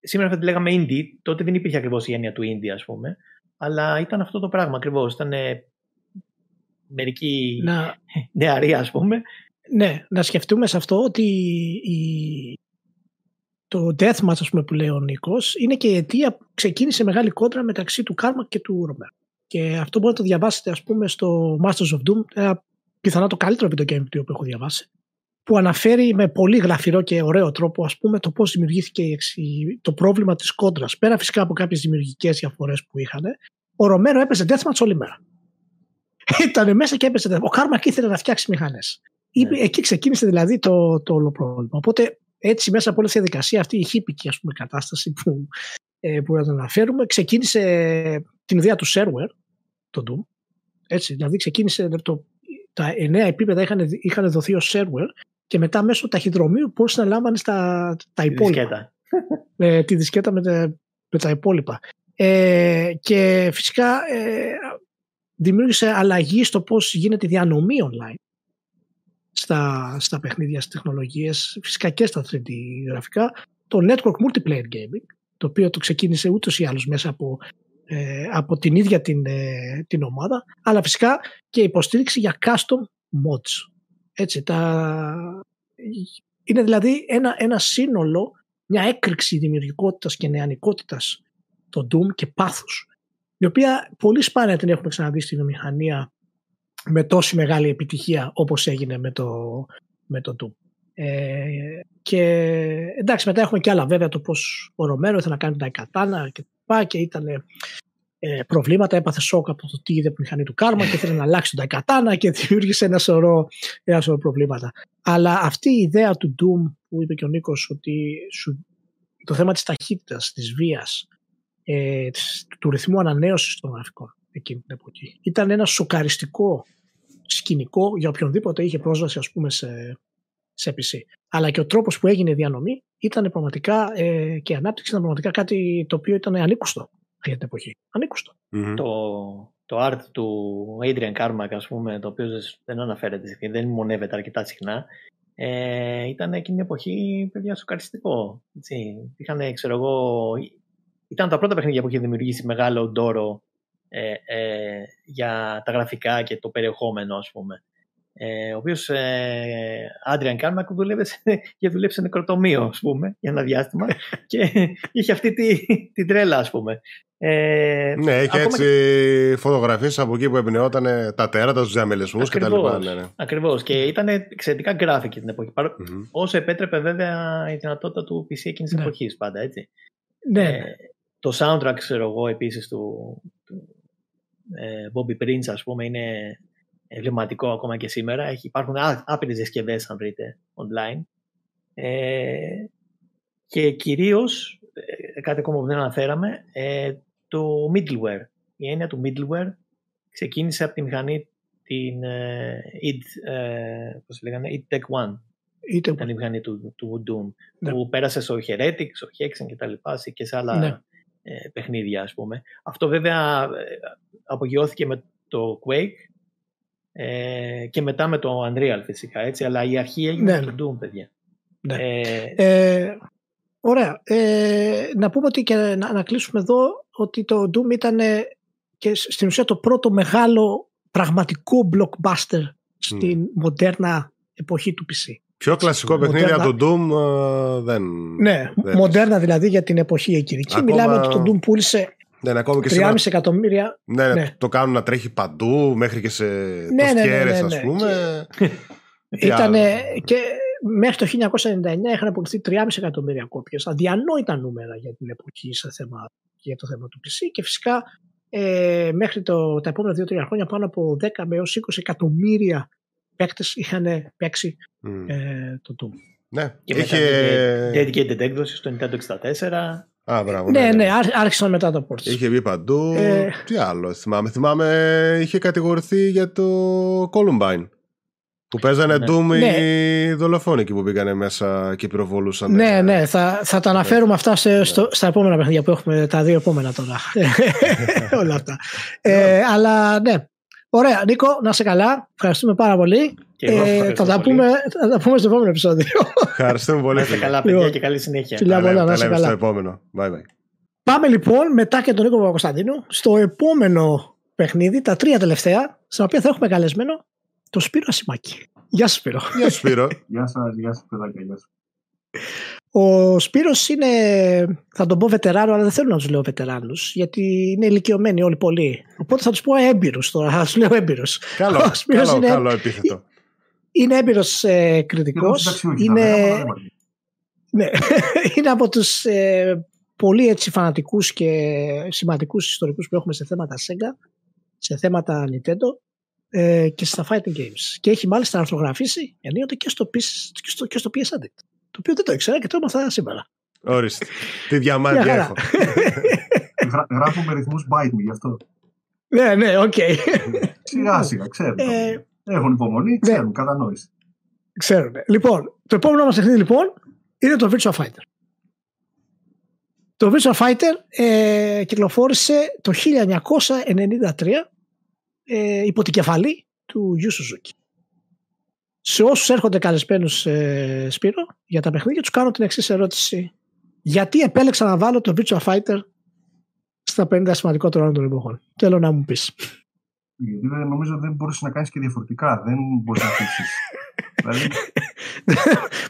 σήμερα θα τη λέγαμε indie, τότε δεν υπήρχε ακριβώς η έννοια του indie ας πούμε, αλλά ήταν αυτό το πράγμα ακριβώς, ήταν μερικοί να... νεαροί ας πούμε ναι, να σκεφτούμε σε αυτό ότι η, το deathmatch ας πούμε, που λέει ο Νίκος είναι και η αιτία που ξεκίνησε μεγάλη κόντρα μεταξύ του Κάρμα και του Ρομέρ. Και αυτό μπορείτε να το διαβάσετε ας πούμε στο Masters of Doom, ένα πιθανά το καλύτερο video game που έχω διαβάσει που αναφέρει με πολύ γλαφυρό και ωραίο τρόπο ας πούμε το πώς δημιουργήθηκε το πρόβλημα της κόντρας. Πέρα φυσικά από κάποιες δημιουργικές διαφορές που είχαν, ο Ρομέρο έπαιζε deathmatch όλη μέρα. Ήταν μέσα και έπαιζε Ο Κάρμα ήθελε να φτιάξει μηχανές. Ναι. Εκεί ξεκίνησε δηλαδή το, το όλο πρόβλημα. Οπότε έτσι μέσα από όλη αυτή τη διαδικασία, αυτή η χύπικη ας πούμε, κατάσταση που, ε, που να αναφέρουμε, ξεκίνησε την ιδέα του server, το Doom. Έτσι, δηλαδή ξεκίνησε το, τα εννέα επίπεδα είχαν, είχαν δοθεί ως server και μετά μέσω ταχυδρομείου μπορούσε να λάμβανες τα, τα υπόλοιπα. Ε, τη δισκέτα με τα, με τα υπόλοιπα. Ε, και φυσικά ε, δημιούργησε αλλαγή στο πώς γίνεται η διανομή online στα, στα παιχνίδια, στις τεχνολογίες, φυσικά και στα 3D γραφικά, το Network Multiplayer Gaming, το οποίο το ξεκίνησε ούτως ή άλλως μέσα από, ε, από την ίδια την, ε, την ομάδα, αλλά φυσικά και υποστήριξη για custom mods. Έτσι, τα... Είναι δηλαδή ένα, ένα σύνολο, μια έκρηξη δημιουργικότητας και νεανικότητας το Doom και πάθους, η οποία πολύ σπάνια την έχουμε ξαναδεί στη βιομηχανία με τόση μεγάλη επιτυχία όπως έγινε με το, με το Doom. Ε, και εντάξει μετά έχουμε και άλλα βέβαια το πως ο Ρομέρο ήθελε να κάνει τα εκατάνα και πάει και ήταν ε, προβλήματα, έπαθε σοκ από το τι είδε από τη μηχανή του Κάρμα και ήθελε να αλλάξει τον εκατάνα και δημιούργησε ένα σωρό, ένα σωρό προβλήματα. Αλλά αυτή η ιδέα του Doom που είπε και ο Νίκος ότι σου, το θέμα της ταχύτητας, της βίας ε, του ρυθμού ανανέωσης των γραφικών εκείνη την εποχή. Ήταν ένα σοκαριστικό σκηνικό για οποιονδήποτε είχε πρόσβαση ας πούμε σε, σε PC. Αλλά και ο τρόπος που έγινε η διανομή ήταν πραγματικά ε, και η ανάπτυξη ήταν πραγματικά κάτι το οποίο ήταν ανήκουστο για την εποχή. Το, το art του Adrian Carmack, ας πούμε, το οποίο δεν αναφέρεται, δεν μονεύεται αρκετά συχνά, ε, ήταν εκείνη την εποχή παιδιά σοκαριστικό. Είχαν, ξέρω εγώ, ήταν τα πρώτα παιχνίδια που είχε δημιουργήσει μεγάλο ντόρο ε, ε, για τα γραφικά και το περιεχόμενο, ας πούμε. Ε, ο οποίος ε, Άντριαν Κάρμακ δούλευε, είχε δουλέψει σε νεκροτομείο, ας πούμε, για ένα διάστημα και είχε αυτή τη, την τρέλα, ας πούμε. Ε, ναι, είχε έτσι και... φωτογραφίες από εκεί που εμπνεόταν τα τέρατα, τους διαμελισμούς και τα λοιπά. Ναι, ναι. Ακριβώς και ήταν εξαιρετικά graphic την εποχή. Mm-hmm. Όσο επέτρεπε βέβαια η δυνατότητα του PC εκείνης της ναι. εποχής πάντα, έτσι. Ναι. Ε, το soundtrack, ξέρω εγώ, επίσης του, του ε, Bobby Prince, ας πούμε, είναι εμβληματικό ακόμα και σήμερα. Έχει, υπάρχουν άπειρες διασκευές αν βρείτε online. Ε, και κυρίως, ε, κάτι ακόμα που δεν αναφέραμε, ε, το middleware. Η έννοια του middleware ξεκίνησε από τη μηχανή την ε, id, ε, πώς λέγανε, id Tech 1. Ήταν η μηχανή του, του Doom ναι. που πέρασε στο Heretic, στο Hexen και τα λοιπά και σε άλλα ναι. ε, παιχνίδια ας πούμε. Αυτό βέβαια ε, απογειώθηκε με το Quake ε, και μετά με το Unreal φυσικά έτσι, αλλά η αρχή έγινε ναι. με το Doom παιδιά. Ναι. Ε, ε, ωραία. Ε, να πούμε ότι και να, να κλείσουμε εδώ ότι το Doom ήταν και στην ουσία το πρώτο μεγάλο πραγματικό blockbuster στην mm. μοντέρνα εποχή του PC. Πιο κλασικό παιχνίδι από το Doom uh, δεν. Ναι, δεν μοντέρνα δηλαδή για την εποχή εκείνη. Ακόμα... Μιλάμε ότι το Doom πούλησε ναι, ναι, ακόμη και 3,5 σήμερα... εκατομμύρια. Ναι, ναι, ναι, το κάνουν να τρέχει παντού, μέχρι και σε ναι, ναι, ναι, ναι, ναι, πούμε. Ήτανε και μέχρι το 1999 είχαν απολυθεί 3,5 εκατομμύρια κόπιες. Αδιανόητα νούμερα για την εποχή σε θέμα, για το θέμα του PC και φυσικά ε, μέχρι το, τα επόμενα 2-3 χρόνια πάνω από 10 με έως 20 εκατομμύρια παίκτες είχαν παίξει mm. ε, το Doom. Ναι, και είχε... dedicated έκδοση στο Nintendo 64 Α, μπράβο, ναι, ναι, ναι, ναι, άρχισαν μετά το πόρτ. Είχε βγει παντού. Ε... Τι άλλο θυμάμαι. Θυμάμαι είχε κατηγορηθεί για το Columbine. Που παίζανε ναι. Doom ναι. οι δολοφόνοι που μπήκανε μέσα και πυροβολούσαν. Ναι, ναι, θα, θα τα αναφέρουμε ναι. αυτά σε, στο, στα επόμενα παιχνίδια που έχουμε, τα δύο επόμενα τώρα. Όλα αυτά. ε, αλλά ναι. Ωραία, Νίκο, να είσαι καλά. Ευχαριστούμε πάρα πολύ. Ε, θα, τα πούμε, θα τα πούμε στο επόμενο επεισόδιο. Ευχαριστούμε πολύ. Να καλά, παιδιά, λοιπόν, και καλή συνέχεια. Φιλιά πολλά, να καλά. στο επόμενο. Bye bye. Πάμε λοιπόν μετά και τον Νίκο Παπακοσταντίνου στο επόμενο παιχνίδι, τα τρία τελευταία, στα οποία θα έχουμε καλεσμένο το Σπύρο Ασημάκη. Γεια σου Σπύρο. Γεια σου Σπύρο. γεια σας, γεια σας παιδάκια, γεια σας. Ο Σπύρος είναι, θα τον πω βετεράνο, αλλά δεν θέλω να τους λέω βετεράνους, γιατί είναι ηλικιωμένοι όλοι πολύ. Οπότε θα τους πω έμπειρους τώρα, θα τους λέω έμπειρους. Καλό, καλό, είναι, καλό επίθετο. Είναι έμπειρος ε, κριτικός. Είναι, ναι, είναι από τους ε, πολύ έτσι φανατικούς και σημαντικούς ιστορικούς που έχουμε σε θέματα Sega, σε θέματα Nintendo ε, και στα fighting games. Και έχει μάλιστα αρθρογραφήσει ενίοτε και στο, και στο, και στο PS Addict. Το οποίο δεν το ήξερα και το έμαθα σήμερα. Ορίστε. Τι διαμάντι έχω. Γράφω με ρυθμούς byte μου γι' αυτό. Ναι, ναι, οκ. Σιγά σιγά, ξέρουν. Ε, Έχουν υπομονή, ναι. ξέρουν, κατανόηση. Ξέρουν. Λοιπόν, το επόμενο μας παιχνίδι λοιπόν είναι το Virtua Fighter. Το Virtua Fighter ε, κυκλοφόρησε το 1993 ε, υπό την κεφαλή του Yu Suzuki σε όσους έρχονται καλεσμένους ε, Σπύρο για τα παιχνίδια τους κάνω την εξής ερώτηση. Γιατί επέλεξα να βάλω το Virtua Fighter στα 50 σημαντικότερα των εποχών; Θέλω να μου πεις. Γιατί δεν, νομίζω δεν μπορούσε να κάνεις και διαφορετικά. Δεν μπορείς να αφήσει. δηλαδή,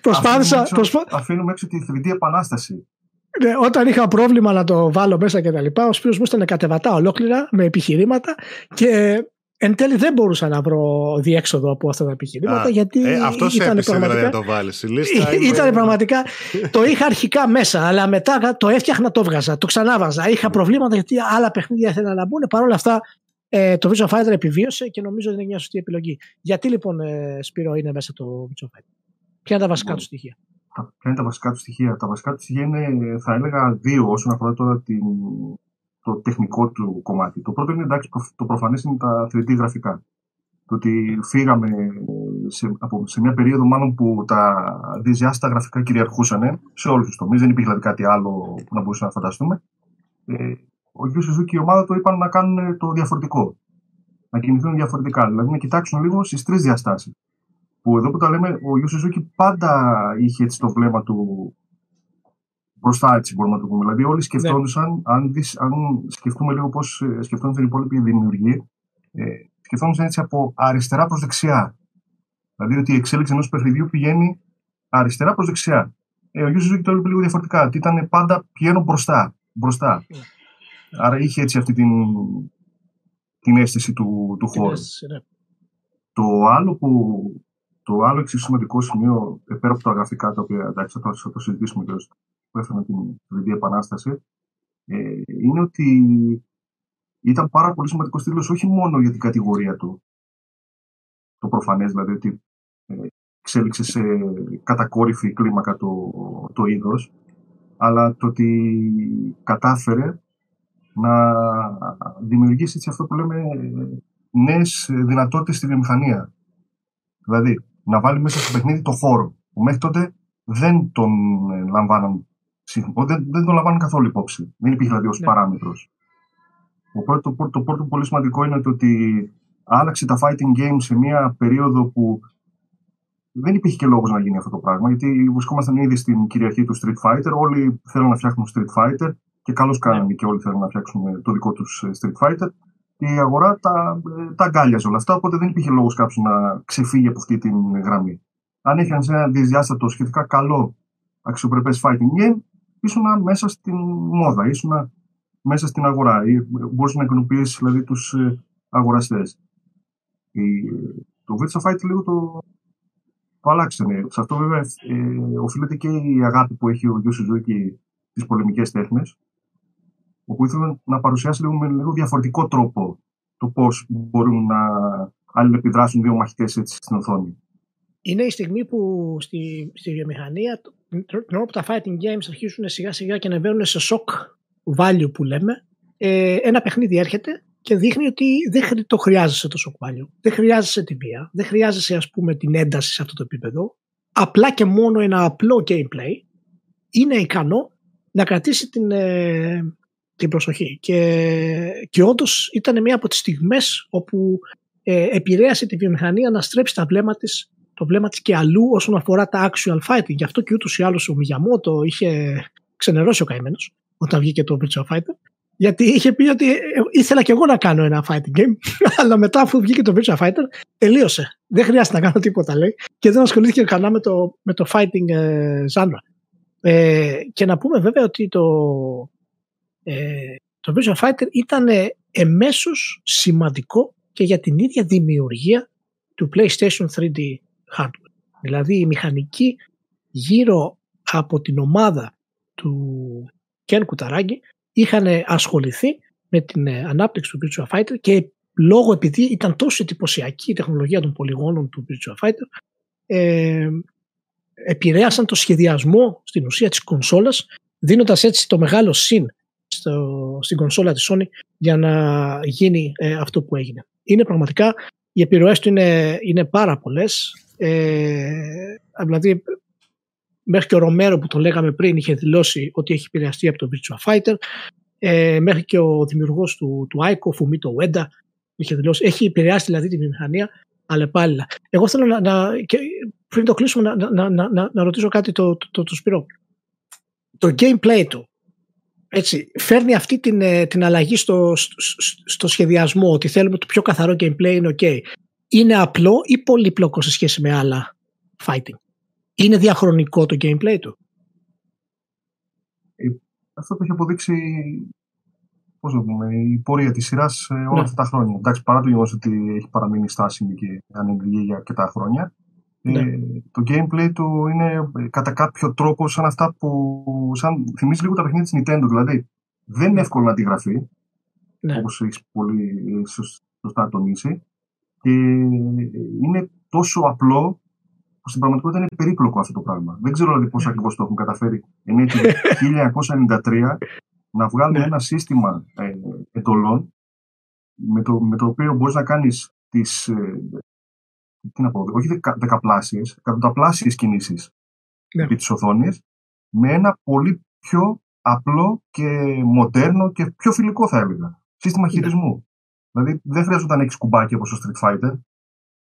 προσπάθησα. Αφήνουμε έξω, αφήνουμε έξω τη θρητή επανάσταση. Ναι, όταν είχα πρόβλημα να το βάλω μέσα και τα λοιπά, ο Σπύρος μου ήταν κατεβατά ολόκληρα με επιχειρήματα και Εν τέλει δεν μπορούσα να βρω διέξοδο από αυτά τα επιχειρήματα γιατί ε, αυτός ήταν πραγματικά, να το βάλεις λίστα. ήταν πραγματικά, το είχα αρχικά μέσα αλλά μετά το έφτιαχνα το έβγαζα, το ξανάβαζα. Είχα προβλήματα γιατί άλλα παιχνίδια ήθελα να μπουν. Παρ' όλα αυτά ε, το Virtua Fighter επιβίωσε και νομίζω ότι είναι μια σωστή επιλογή. Γιατί λοιπόν ε, Σπύρο είναι μέσα το Virtua Fighter. Ποια είναι τα βασικά του στοιχεία; Ποια είναι τα βασικά του στοιχεία; Τα βασικά του στοιχεία είναι θα έλεγα δύο όσον αφορά τώρα την, το τεχνικό του κομμάτι. Το πρώτο είναι εντάξει, το προφανές είναι τα 3D γραφικά. Το ότι φύγαμε σε, από, σε μια περίοδο μάλλον που τα διζιάστα γραφικά κυριαρχούσαν σε όλους τους τομείς. Δεν υπήρχε δηλαδή κάτι άλλο που να μπορούσαμε να φανταστούμε. Ε, ο Γιώργο Σουζούκη και η ομάδα του είπαν να κάνουν το διαφορετικό. Να κινηθούν διαφορετικά. Δηλαδή να κοιτάξουν λίγο στις τρεις διαστάσεις. Που εδώ που τα λέμε, ο Γιώργο Σουζούκη πάντα είχε έτσι το βλέμμα του μπροστά, έτσι μπορούμε να το πούμε. Δηλαδή, όλοι σκεφτόντουσαν, ναι. αν, δεις, αν σκεφτούμε λίγο πώς ε, σκεφτόντουσαν οι υπόλοιποι δημιουργοί, ε, σκεφτόντουσαν έτσι από αριστερά προς δεξιά. Δηλαδή, ότι η εξέλιξη ενός παιχνιδιού πηγαίνει αριστερά προς δεξιά. Ε, ο Γιώργο το έβλεπε λίγο διαφορετικά. Ότι ήταν πάντα πηγαίνω μπροστά. μπροστά. Ναι. Άρα είχε έτσι αυτή την, την αίσθηση του, του χώρου. Ναι. Το άλλο που το άλλο εξίσου σημαντικό σημείο, πέρα από τα γραφικά τα οποία εντάξει, θα το συζητήσουμε και που έφερε την Τουρκική Επανάσταση, ε, είναι ότι ήταν πάρα πολύ σημαντικός τίτλος όχι μόνο για την κατηγορία του, το προφανές δηλαδή ότι ε, εξέλιξε σε κατακόρυφη κλίμακα το, το είδος, αλλά το ότι κατάφερε να δημιουργήσει έτσι αυτό που λέμε νέες δυνατότητες στη βιομηχανία. Δηλαδή, να βάλει μέσα στο παιχνίδι το χώρο, που μέχρι τότε δεν τον λαμβάναν δεν, δεν το λαμβάνουν καθόλου υπόψη. Δεν υπήρχε δηλαδή ως ναι. παράμετρος. Οπότε το, το, το πρώτο πολύ σημαντικό είναι το ότι άλλαξε τα fighting games σε μια περίοδο που δεν υπήρχε και λόγος να γίνει αυτό το πράγμα, γιατί βρισκόμασταν ήδη στην κυριαρχία του Street Fighter. Όλοι θέλουν να φτιάχνουν Street Fighter και καλώς κάνανε ναι. και όλοι θέλουν να φτιάξουν το δικό τους ε, Street Fighter. Και η αγορά τα, ε, τα αγκάλιαζε όλα αυτά, οπότε δεν υπήρχε λόγος κάποιος να ξεφύγει από αυτή την γραμμή. Αν είχαν σε ένα διδιάστατο σχετικά καλό αξιοπρεπές fighting game, ήσουν μέσα στην μόδα, ήσουν μέσα στην αγορά. Μπορούσες να ικανοποιήσει δηλαδή τους ε, αγοραστές. Το Virtua Fight λίγο το, το αλλάξανε. Σε αυτό βέβαια ε, οφείλεται και η αγάπη που έχει ο Γιώργο Σουζούκη στις πολεμικές τέχνες, όπου ήθελε να παρουσιάσει λίγο με λίγο διαφορετικό τρόπο το πώς μπορούν να αλληλεπιδράσουν δύο μαχητές στην οθόνη. Είναι η στιγμή που στη, στη βιομηχανία την ώρα που τα fighting games αρχίζουν σιγά σιγά και ανεβαίνουν σε shock value που λέμε, ε, ένα παιχνίδι έρχεται και δείχνει ότι δεν το χρειάζεσαι το shock value. Δεν χρειάζεσαι τη βία, δεν χρειάζεσαι ας πούμε την ένταση σε αυτό το επίπεδο. Απλά και μόνο ένα απλό gameplay είναι ικανό να κρατήσει την, ε, την προσοχή. Και, και όντως ήταν μία από τις στιγμές όπου ε, επηρέασε τη βιομηχανία να στρέψει τα βλέμμα της το βλέμμα της και αλλού όσον αφορά τα actual fighting. Γι' αυτό και ούτως ή άλλως ο Μιγιαμότο είχε ξενερώσει ο καημένος όταν βγήκε το Virtua Fighter. Γιατί είχε πει ότι ε, ήθελα και εγώ να κάνω ένα fighting game, αλλά μετά αφού βγήκε το Virtua Fighter, τελείωσε. Δεν χρειάζεται να κάνω τίποτα, λέει. Και δεν ασχολήθηκε κανένα με το, με το fighting ε, genre. Ε, και να πούμε βέβαια ότι το, ε, το Virtua Fighter ήταν εμέσως σημαντικό και για την ίδια δημιουργία του PlayStation 3D hardware. Δηλαδή η μηχανική γύρω από την ομάδα του Ken Κουταράγκη είχαν ασχοληθεί με την ε, ανάπτυξη του Virtua Fighter και λόγω επειδή ήταν τόσο εντυπωσιακή η τεχνολογία των πολυγόνων του Virtua Fighter ε, επηρέασαν το σχεδιασμό στην ουσία της κονσόλας δίνοντας έτσι το μεγάλο συν στο, στην κονσόλα της Sony για να γίνει ε, αυτό που έγινε. Είναι πραγματικά, οι επιρροές του είναι, είναι πάρα πολλές. Ε, δηλαδή, μέχρι και ο Ρομέρο που το λέγαμε πριν είχε δηλώσει ότι έχει επηρεαστεί από το Virtua Fighter. Ε, μέχρι και ο δημιουργός του, του Aiko, Fumito Ueda, είχε δηλώσει. Έχει επηρεάσει δηλαδή τη βιομηχανία αλλεπάλληλα. Εγώ θέλω να, να και πριν το κλείσουμε να, να, να, να, να ρωτήσω κάτι το, το, το, το Σπυρό. Το gameplay του έτσι, φέρνει αυτή την, ε, την αλλαγή στο, στο, στο σχεδιασμό ότι θέλουμε το πιο καθαρό gameplay είναι ok είναι απλό ή πολύπλοκο σε σχέση με άλλα fighting; Είναι διαχρονικό το gameplay του; Ε, αυτό το έχει αποδείξει πώς το πούμε, η πορεία της σειράς ε, όλα ναι. αυτά τα χρόνια. Εντάξει, παρά το γεγονός ότι έχει παραμείνει στάσιμη και ανενεργή για αρκετά χρόνια, ε, ναι. ε, το gameplay του είναι ε, κατά κάποιο τρόπο σαν αυτά που σαν, θυμίζει λίγο τα παιχνίδια της Nintendo. Δηλαδή, δεν είναι εύκολο να αντιγραφεί, ναι. όπως έχεις πολύ σωστά τονίσει. Και είναι τόσο απλό που στην πραγματικότητα είναι περίπλοκο αυτό το πράγμα. Δεν ξέρω δηλαδή πώς ακριβώς το έχουν καταφέρει. Ενώ το 1993 να βγάλουμε ναι. ένα σύστημα ε, εντολών με το, με το οποίο μπορείς να κάνεις τις, ε, τι να πω, όχι δεκα, δεκαπλάσιες, εκατονταπλάσιες κινήσεις ναι. επί της οθόνης, με ένα πολύ πιο απλό και μοντέρνο και πιο φιλικό θα έλεγα. Σύστημα ναι. χειρισμού. Δηλαδή δεν χρειάζεται να έχεις κουμπάκι όπως στο Street Fighter,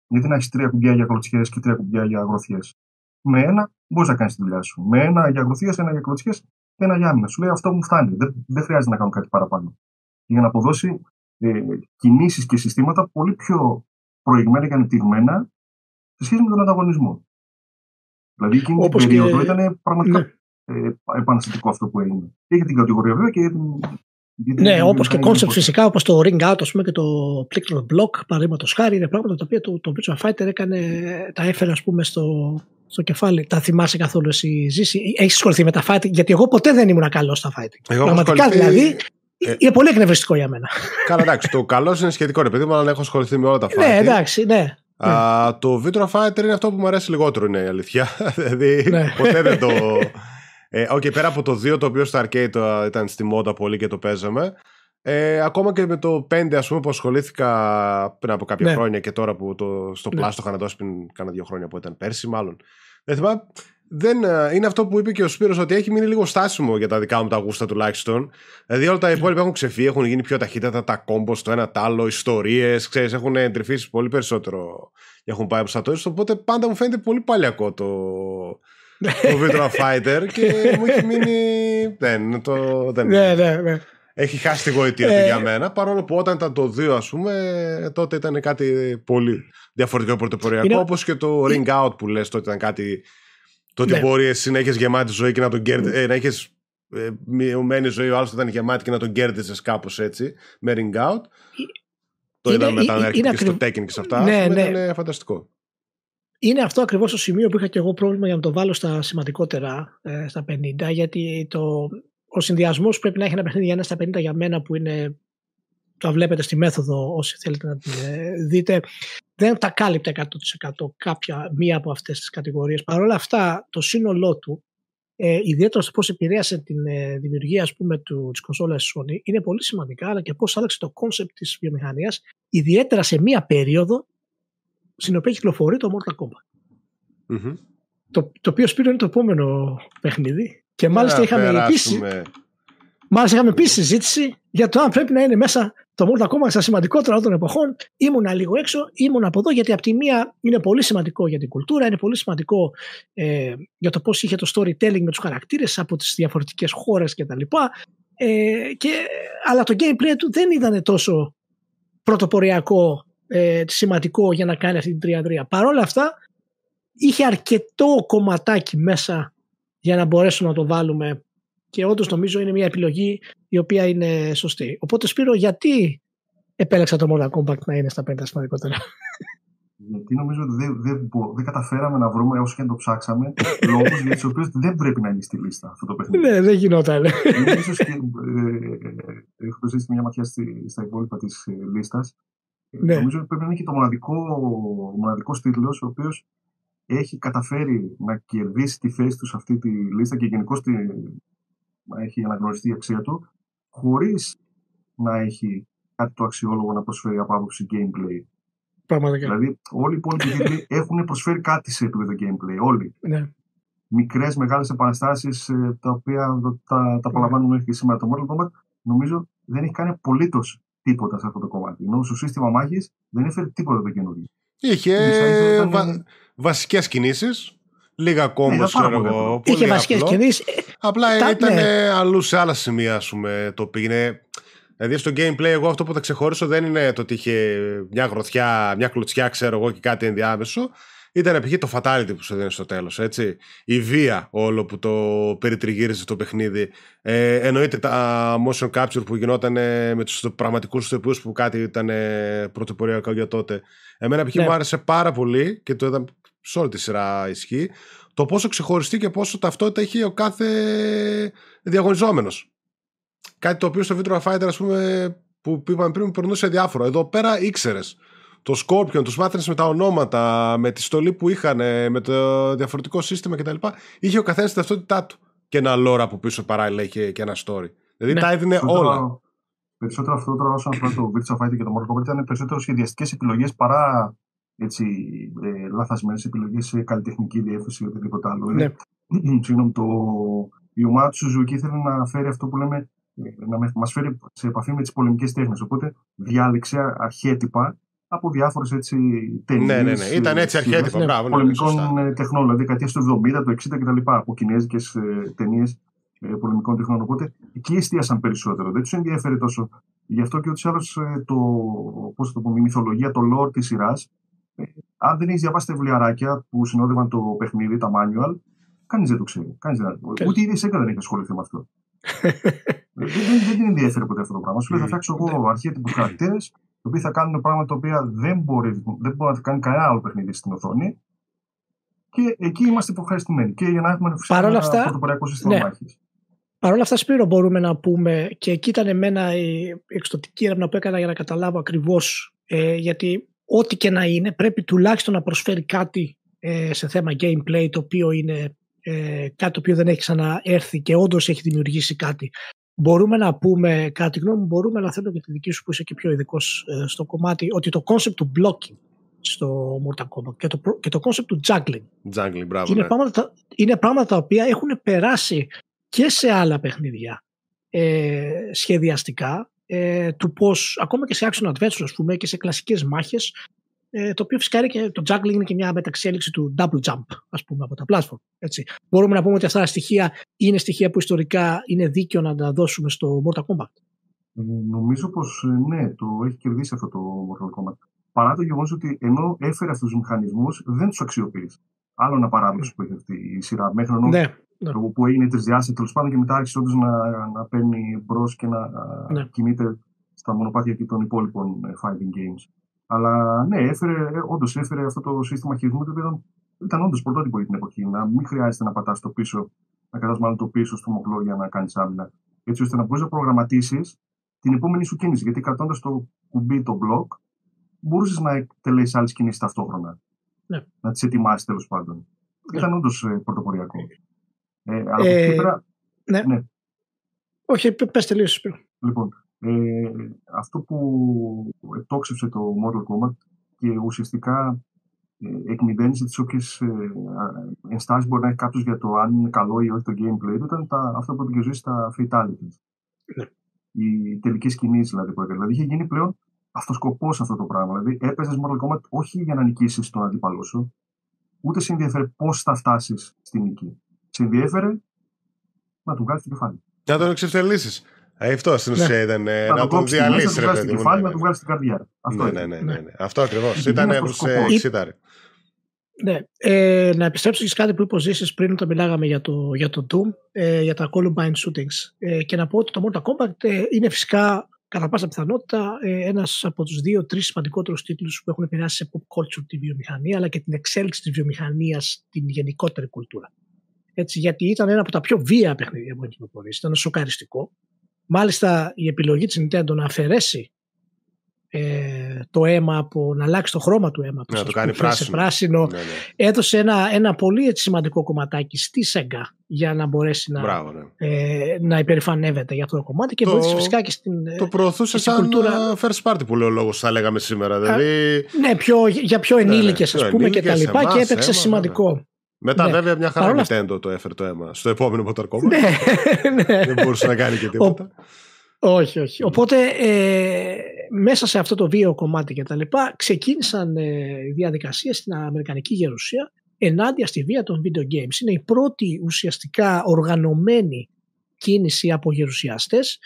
γιατί να έχεις τρία κουμπιά για κλωτσιές και τρία κουμπιά για αγροθιές. Με ένα μπορείς να κάνεις τη δουλειά σου. Με ένα για αγροθιές, ένα για κλωτσιές και ένα για άμυνα. Σου λέει αυτό μου φτάνει. Δεν, δεν χρειάζεται να κάνω κάτι παραπάνω. Για να αποδώσει ε, κινήσεις και συστήματα πολύ πιο προηγμένα και ανεπτυγμένα σε σχέση με τον ανταγωνισμό. Δηλαδή εκείνη την περίοδο και... ήταν πραγματικά ναι. ε, επαναστατικό αυτό που έγινε. Και για την κατηγορία βέβαια και για την ναι, όπως και concept φυσικά, όπως το Ring Out πούμε, και το Click Block, παραδείγματος χάρη, είναι πράγματα τα οποία το, το Virtua Fighter έκανε, τα έφερε ας πούμε, στο, στο κεφάλι. Τα θυμάσαι καθόλου εσύ, Ζήση; Έχεις ασχοληθεί με τα fighting, γιατί εγώ ποτέ δεν ήμουν καλός στα fighting. Εγώ Πραγματικά δηλαδή. Ε, είναι πολύ εκνευριστικό για μένα. Καλά, εντάξει. Το καλός είναι σχετικό, ρε παιδί μου, αλλά έχω ασχοληθεί με όλα τα ναι, fighting. Ναι, εντάξει, ναι. Α, το Virtua Fighter είναι αυτό που μου αρέσει λιγότερο, είναι η αλήθεια. δηλαδή, ναι. ποτέ δεν το. Ε, okay, πέρα από το 2 το οποίο στο arcade ήταν στη μότα πολύ και το παίζαμε. Ε, ακόμα και με το 5 ας πούμε που ασχολήθηκα πριν από κάποια ναι. χρόνια και τώρα που το, στο ναι. πλάστο είχα να δώσει πριν κάνα δύο χρόνια που ήταν πέρσι μάλλον. Δεν θυμάμαι, δεν, ε, είναι αυτό που είπε και ο Σπύρος ότι έχει μείνει λίγο στάσιμο για τα δικά μου τα γούστα τουλάχιστον. Δηλαδή όλα τα υπόλοιπα έχουν ξεφύγει, έχουν γίνει πιο ταχύτατα, τα κόμπος το ένα τ' άλλο, ιστορίες, ξέρεις, έχουν εντρυφήσει πολύ περισσότερο και έχουν πάει από το Οπότε πάντα μου φαίνεται πολύ παλιακό το, το Virtua Fighter και μου έχει μείνει. Δεν, το, δεν... Ναι, ναι, ναι. Έχει χάσει τη γοητεία του ε, για μένα. Παρόλο που όταν ήταν το 2, ας πούμε, τότε ήταν κάτι πολύ διαφορετικό πρωτοποριακό. Είναι... Όπως και το Ring Out που λες, τότε ήταν κάτι. Το ότι ναι. μπορεί εσύ να έχεις γεμάτη ζωή και να τον κέρδισε. Ε, να έχεις ε, μειωμένη ζωή, ο άλλος ήταν γεμάτη και να τον κέρδισε κάπως έτσι με Ring Out. Το είδαμε μετά να έρχεται και στο Tekken και σε αυτά. Ναι, ναι. Ήταν φανταστικό είναι αυτό ακριβώς το σημείο που είχα και εγώ πρόβλημα για να το βάλω στα σημαντικότερα ε, στα 50 γιατί το, ο συνδυασμός πρέπει να έχει ένα παιχνίδι για ένα στα 50 για μένα που είναι το βλέπετε στη μέθοδο όσοι θέλετε να την ε, δείτε δεν τα κάλυπτε 100% κάποια μία από αυτές τις κατηγορίες. Παρ' όλα αυτά το σύνολό του ε, ιδιαίτερα στο πώς επηρέασε την ε, δημιουργία ας πούμε του, της κονσόλας Sony είναι πολύ σημαντικά αλλά και πώς άλλαξε το concept της βιομηχανίας ιδιαίτερα σε μία περίοδο στην οποία κυκλοφορεί το Mortal Kombat. Mm-hmm. Το, το οποίο σπίτι είναι το επόμενο παιχνίδι. Και μάλιστα είχαμε επίση. Μάλιστα είχαμε επίσης συζήτηση για το αν πρέπει να είναι μέσα το Mortal Kombat στα σημαντικότερα των εποχών. Ήμουνα λίγο έξω, ήμουν από εδώ γιατί από τη μία είναι πολύ σημαντικό για την κουλτούρα, είναι πολύ σημαντικό ε, για το πώς είχε το storytelling με τους χαρακτήρες από τις διαφορετικές χώρες κτλ. Ε, και, αλλά το gameplay του δεν ήταν τόσο πρωτοποριακό ε, σημαντικό για να κάνει αυτή την τριαδρία. Παρ' όλα αυτά είχε αρκετό κομματάκι μέσα για να μπορέσουμε να το βάλουμε και όντως νομίζω είναι μια επιλογή η οποία είναι σωστή. Οπότε Σπύρο γιατί επέλεξα το Mortal Kombat να είναι στα πέντε σημαντικότερα; Γιατί νομίζω ότι δεν, δεν, δεν καταφέραμε να βρούμε όσο και να το ψάξαμε λόγους για τους οποίους δεν πρέπει να είναι στη λίστα αυτό το παιχνίδι. Ναι, δεν γινόταν. ίσως και, ε, ε, έχω ζήσει μια ματιά στη, στα υπόλοιπα της ε, λίστας. Ναι. Νομίζω ότι πρέπει να είναι και το μοναδικό, μοναδικός τίτλος ο οποίος έχει καταφέρει να κερδίσει τη θέση τους σε αυτή τη λίστα και γενικώς έχει αναγνωριστεί η αξία του χωρίς να έχει κάτι το αξιόλογο να προσφέρει από άποψη gameplay. Πραγματικά. Δηλαδή, όλοι οι υπόλοιποι τίτλοι έχουν προσφέρει κάτι σε επίπεδο gameplay. Όλοι. Ναι. Μικρές, μεγάλες επαναστάσεις, ε, τα οποία τα, τα απολαμβάνουμε μέχρι και σήμερα. Το Mortal Kombat νομίζω δεν έχει κάνει απολύτως τίποτα σε αυτό το κομμάτι. Ενώ στο σύστημα μάχης δεν έφερε τίποτα το καινούργιο. Είχε βα... βασικές κινήσεις. Λίγα κόμπο, ξέρω εγώ. Είχε βασικέ κινήσει. Απλά Τα... ήταν ναι. αλλού σε άλλα σημεία, ας πούμε, το πήγαινε. Δηλαδή στο gameplay, εγώ αυτό που θα ξεχωρίσω δεν είναι το ότι είχε μια γροθιά, μια κλωτσιά, ξέρω εγώ, και κάτι ενδιάμεσο. Ήταν π.χ. το fatality που σου δίνει στο τέλος, έτσι. Η βία όλο που το περιτριγύριζε το παιχνίδι. Ε, εννοείται τα motion capture που γινόταν με τους πραγματικούς ηθοποιού που κάτι ήταν πρωτοποριακό για τότε. Εμένα π.χ. Ναι. μου άρεσε πάρα πολύ και το είδα σε όλη τη σειρά ισχύει. Το πόσο ξεχωριστή και πόσο ταυτότητα είχε ο κάθε διαγωνιζόμενος. Κάτι το οποίο στο Virtua Fighter, ας πούμε, που είπαμε πριν, περνούσε διάφορο. Εδώ πέρα ήξερες το Scorpion, τους μάθαινες με τα ονόματα, με τη στολή που είχαν, με το διαφορετικό σύστημα κτλ. Είχε ο καθένας τη ταυτότητά του. Και ένα lore από πίσω παράλληλα είχε και ένα story. Δηλαδή ναι. τα έδινε όλα. Περισσότερο αυτό τώρα όσον αφορά το Virtua Fighter και το Mortal Kombat ήταν περισσότερο σχεδιαστικές επιλογές παρά έτσι, ε, λαθασμένες επιλογές σε καλλιτεχνική διεύθυνση ή οτιδήποτε άλλο. Ναι. Συγγνώμη, το, η ομάδα του Suzuki ήθελε να φέρει αυτό που λέμε ε, να μας φέρει σε επαφή με τις πολεμικές τέχνες. Οπότε διάλεξε αρχέτυπα από διάφορες ταινίες. Ναι, ναι, ναι. Ήταν έτσι αρχέτυπα. Ναι, μπράβο, ναι, πολεμικών ναι, τεχνών, δηλαδή δεκαετία του 70, του 60 κτλ. Από κινέζικες ταινίες ε, πολεμικών τεχνών. Οπότε εκεί εστίασαν περισσότερο. Δεν τους ενδιαφέρει τόσο. Γι' αυτό και ούτω ή άλλω το, πώς το πούμε, η μυθολογία, το lore της σειράς, ε, αν δεν έχεις διαβάσει τα βιβλιαράκια που συνόδευαν το παιχνίδι, τα manual, κανείς δεν το ξέρει. Κανείς δεν... Ούτε η ίδια δεν έχει ασχοληθεί με αυτό. δεν, δεν, την ενδιαφέρει ποτέ αυτό το πράγμα. Σου λέει θα φτιάξω εγώ αρχέτυπου χαρακτήρε, οι οποίοι θα κάνουν πράγματα τα οποία δεν μπορεί, δεν μπορεί να κάνει κανένα άλλο παιχνίδι στην οθόνη. Και εκεί είμαστε υποχρεωστημένοι. Και για να έχουμε φυσικά ένα πρωτοποριακό σύστημα ναι. μάχης. Παρ' όλα αυτά, Σπύρο, μπορούμε να πούμε, και εκεί ήταν εμένα η εξωτική έρευνα που έκανα για να καταλάβω ακριβώς, ε, γιατί ό,τι και να είναι, πρέπει τουλάχιστον να προσφέρει κάτι ε, σε θέμα gameplay, το οποίο είναι ε, κάτι το οποίο δεν έχει ξαναέρθει και όντως έχει δημιουργήσει κάτι. Μπορούμε να πούμε, κατά τη γνώμη μου, μπορούμε να θέλω και τη δική σου που είσαι και πιο ειδικός ε, στο κομμάτι, ότι το concept του blocking στο Mortal Kombat και το, και το concept του juggling. Juggling, μπράβο, είναι, ναι. πράγματα, είναι πράγματα τα οποία έχουν περάσει και σε άλλα παιχνίδια ε, σχεδιαστικά ε, του πώς ακόμα και σε action adventure ας πούμε και σε κλασικές μάχες ε, το οποίο φυσικά είναι και το juggling είναι και μια μεταξέλιξη του double jump ας πούμε από τα platform έτσι. μπορούμε να πούμε ότι αυτά τα στοιχεία είναι στοιχεία που ιστορικά είναι δίκαιο να τα δώσουμε στο Mortal Kombat. Ε, νομίζω πως ε, ναι το έχει κερδίσει αυτό το Mortal Kombat. Παρά το γεγονός ότι ενώ έφερε αυτούς τους μηχανισμούς δεν τους αξιοποίησε. Άλλο ένα παράδοξο που έχει αυτή η σειρά. Μέχρι ναι ναι. που έγινε τρισδιάστατη τέλος πάντων και μετά άρχισε όντως να, να παίρνει μπρος και να ναι. κινείται στα μονοπάτια και των υπόλοιπων ε, fighting games. Αλλά ναι, έφερε, ε, όντως έφερε αυτό το σύστημα χειρισμού το οποίο ήταν, ήταν όντως πρωτότυπο για την εποχή. Να μην χρειάζεται να πατάς το πίσω, να κατά μάλλον το πίσω στο μοχλό για να κάνεις άμυνα. Έτσι ώστε να μπορείς να προγραμματίσεις την επόμενη σου κίνηση. Γιατί κρατώντας το κουμπί, το block, μπορούσες να εκτελέσεις άλλες κινήσεις ταυτόχρονα. Ναι. Να τις ετοιμάσεις τέλος πάντων. Ναι. Ήταν όντως ε, πρωτοποριακό. Ε, αλλά ε, πέρα, ναι. ναι. Όχι, πες τελείως. Λοιπόν, ε, αυτό που εκτόξευσε το Mortal Kombat και ουσιαστικά ε, εκμυδένισε τις όποιες ε, ενστάσεις μπορεί να έχει κάποιος για το αν είναι καλό ή όχι το gameplay του ήταν τα, αυτό που επικοινωνεί στα fatalities. Ναι. Οι τελικές κινήσεις δηλαδή που έκανε. Δηλαδή είχε γίνει πλέον αυτοσκοπό αυτό το πράγμα. Δηλαδή έπαιζες Mortal Kombat όχι για να νικήσεις τον αντίπαλό σου, ούτε σε ενδιαφέρει πώς θα φτάσεις στη νίκη σε ενδιέφερε να του βγάλει το κεφάλι. Να τον εξευθελήσει. Ε, αυτό στην ουσία ναι. ήταν ε, να, να τον διαλύσεις. Να του κεφάλι, να του βγάλει την καρδιά. Αυτό ναι, ναι, ναι, ναι, ναι. Αυτό ακριβώς. Ήταν σε εξήταρε. Ναι. Ε, να επιστρέψω σε κάτι που είπες ο πριν όταν μιλάγαμε για το, για το Doom, ε, για τα Columbine Shootings. Ε, και να πω ότι το Mortal Kombat ε, είναι φυσικά κατά πάσα πιθανότητα ε, ένας από τους δύο-τρει σημαντικότερους τίτλους που έχουν επηρεάσει σε pop culture τη βιομηχανία αλλά και την εξέλιξη της βιομηχανίας στην γενικότερη κουλτούρα. Έτσι, γιατί ήταν ένα από τα πιο βία παιχνίδια που έχει κυκλοφορήσει. Ήταν σοκαριστικό. Μάλιστα η επιλογή της Nintendo να αφαιρέσει ε, το αίμα από να αλλάξει το χρώμα του αίματος να το κάνει πράσινο, πράσινο ναι, ναι. έδωσε ένα, ένα πολύ έτσι, σημαντικό κομματάκι στη Sega για να μπορέσει να, Μπράβο, ναι. ε, να υπερηφανεύεται για αυτό το κομμάτι και το, βοήθησε φυσικά και στην Το προωθούσε σαν κουλτούρα... first party που λέει ο λόγος θα λέγαμε σήμερα δηλαδή... ναι, πιο, για πιο ενήλικες ναι, ναι, ας πούμε και τα λοιπά και έπαιξε σημαντικό μετά ναι. βέβαια μια χαρά Παρόλα... Nintendo το έφερε το αίμα στο επόμενο Mortal Kombat. ναι, ναι. Δεν μπορούσε να κάνει και τίποτα. Ο... Όχι, όχι. Οπότε ε, μέσα σε αυτό το βίαιο κομμάτι και τα λοιπά ξεκίνησαν ε, διαδικασίες στην Αμερικανική Γερουσία ενάντια στη βία των video games. Είναι η πρώτη ουσιαστικά οργανωμένη κίνηση από γερουσιαστές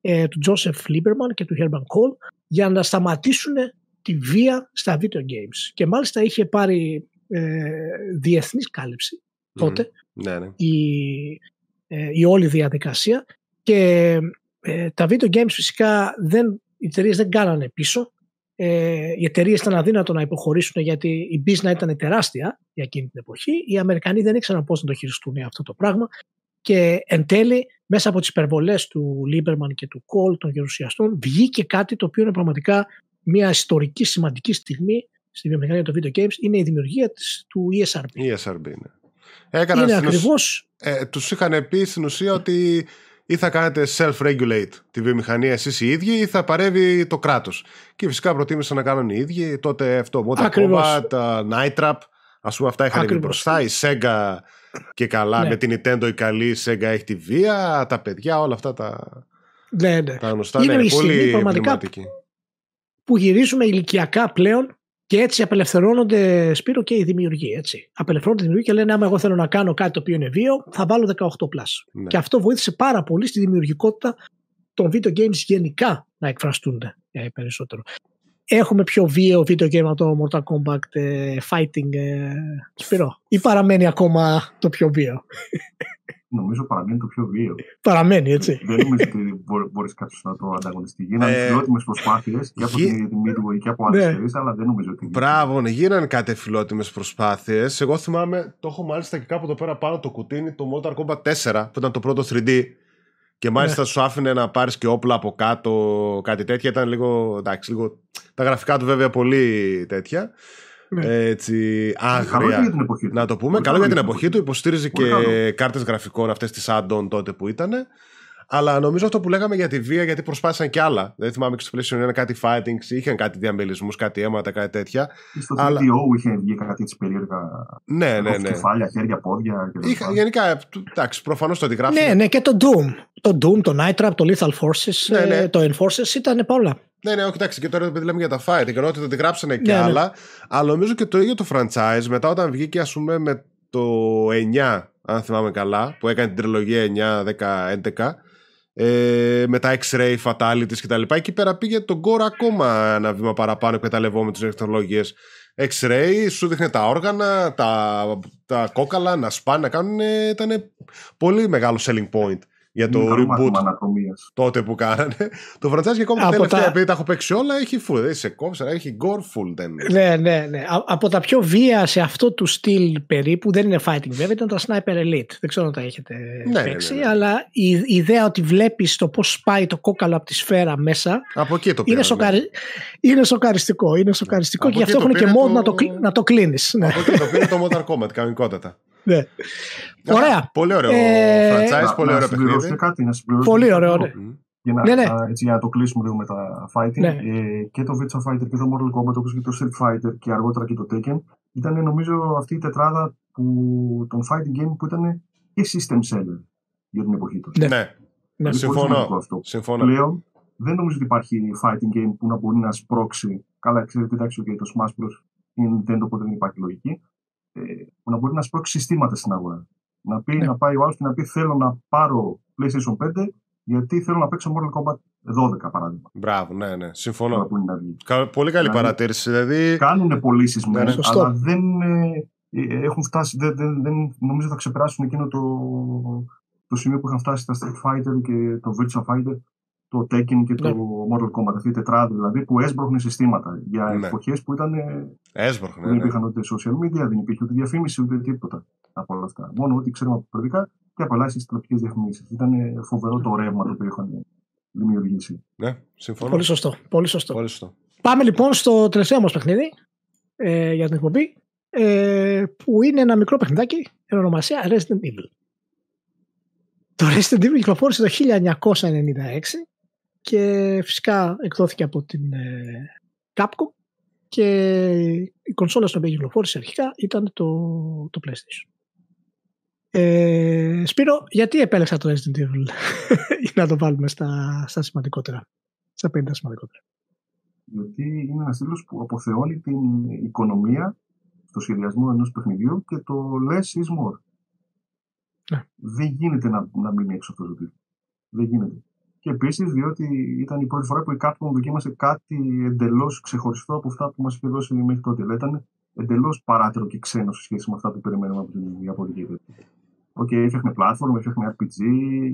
ε, του Joseph Lieberman και του Herman Cole για να σταματήσουν τη βία στα video games. Και μάλιστα είχε πάρει ε, διεθνή κάλυψη τότε ναι, ναι. Η, ε, η όλη διαδικασία και ε, τα video games φυσικά δεν, οι εταιρείες δεν κάνανε πίσω ε, οι εταιρείες ήταν αδύνατο να υποχωρήσουν γιατί η business ήταν τεράστια για εκείνη την εποχή. Οι Αμερικανοί δεν ήξεραν πώς να το χειριστούν αυτό το πράγμα. Και εν τέλει, μέσα από τις υπερβολές του Λίμπερμαν και του Κολ, των γερουσιαστών, βγήκε κάτι το οποίο είναι πραγματικά μια ιστορική σημαντική στιγμή στη βιομηχανία των video games είναι η δημιουργία της, του ESRB. ESRB, ναι. Έκανα είναι ακριβώς... Ε, τους είχαν πει στην ουσία ότι ή θα κάνετε self-regulate τη βιομηχανία εσείς οι ίδιοι ή θα παρεύει το κράτος. Και φυσικά προτίμησαν να κάνουν οι ίδιοι. Τότε αυτό, Mortal Kombat, Night Trap, ας πούμε αυτά είχαν βγει μπροστά. Η Sega και καλά ναι. με την Nintendo η καλή, η Sega έχει τη βία, τα παιδιά, όλα αυτά τα, ναι, ναι. τα γνωστά. Είναι ναι, πολύ πραγματικά που γυρίζουμε ηλικιακά πλέον και έτσι απελευθερώνονται, Σπύρο, και οι δημιουργοί. Έτσι. Απελευθερώνονται οι δημιουργοί και λένε: Άμα εγώ θέλω να κάνω κάτι το οποίο είναι βίο, θα βάλω 18 plus. Ναι. Και αυτό βοήθησε πάρα πολύ στη δημιουργικότητα των video games γενικά να εκφραστούν ε, περισσότερο. Έχουμε πιο βίαιο video game από το Mortal Kombat ε, Fighting ε, Σπύρο ή παραμένει ακόμα το πιο βίαιο; Νομίζω παραμένει το πιο βίαιο. Παραμένει, έτσι. Δεν νομίζω ότι μπορεί κάποιο να το ανταγωνιστεί. Γίνανε ε, φιλότιμες προσπάθειες και από την Midway και από άλλε ναι. αλλά δεν νομίζω ότι. Μπράβο, ναι, γίνανε κάτι φιλότιμες προσπάθειες. Εγώ θυμάμαι, το έχω μάλιστα και κάπου εδώ πέρα πάνω το κουτίνι, το Mortal Kombat 4, που ήταν το πρώτο 3D. Και μάλιστα ναι. σου άφηνε να πάρεις και όπλα από κάτω, κάτι τέτοια. Ήταν λίγο, εντάξει, λίγο. Τα γραφικά του βέβαια πολύ τέτοια. Ναι. Έτσι, άγρια. για την εποχή του. Να το πούμε. Καλό για την εποχή του. Υποστήριζε και κάρτες γραφικών αυτές τι Addon τότε που ήταν. Αλλά νομίζω αυτό που λέγαμε για τη βία, γιατί προσπάθησαν κι άλλα. Δεν θυμάμαι και στο PlayStation ένα κάτι fighting, είχαν κάτι διαμελισμούς, κάτι αίματα, κάτι τέτοια. Στο αλλά... VDO είχε βγει κάτι έτσι περίεργα. Ναι, ναι, ναι. Κεφάλια, χέρια, πόδια. Είχα, γενικά, εντάξει, προφανώς το αντιγράφει. Ναι, ναι, και το Doom. Το Doom, το Night Trap, το Lethal Forces, ναι, ναι. Ε, το Enforces ήταν πολλά. Ναι, ναι, όχι, εντάξει, και τώρα επειδή λέμε για τα fight, ενώ ότι το γράψανε και ναι, ναι, άλλα. Αλλά νομίζω και το ίδιο το franchise μετά όταν βγήκε, ας πούμε, με το 9, αν θυμάμαι καλά, που έκανε την τριλογία 9, 10, 11 ε, με τα X-ray, fatalities κτλ. Εκεί πέρα πήγε τον Gore ακόμα ένα βήμα παραπάνω εκμεταλλευόμενο τις τεχνολογίες. X-ray, σου δείχνει τα όργανα, τα, τα κόκαλα να σπάνε, να κάνουν. Ήταν πολύ μεγάλο selling point για το reboot τότε που κάνανε. Το franchise και ακόμα τα τελευταία, τα... επειδή τα έχω παίξει όλα, έχει full. Δεν σε κόψα, έχει gore full. Δεν ναι, ναι, ναι. Από τα πιο βία σε αυτό του στυλ περίπου, δεν είναι fighting βέβαια, ήταν τα Sniper Elite. Δεν ξέρω αν τα έχετε ναι, ναι παίξει, ναι, ναι, αλλά η, η ιδέα ότι βλέπεις το πώς σπάει το κόκαλο από τη σφαίρα μέσα. Από εκεί το είναι, σοκαρι... είναι σοκαριστικό. Είναι σοκαριστικό και γι' αυτό έχουν και μόνο να το, να το κλείνεις. Ναι. Από εκεί το πήρε το Mortal Kombat κανονικότατα. Ναι. Ωραία. Πολύ ωραίο ε... franchise, πολύ ωραίο παιχνίδι. Κάτι, να πολύ ωραίο, ναι. Για να, ναι, ναι. έτσι, για να το κλείσουμε λίγο με τα fighting. Ναι. Ε, και το Virtua Fighter και το Mortal Kombat όπως και το Street Fighter και αργότερα και το Tekken ήταν νομίζω αυτή η τετράδα που, των fighting game που ήταν και system seller για την εποχή τους. Ναι, ναι. ναι. Συμφωνώ. Αυτό. Συμφωνώ. Πλέον δεν νομίζω ότι υπάρχει fighting game που να μπορεί να σπρώξει. Καλά, ξέρετε, εντάξει, okay, το Smash Bros. είναι Nintendo, οπότε δεν υπάρχει λογική ε, που να μπορεί να σπρώξει συστήματα στην αγορά. Να, πει, ναι. να πάει ο άλλος και να πει: Θέλω να πάρω PlayStation 5 γιατί θέλω να παίξω Mortal Kombat 12 παράδειγμα. Μπράβο, ναι, ναι. Συμφωνώ. Πολύ καλή δηλαδή, παρατήρηση. Δηλαδή... Κάνουν πωλήσεις ναι, ναι. αλλά δεν ε, ε, έχουν φτάσει. Δεν, δεν, δεν, νομίζω θα ξεπεράσουν εκείνο το, το σημείο που είχαν φτάσει τα Street Fighter και το Virtua Fighter το Tekken και το ναι. Mortal Kombat, αυτή η τετράδα δηλαδή, που έσπροχνε συστήματα για ναι. εποχές που ήταν. Έσπροχνε. Δεν ναι. υπήρχαν ούτε social media, δεν υπήρχε ούτε διαφήμιση, ούτε τίποτα από όλα αυτά. Μόνο ό,τι ξέρουμε από προεδρικά και από ελάχιστες τηλεοπτικέ διαφημίσεις. Ήταν φοβερό το ρεύμα το οποίο είχαν δημιουργήσει. Ναι, συμφωνώ. Πολύ σωστό. Πολύ σωστό. Πολύ σωστό. Πάμε λοιπόν στο τελευταίο μας παιχνίδι ε, για την εκπομπή. Ε, που είναι ένα μικρό παιχνιδάκι εν ονομασία Resident Evil. Το Resident Evil κυκλοφόρησε το 1996 και φυσικά εκδόθηκε από την ε, Capcom και η κονσόλα στην οποία κυκλοφόρησε αρχικά ήταν το, το PlayStation. Ε, Σπύρο, γιατί επέλεξα το Resident Evil για να το βάλουμε στα, στα σημαντικότερα, στα 50 σημαντικότερα; Γιατί είναι ένας τίτλος που αποθεώνει την οικονομία στο σχεδιασμό ενός παιχνιδιού και το less is more. Ναι. Δεν γίνεται να, να μείνει έξω αυτό το τίτλο. Δεν γίνεται. Και επίσης διότι ήταν η πρώτη φορά που η Capcom δοκίμασε κάτι εντελώς ξεχωριστό από αυτά που μας είχε δώσει μέχρι τότε. Δηλαδή ήταν εντελώς παράταιρο και ξένο σε σχέση με αυτά που περιμένουμε από την Ιαπωνική OK, okay, έφτιαχνε platform, έφτιαχνε RPG,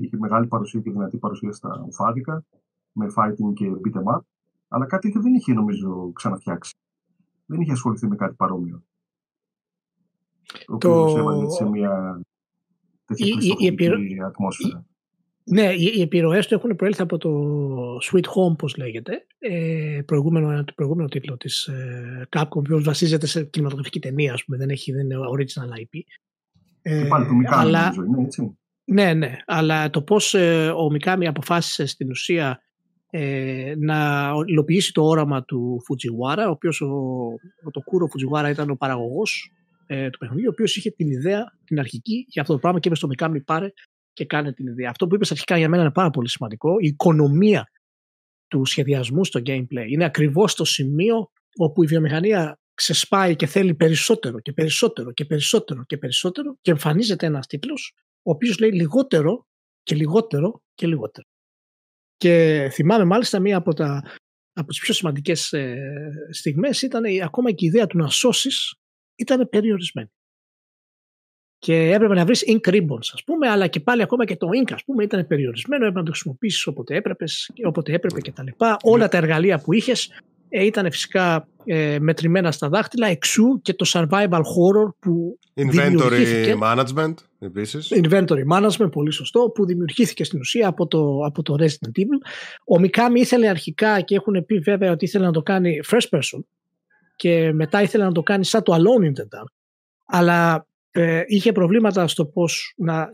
είχε μεγάλη παρουσία και δυνατή παρουσία στα ουφάδικα, με fighting και beat em up, αλλά κάτι τέτοιο δεν είχε νομίζω ξαναφτιάξει. Δεν είχε ασχοληθεί με κάτι παρόμοιο. Το, το... οποίο σε μια τέτοια η, η, ατμόσφαιρα. Ναι, οι επιρροές του έχουν προέλθει από το Sweet Home, όπως λέγεται, ε, προηγούμενο, το προηγούμενο τίτλο της ε, Capcom, που βασίζεται σε κινηματογραφική ταινία, ας πούμε, δεν, έχει, δεν είναι original IP. Ε, πάλι το αλλά... νομίζω, είναι έτσι. Ναι, ναι, αλλά το πώς ε, ο Μικάμι αποφάσισε στην ουσία ε, να υλοποιήσει το όραμα του Φουτζιουάρα, ο οποίος ο, ο το Κούρο Φουτζιουάρα ήταν ο παραγωγός ε, του παιχνιδιού, ο οποίος είχε την ιδέα την αρχική για αυτό το πράγμα και είπε στο Μικάμι πάρε και κάνε την ιδέα. Αυτό που είπες αρχικά για μένα είναι πάρα πολύ σημαντικό. Η οικονομία του σχεδιασμού στο gameplay είναι ακριβώς το σημείο όπου η βιομηχανία ξεσπάει και θέλει περισσότερο και περισσότερο και περισσότερο και περισσότερο και εμφανίζεται ένας τίτλος ο οποίος λέει λιγότερο και λιγότερο και λιγότερο. Και θυμάμαι μάλιστα μία από, τα, από τις πιο σημαντικές ε, στιγμές ήταν ακόμα και η ιδέα του να σώσεις ήταν περιορισμένη. Και έπρεπε να βρεις ink ribbons, ας πούμε, αλλά και πάλι ακόμα και το ink, ας πούμε, ήταν περιορισμένο. Έπρεπε να το χρησιμοποιήσεις όποτε έπρεπες, όποτε έπρεπε κτλ. Όλα τα εργαλεία που είχες ε, ήταν φυσικά ε, μετρημένα στα δάχτυλα, εξού και το survival horror που Inventory management επίσης. Inventory management, πολύ σωστό, που δημιουργήθηκε στην ουσία από το, από το Resident Evil. Ο Mikami ήθελε αρχικά και έχουν πει βέβαια ότι ήθελε να το κάνει first person και μετά ήθελε να το κάνει σαν το Alone in the Dark. Αλλά ε, είχε προβλήματα στο πώς να,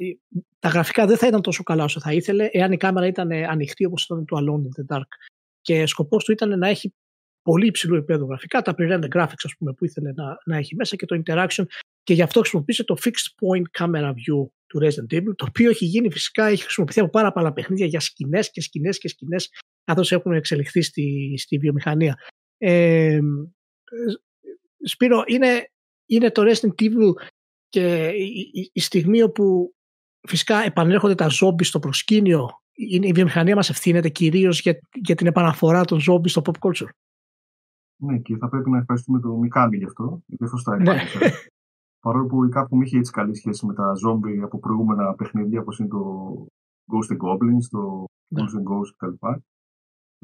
τα γραφικά δεν θα ήταν τόσο καλά όσο θα ήθελε εάν η κάμερα ήταν ανοιχτή όπως ήταν το Alone in the Dark. Και σκοπός του ήταν να έχει πολύ υψηλό επίπεδο γραφικά, τα pre-render graphics ας πούμε, που ήθελε να, να έχει μέσα και το interaction και γι' αυτό χρησιμοποίησε το fixed point camera view του Resident Evil, το οποίο έχει γίνει φυσικά, έχει χρησιμοποιηθεί από πάρα πολλά παιχνίδια για σκηνές και σκηνές και σκηνές, καθώς έχουν εξελιχθεί στη, στη βιομηχανία. Ε, Σπύρο, είναι, είναι το Resident Evil και η, η, στιγμή όπου φυσικά επανέρχονται τα ζόμπι στο προσκήνιο, η βιομηχανία μας ευθύνεται κυρίως για, για την επαναφορά των ζόμπι στο pop culture. Ναι, και θα πρέπει να ευχαριστούμε το Μικάμι γι' αυτό, γιατί αυτό τα ναι. Παρόλο που η Capcom είχε έτσι καλή σχέση με τα ζόμπι από προηγούμενα παιχνίδια, όπως είναι το Ghost and Goblins, το ναι. Ghost and Ghost κτλ.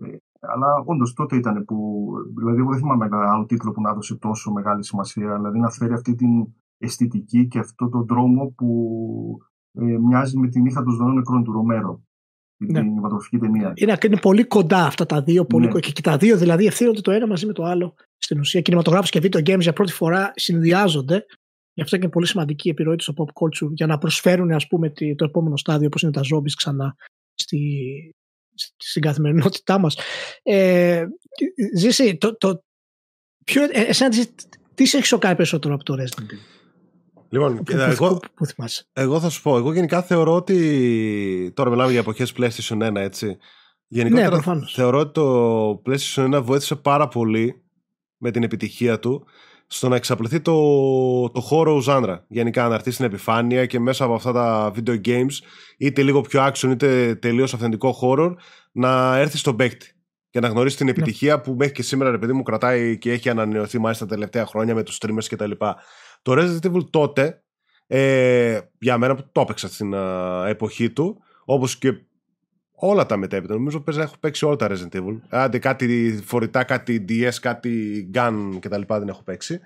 Ε, αλλά όντως τότε ήταν που. Δηλαδή, εγώ δεν θυμάμαι ένα άλλο τίτλο που να έδωσε τόσο μεγάλη σημασία. Δηλαδή, να φέρει αυτή την αισθητική και αυτό τον δρόμο που ε, μοιάζει με την ήχα των ζωντανών νεκρών του Ρομέρο την ναι. κινηματογραφική ταινία. Είναι, είναι πολύ κοντά αυτά τα δύο. Πολύ ναι. Και, και τα δύο δηλαδή ευθύνονται το ένα μαζί με το άλλο. Στην ουσία, κινηματογράφος και video games για πρώτη φορά συνδυάζονται. Γι' αυτό και είναι πολύ σημαντική η επιρροή τους στο pop culture για να προσφέρουν ας πούμε, το επόμενο στάδιο όπως είναι τα zombies ξανά στη, στην καθημερινότητά μας. Ε, Ζήση, το, το, ποιο, ε, εσένα, τι σε έχει σοκάρει περισσότερο από το Resident Evil; Λοιπόν, που, εγώ, που, εγώ θα σου πω, εγώ γενικά θεωρώ ότι. Τώρα μιλάμε για εποχές PlayStation 1, έτσι. Γενικότερα ναι, θεωρώ ότι το PlayStation 1 βοήθησε πάρα πολύ με την επιτυχία του στο να εξαπλωθεί το, το χώρο ζάντρα. Γενικά να έρθει στην επιφάνεια και μέσα από αυτά τα video games, είτε λίγο πιο action είτε τελείως αυθεντικό χώρο, να έρθει στον παίκτη και να γνωρίσει την ναι. επιτυχία που μέχρι και σήμερα, ρε παιδί μου, κρατάει και έχει ανανεωθεί μάλιστα τα τελευταία χρόνια με τους streamers κτλ. Το Resident Evil τότε, ε, για μένα που το έπαιξα στην εποχή του, όπως και όλα τα μετέπειτα, νομίζω πες να έχω παίξει όλα τα Resident Evil. Άντε κάτι φορητά, κάτι DS, κάτι gun κτλ. δεν έχω παίξει.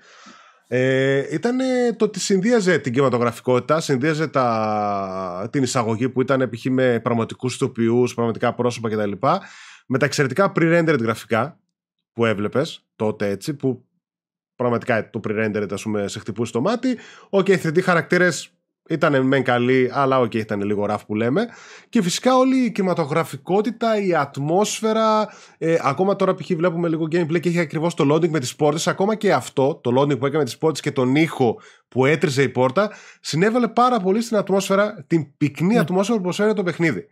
Ε, ήταν το ότι συνδύαζε την κινηματογραφικότητα, συνδύαζε τα, την εισαγωγή που ήταν π.χ. με πραγματικούς ηθοποιούς, πραγματικά πρόσωπα κτλ. Με τα εξαιρετικά pre-rendered γραφικά που έβλεπες τότε έτσι, που πραγματικά το pre-rendered ας πούμε, σε χτυπούσε το μάτι. OK, okay, οι 3D χαρακτήρες ήταν μεν καλοί, αλλά OK, okay, ήταν λίγο rough που λέμε. Και φυσικά όλη η κινηματογραφικότητα, η ατμόσφαιρα, ε, ακόμα τώρα π.χ. βλέπουμε λίγο gameplay και έχει ακριβώς το loading με τις πόρτες, ακόμα και αυτό, το loading που έκανε με τις πόρτες και τον ήχο που έτριζε η πόρτα, συνέβαλε πάρα πολύ στην ατμόσφαιρα, την πυκνή ναι. ατμόσφαιρα που προσφέρει το παιχνίδι.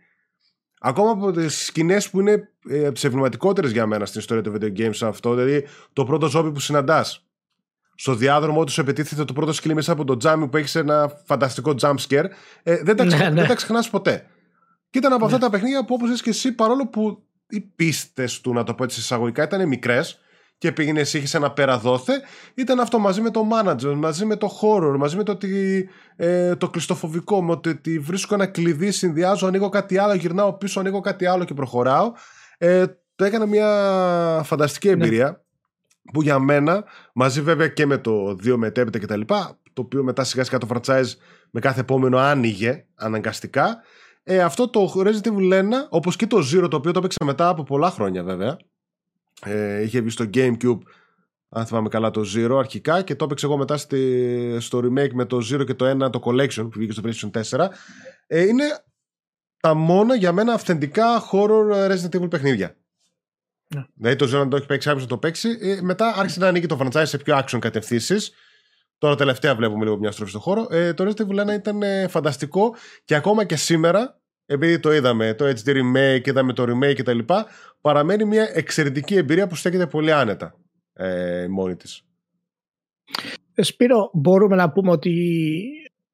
Ακόμα από τις σκηνές που είναι ε, από τι εμβληματικότερε για μένα στην ιστορία του video games αυτό, δηλαδή το πρώτο ζόμπι που συναντάς στο διάδρομο τους σου επιτίθεται το πρώτο σκυλί μέσα από το τζάμι που έχει ένα φανταστικό jump scare. Ε, δεν τα, ναι, ναι. ξεχνάς ποτέ. Και ήταν από αυτά ναι. τα παιχνίδια που όπως είσαι και εσύ, παρόλο που οι πίστες του, να το πω έτσι εισαγωγικά, ήταν μικρές και πήγαινε εσύ, είχες ένα πέρα δόθε, ήταν αυτό μαζί με το manager, μαζί με το horror, μαζί με το, ότι, ε, το κλειστοφοβικό, με το ότι βρίσκω ένα κλειδί, συνδυάζω, ανοίγω κάτι άλλο, γυρνάω πίσω, ανοίγω κάτι άλλο και προχωράω. Ε, το έκανα μια φανταστική εμπειρία που για μένα, μαζί βέβαια και με το 2 μετέπειτα κτλ., το οποίο μετά σιγά σιγά το franchise με κάθε επόμενο άνοιγε αναγκαστικά. Ε, αυτό το Resident Evil 1, όπως και το Zero, το οποίο το έπαιξα μετά από πολλά χρόνια βέβαια, ε, είχε βγει στο Gamecube αν θυμάμαι καλά το Zero αρχικά και το έπαιξε εγώ μετά στη, στο remake με το Zero και το 1 το Collection που βγήκε στο PlayStation 4 ε, είναι τα μόνα για μένα αυθεντικά horror Resident Evil παιχνίδια ναι. Δηλαδή το Zero να το έχει παίξει άρχισε να το παίξει ε, μετά άρχισε να ανοίγει το franchise σε πιο action κατευθύνσεις Τώρα τελευταία βλέπουμε λίγο μια στροφή στο χώρο. Ε, το Resident Evil 1 ήταν ε, φανταστικό και ακόμα και σήμερα, επειδή το είδαμε, το HD Remake, είδαμε το Remake κτλ., παραμένει μια εξαιρετική εμπειρία που στέκεται πολύ άνετα ε, μόνη της. Ε, Σπύρο, μπορούμε να πούμε ότι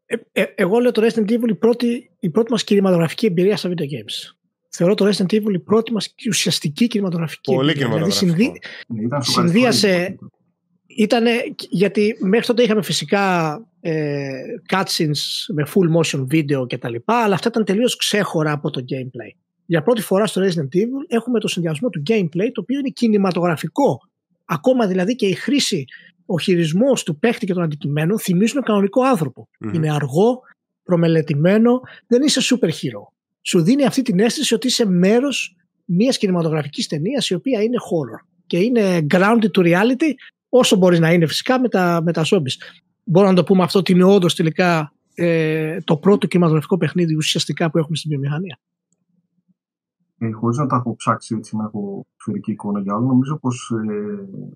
ε, ε, εγώ λέω το Resident Evil η πρώτη, η πρώτη μας κινηματογραφική εμπειρία στα video games. Θεωρώ το Resident Evil η πρώτη μας ουσιαστική κινηματογραφική Πολύ εμπειρία. Δηλαδή συνδύ, συνδύασε, ήταν γιατί μέχρι τότε είχαμε φυσικά ε, cutscenes με full motion video και τα λοιπά, αλλά αυτά ήταν τελείως ξέχωρα από το gameplay. Για πρώτη φορά στο Resident Evil έχουμε το συνδυασμό του gameplay το οποίο είναι κινηματογραφικό. Ακόμα δηλαδή και η χρήση, ο χειρισμός του παίχτη και των αντικειμένων θυμίζουν κανονικό Είναι αργό, προμελετημένο, δεν είσαι super hero. Σου δίνει αυτή την αίσθηση ότι είσαι μέρος μιας κινηματογραφικής ταινίας η οποία είναι horror και είναι grounded to reality όσο μπορείς να είναι φυσικά με τα, με τα zombies. Μπορώ να το πούμε αυτό ότι είναι όντως τελικά ε, το πρώτο κινηματογραφικό παιχνίδι ουσιαστικά που έχουμε στην βιομηχανία. Ε, Χωρίς να τα έχω ψάξει έτσι να έχω σφαιρική εικόνα για άλλο, νομίζω πως ε,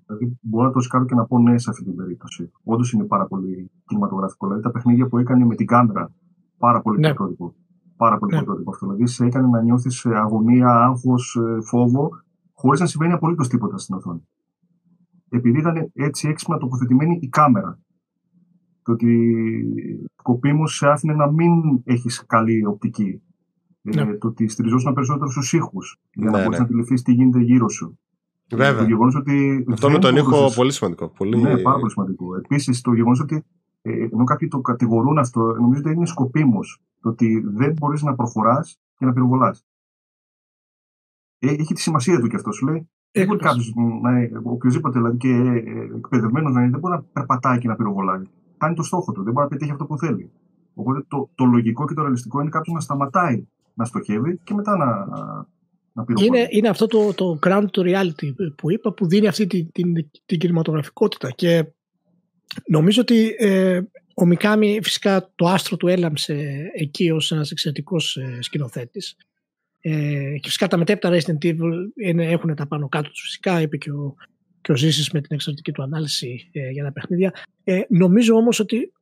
δηλαδή μπορώ να το σκάρω και να πω ναι σε αυτή την περίπτωση. Όντως είναι πάρα πολύ κινηματογραφικό. Δηλαδή τα παιχνίδια που έκανε με την κάμερα, πάρα πολύ ναι. πρωτότυπο. Πάρα πολύ ναι. πρωτότυπο αυτό. Δηλαδή σε έκανε να νιώθεις αγωνία, άγχος, ε, φόβο, χωρίς να συμβαίνει απολύτως τίποτα στην οθόνη επειδή ήταν έτσι έξυπνα τοποθετημένη η κάμερα. Το ότι σκοπίμω σε άφηνε να μην έχεις καλή οπτική. Ε, ναι. το ότι στηριζόσουν περισσότερο στους ήχους. Για να ναι, μπορείς ναι. να αντιληφθείς τι γίνεται γύρω σου. Βέβαια. Το ότι Αυτό με τον ήχο πολύ σημαντικό. Πολύ... Ναι, πάρα πολύ σημαντικό. Επίσης το γεγονός ότι ε, ενώ κάποιοι το κατηγορούν αυτό, νομίζω ότι είναι σκοπίμως. Το ότι δεν μπορείς να προχωράς και να πυροβολάς. Ε, έχει τη σημασία του και αυτό. Σου λέει δεν μπορεί κάποιος, οποιοδήποτε δηλαδή και ε, εκπαιδευμένος να είναι, δεν μπορεί να περπατάει και να πυροβολάει. Κάνει το στόχο του, δεν μπορεί να πετύχει αυτό που θέλει. Οπότε το, το λογικό και το ρεαλιστικό είναι κάποιος να σταματάει να στοχεύει και μετά να, να πυροβολάει. Είναι, είναι αυτό το, το ground to reality που είπα που δίνει αυτή την, την, την κινηματογραφικότητα. Και νομίζω ότι ε, ο Μικάμι φυσικά το άστρο του έλαμψε εκεί ως ένας εξαιρετικός ε, σκηνοθέτης ε, και φυσικά τα μετέπειτα Resident Evil είναι, έχουν τα πάνω κάτω τους φυσικά, είπε και ο, και ο Ζήσης με την εξαιρετική του ανάλυση ε, για τα παιχνίδια. Ε, νομίζω όμως ότι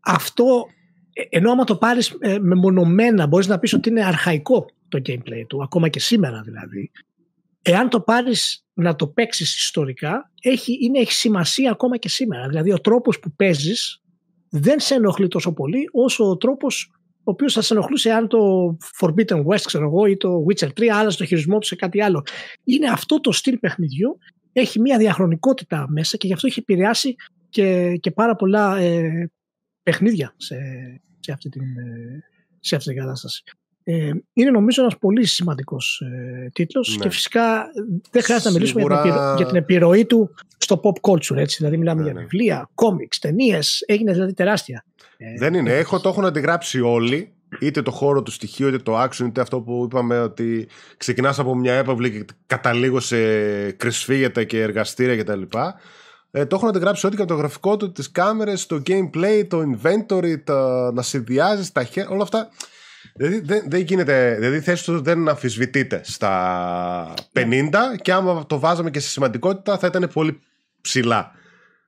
αυτό, ε, ενώ άμα το πάρεις ε, μεμονωμένα μπορείς να πεις ότι είναι αρχαϊκό το gameplay του, ακόμα και σήμερα δηλαδή. Εάν το πάρεις να το παίξεις ιστορικά, έχει, είναι, έχει σημασία ακόμα και σήμερα. Δηλαδή ο τρόπος που παίζεις δεν σε ενοχλεί τόσο πολύ όσο ο τρόπος ο οποίος θα σε ενοχλούσε αν το Forbidden West, ξέρω εγώ, ή το Witcher 3 άλλαζε το χειρισμό του σε κάτι άλλο. Είναι αυτό το στυλ παιχνιδιού, έχει μια διαχρονικότητα μέσα και γι' αυτό έχει επηρεάσει και, και πάρα πολλά ε, παιχνίδια σε, σε, αυτή την, ε, σε αυτή την κατάσταση. Ε, είναι νομίζω ένας πολύ σημαντικός ε, τίτλος ναι. και φυσικά δεν χρειάζεται να μιλήσουμε για, την επιρροή, για την επιρροή του στο pop culture. Έτσι. Δηλαδή μιλάμε ναι, για ναι. βιβλία, κόμιξ, ταινίες, έγινε δηλαδή τεράστια. Ε, δεν είναι. Έχω, το έχουν αντιγράψει όλοι. Είτε το χώρο του στοιχείου, είτε το action, είτε αυτό που είπαμε ότι ξεκινάς από μια έπαυλη και καταλήγω σε κρυσφύγετα και εργαστήρια κτλ. Ε, το έχουν αντιγράψει ό,τι και από το γραφικό του, τις κάμερες, το gameplay, το inventory, το να συνδυάζεις τα χέρια, όλα αυτά. Δηλαδή δεν, δεν γίνεται, δηλαδή η θέση τους δεν αμφισβητείται στα 50 και άμα το βάζαμε και σε σημαντικότητα θα ήταν πολύ ψηλά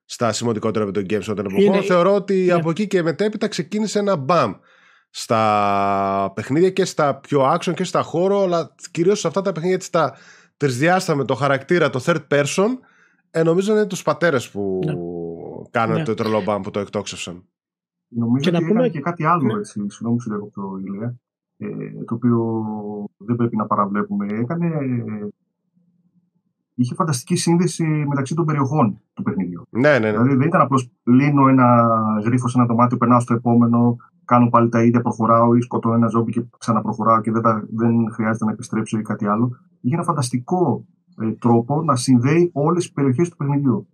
στα σημαντικότερα από το games όταν εποχών. Θεωρώ ότι ναι. από εκεί και μετέπειτα ξεκίνησε ένα μπαμ στα παιχνίδια και στα πιο action και στα χώρο, αλλά κυρίως σε αυτά τα παιχνίδια στα τρισδιάστα με το χαρακτήρα, το third person, ε, νομίζω είναι τους πατέρες που ναι. κάνανε ναι. το τρελό μπαμ που το εκτόξευσαν. Νομίζω και ότι πούμε... και κάτι άλλο, ναι. έτσι, συγγνώμη που το Ηλία, ε, το οποίο δεν πρέπει να παραβλέπουμε. Έκανε είχε φανταστική σύνδεση μεταξύ των περιοχών του παιχνιδιού. Ναι, ναι, ναι. Δηλαδή δεν ήταν απλώς λύνω ένα γρίφο σε ένα δωμάτιο, περνάω στο επόμενο, κάνω πάλι τα ίδια, προχωράω ή σκοτώ ένα ζόμπι και ξαναπροχωράω και δεν, τα, δεν χρειάζεται να επιστρέψω ή κάτι άλλο. Είχε ένα φανταστικό ε, τρόπο να συνδέει όλες τις περιοχές του παιχνιδιού.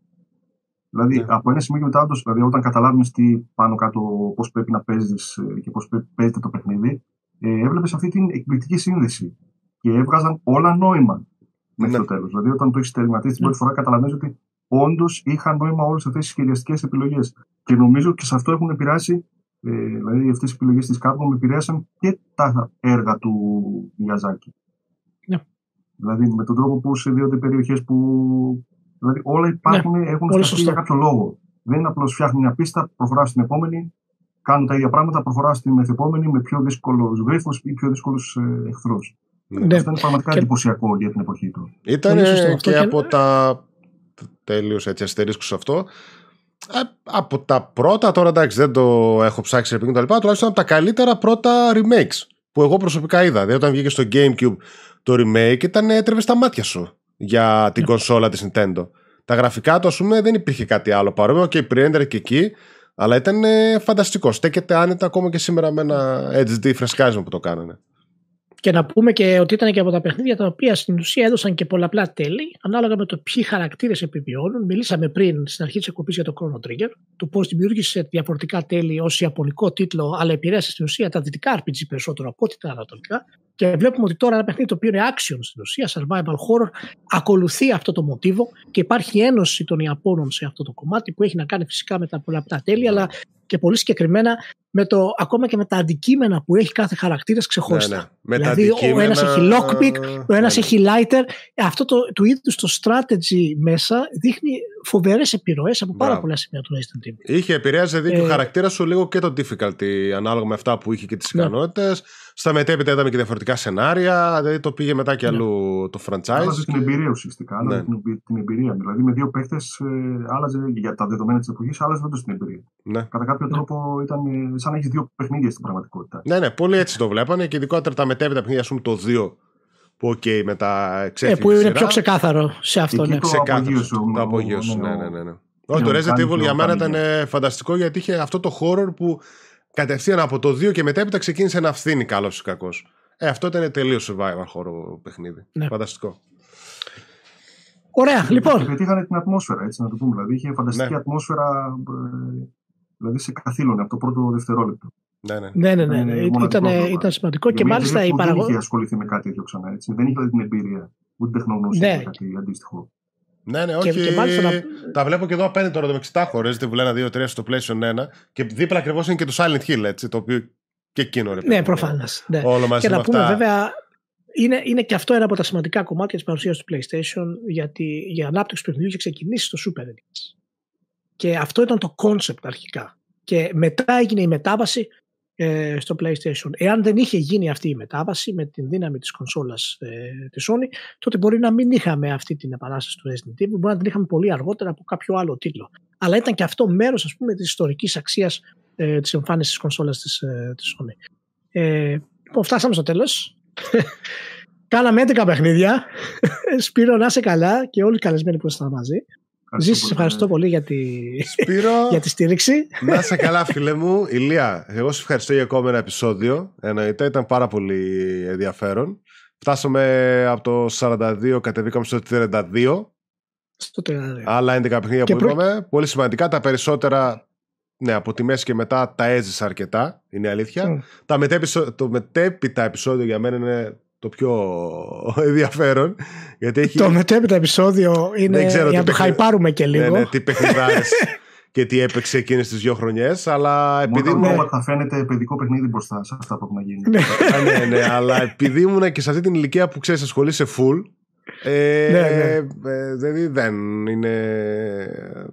Δηλαδή, ναι. από ένα σημείο και μετά, δηλαδή, όταν καταλάβουμε τι πάνω κάτω πώς πρέπει να παίζεις ε, και πώς παίζεται το παιχνίδι, ε, έβλεπες αυτή την εκπληκτική σύνδεση. Και έβγαζαν όλα νόημα μέχρι ναι. το τέλος. Δηλαδή, όταν το έχεις τερματίσει την πρώτη φορά, καταλαβαίνεις ότι όντως είχαν νόημα όλες αυτές τις σχεδιαστικές επιλογές. Και νομίζω και σε αυτό έχουν επηρεάσει, ε, δηλαδή αυτές οι επιλογές της Capcom επηρέασαν και τα έργα του Μιαζάκη. Ναι. Δηλαδή με τον τρόπο που συνδέονται περιοχές που. Δηλαδή όλα υπάρχουν, Ναι, έχουν όλο φτιαχτεί σωστό. για κάποιο λόγο. Δεν είναι απλώς φτιάχνει μια πίστα, προχωρά στην επόμενη, κάνουν τα ίδια πράγματα, προχωρά στην μεθεπόμενη με πιο δύσκολους γρήφου ή πιο δύσκολους ε, εχθρούς. Ναι. Αυτό είναι πραγματικά Και- εντυπωσιακό για την εποχή του. Ήταν Πολύ σωστό και, αυτό και- από τα. Τέλειωσε έτσι αστερίσκω σε αυτό. Ε, από τα πρώτα, τώρα εντάξει δεν το έχω ψάξει επειδή τα λοιπά, τουλάχιστον από τα καλύτερα πρώτα remakes που εγώ προσωπικά είδα. Δηλαδή όταν βγήκε στο Gamecube το remake ήταν έτρεβε στα μάτια σου για την Ναι. κονσόλα της Nintendo. Τα γραφικά του, ας πούμε, δεν υπήρχε κάτι άλλο παρόμοιο και η pre-render και εκεί, αλλά ήταν ε, φανταστικό. Στέκεται άνετα ακόμα και σήμερα με ένα HD φρεσκάρισμα που το κάνανε. Και να πούμε και ότι ήταν και από τα παιχνίδια τα οποία στην ουσία έδωσαν και πολλαπλά τέλη, ανάλογα με το ποιοι χαρακτήρες επιβιώνουν. Μιλήσαμε πριν στην αρχή της εκπομπής για το Chrono Trigger, το πώς δημιούργησε διαφορετικά τέλη ως ιαπωνικό τίτλο, αλλά επηρέασε στην ουσία τα δυτικά RPG περισσότερο από ό,τι τα ανατολικά. Και βλέπουμε ότι τώρα ένα παιχνίδι το οποίο είναι action στην ουσία, survival horror, ακολουθεί αυτό το μοτίβο και υπάρχει ένωση των Ιαπώνων σε αυτό το κομμάτι που έχει να κάνει φυσικά με τα πολλαπλά τέλη, αλλά και πολύ συγκεκριμένα με το, ακόμα και με τα αντικείμενα που έχει κάθε χαρακτήρας ξεχωριστά. Ναι, ναι. Με τα Δηλαδή, ο αντικείμενα- ένας έχει lockpick, ο ένας Ναι, ναι. έχει lighter. Αυτό το, του είδους το strategy μέσα δείχνει φοβερές επιρροές από πάρα Μπράβο. πολλά σημεία του Resident Evil. Είχε επηρέαζε δίκιο Ε, χαρακτήρας σου λίγο και το difficulty ανάλογα με αυτά που είχε και τις Ναι. ικανότητες. Στα μετέπειτα είδαμε και διαφορετικά σενάρια, δηλαδή το πήγε μετά και Ναι. αλλού το franchise. Άλλαζε την και- εμπειρία ουσιαστικά. Άλλαζε Ναι. την, εμπει- την εμπειρία. Δηλαδή με δύο παίχτε άλλαζε για τα δεδομένα της εποχής, άλλαζε όντως την εμπειρία. Ναι. Κατά κάποιο τρόπο ήταν ε, σαν να έχεις δύο παιχνίδια στην πραγματικότητα. ναι, ναι, πολύ έτσι το βλέπανε και ειδικότερα τα μετέπειτα παιχνίδια, ας πούμε το 2 που οκ, μετά Ε, ξέφυγε. που η είναι σειρά. πιο ξεκάθαρο σε αυτό. Εκεί Ναι. το Ξεκάθαρο. απογείωσε ο- Το ο- απογείωσε, ναι, ναι, ο- ναι, ναι, ναι. Όχι, το ο Resident Κάνη Evil και για ο μένα Κάνη, ήταν ε, φανταστικό γιατί είχε αυτό το horror που κατευθείαν από το 2 και μετέπειτα ξεκίνησε να φθήνει καλός ή κακός. Ε, αυτό ήταν τελείως survivor horror παιχνίδι. Ναι. Φανταστικό. Ωραία, Και λοιπόν. πετύχανε την ατμόσφαιρα, έτσι να το πούμε. Δηλαδή είχε φανταστική Ναι. ατμόσφαιρα. Ε, Δηλαδή σε καθήλωνε από το πρώτο δευτερόλεπτο. Ναι, ναι. Ναι, ναι, ναι. Ε, ναι. μοναδικό Ήταν, πράγμα. ήταν σημαντικό Για και μια μάλιστα εταιρεία η που Δεν είχε παραγωγή. ασχοληθεί με κάτι τέτοιο ξανά. Έτσι. Δεν είχε δηλαδή την εμπειρία. Ούτε τεχνογνωσία Ναι. ή κάτι αντίστοιχο. Ναι, ναι, Και- όχι. και μάλιστα να- Τα βλέπω και εδώ απέναντι τώρα το με 60 χώρε. Resident Evil 1, 2, 3 στο PlayStation 1. Και δίπλα ακριβώς είναι και το Silent Hill, έτσι. Το οποίο και εκείνο ρε. Ναι, παιδί μου. προφανώς. Ναι. Όλο μαζί Και με να πούμε αυτά. βέβαια, είναι, είναι και αυτό ένα από τα σημαντικά κομμάτια της παρουσίας του PlayStation, γιατί η ανάπτυξη του παιχνιδιού είχε ξεκινήσει στο Super NES. Και αυτό ήταν το concept αρχικά. Και μετά έγινε η μετάβαση ε, στο PlayStation. Εάν δεν είχε γίνει αυτή η μετάβαση με την δύναμη της κονσόλας ε, της Sony, τότε μπορεί να μην είχαμε αυτή την επανάσταση του Resident Evil, μπορεί να την είχαμε πολύ αργότερα από κάποιο άλλο τίτλο. Αλλά ήταν και αυτό μέρος ας πούμε της ιστορικής αξίας ε, της εμφάνισης της κονσόλας της, ε, της Sony. Ε, λοιπόν, φτάσαμε στο τέλος. Κάναμε 11 παιχνίδια. Σπύρο, να είσαι καλά και όλοι οι καλεσμένοι που ήσασταν μαζί. Ζήσης, σε ευχαριστώ πολύ για τη, Σπύρο, για τη στήριξη. να είσαι καλά, φίλε μου. Ηλία, εγώ σε ευχαριστώ για ακόμα ένα επεισόδιο. Εννοείται, ήταν πάρα πολύ ενδιαφέρον. Φτάσαμε από το 42, κατεβήκαμε στο 32. Στο 32. Άλλα 11 παιχνίδια Και που προ- είπαμε. Πολύ σημαντικά. Τα περισσότερα, ναι, από τη μέση και μετά τα έζησα αρκετά. Είναι η αλήθεια. Μμ. Τα μετέπισο- το μετέπειτα επεισόδιο για μένα είναι το πιο ενδιαφέρον. Γιατί έχει. Το μετέπειτα επεισόδιο είναι Δεν ξέρω για να τι το παιχνίδι- χαϊπάρουμε και λίγο. Ναι, ναι, τι παιχνιδάρες και τι έπαιξε εκείνες τις δύο χρονιές. Αλλά επειδή Mortal ήμουν. Kombat θα φαίνεται παιδικό παιχνίδι μπροστά σε αυτά που έχουν να γίνει. Ναι. Α, ναι, ναι, αλλά επειδή ήμουν και σε αυτή την ηλικία που ξέρεις, ασχολείσαι full. Ε, Ναι, ναι. ε, δηλαδή δεν είναι.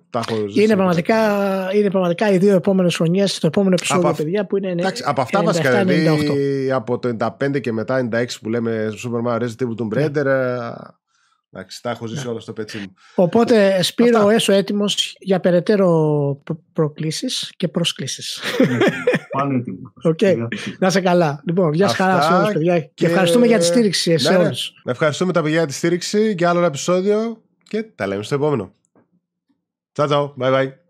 Τα έχω ζήσει. Είναι πραγματικά, είναι πραγματικά οι δύο επόμενες χρονιές, το επόμενο επεισόδιο, Από αυ- παιδιά, που είναι. Εντάξει, από αυτά 97, βασικά. 98. Δηλαδή από το 95 και μετά 96 που λέμε Super Mario Resident Evil Tomb Raider. Ε, Εντάξει, τα έχω ζήσει όλα στο πετσί μου. Οπότε, Σπύρο, Αυτά. έσο έτοιμος για περαιτέρω προ- προκλήσεις και προσκλήσεις. Πάνε έτοιμοι. Οκ. Να 'σαι καλά. Λοιπόν, γεια Αυτά χαρά σε όλους, παιδιά. Και, και- ευχαριστούμε για τη στήριξη σε Ναι, ναι. όλους. Ευχαριστούμε τα παιδιά για τη στήριξη για άλλο ένα επεισόδιο και τα λέμε στο επόμενο. Τσάου, τσάου. Bye bye.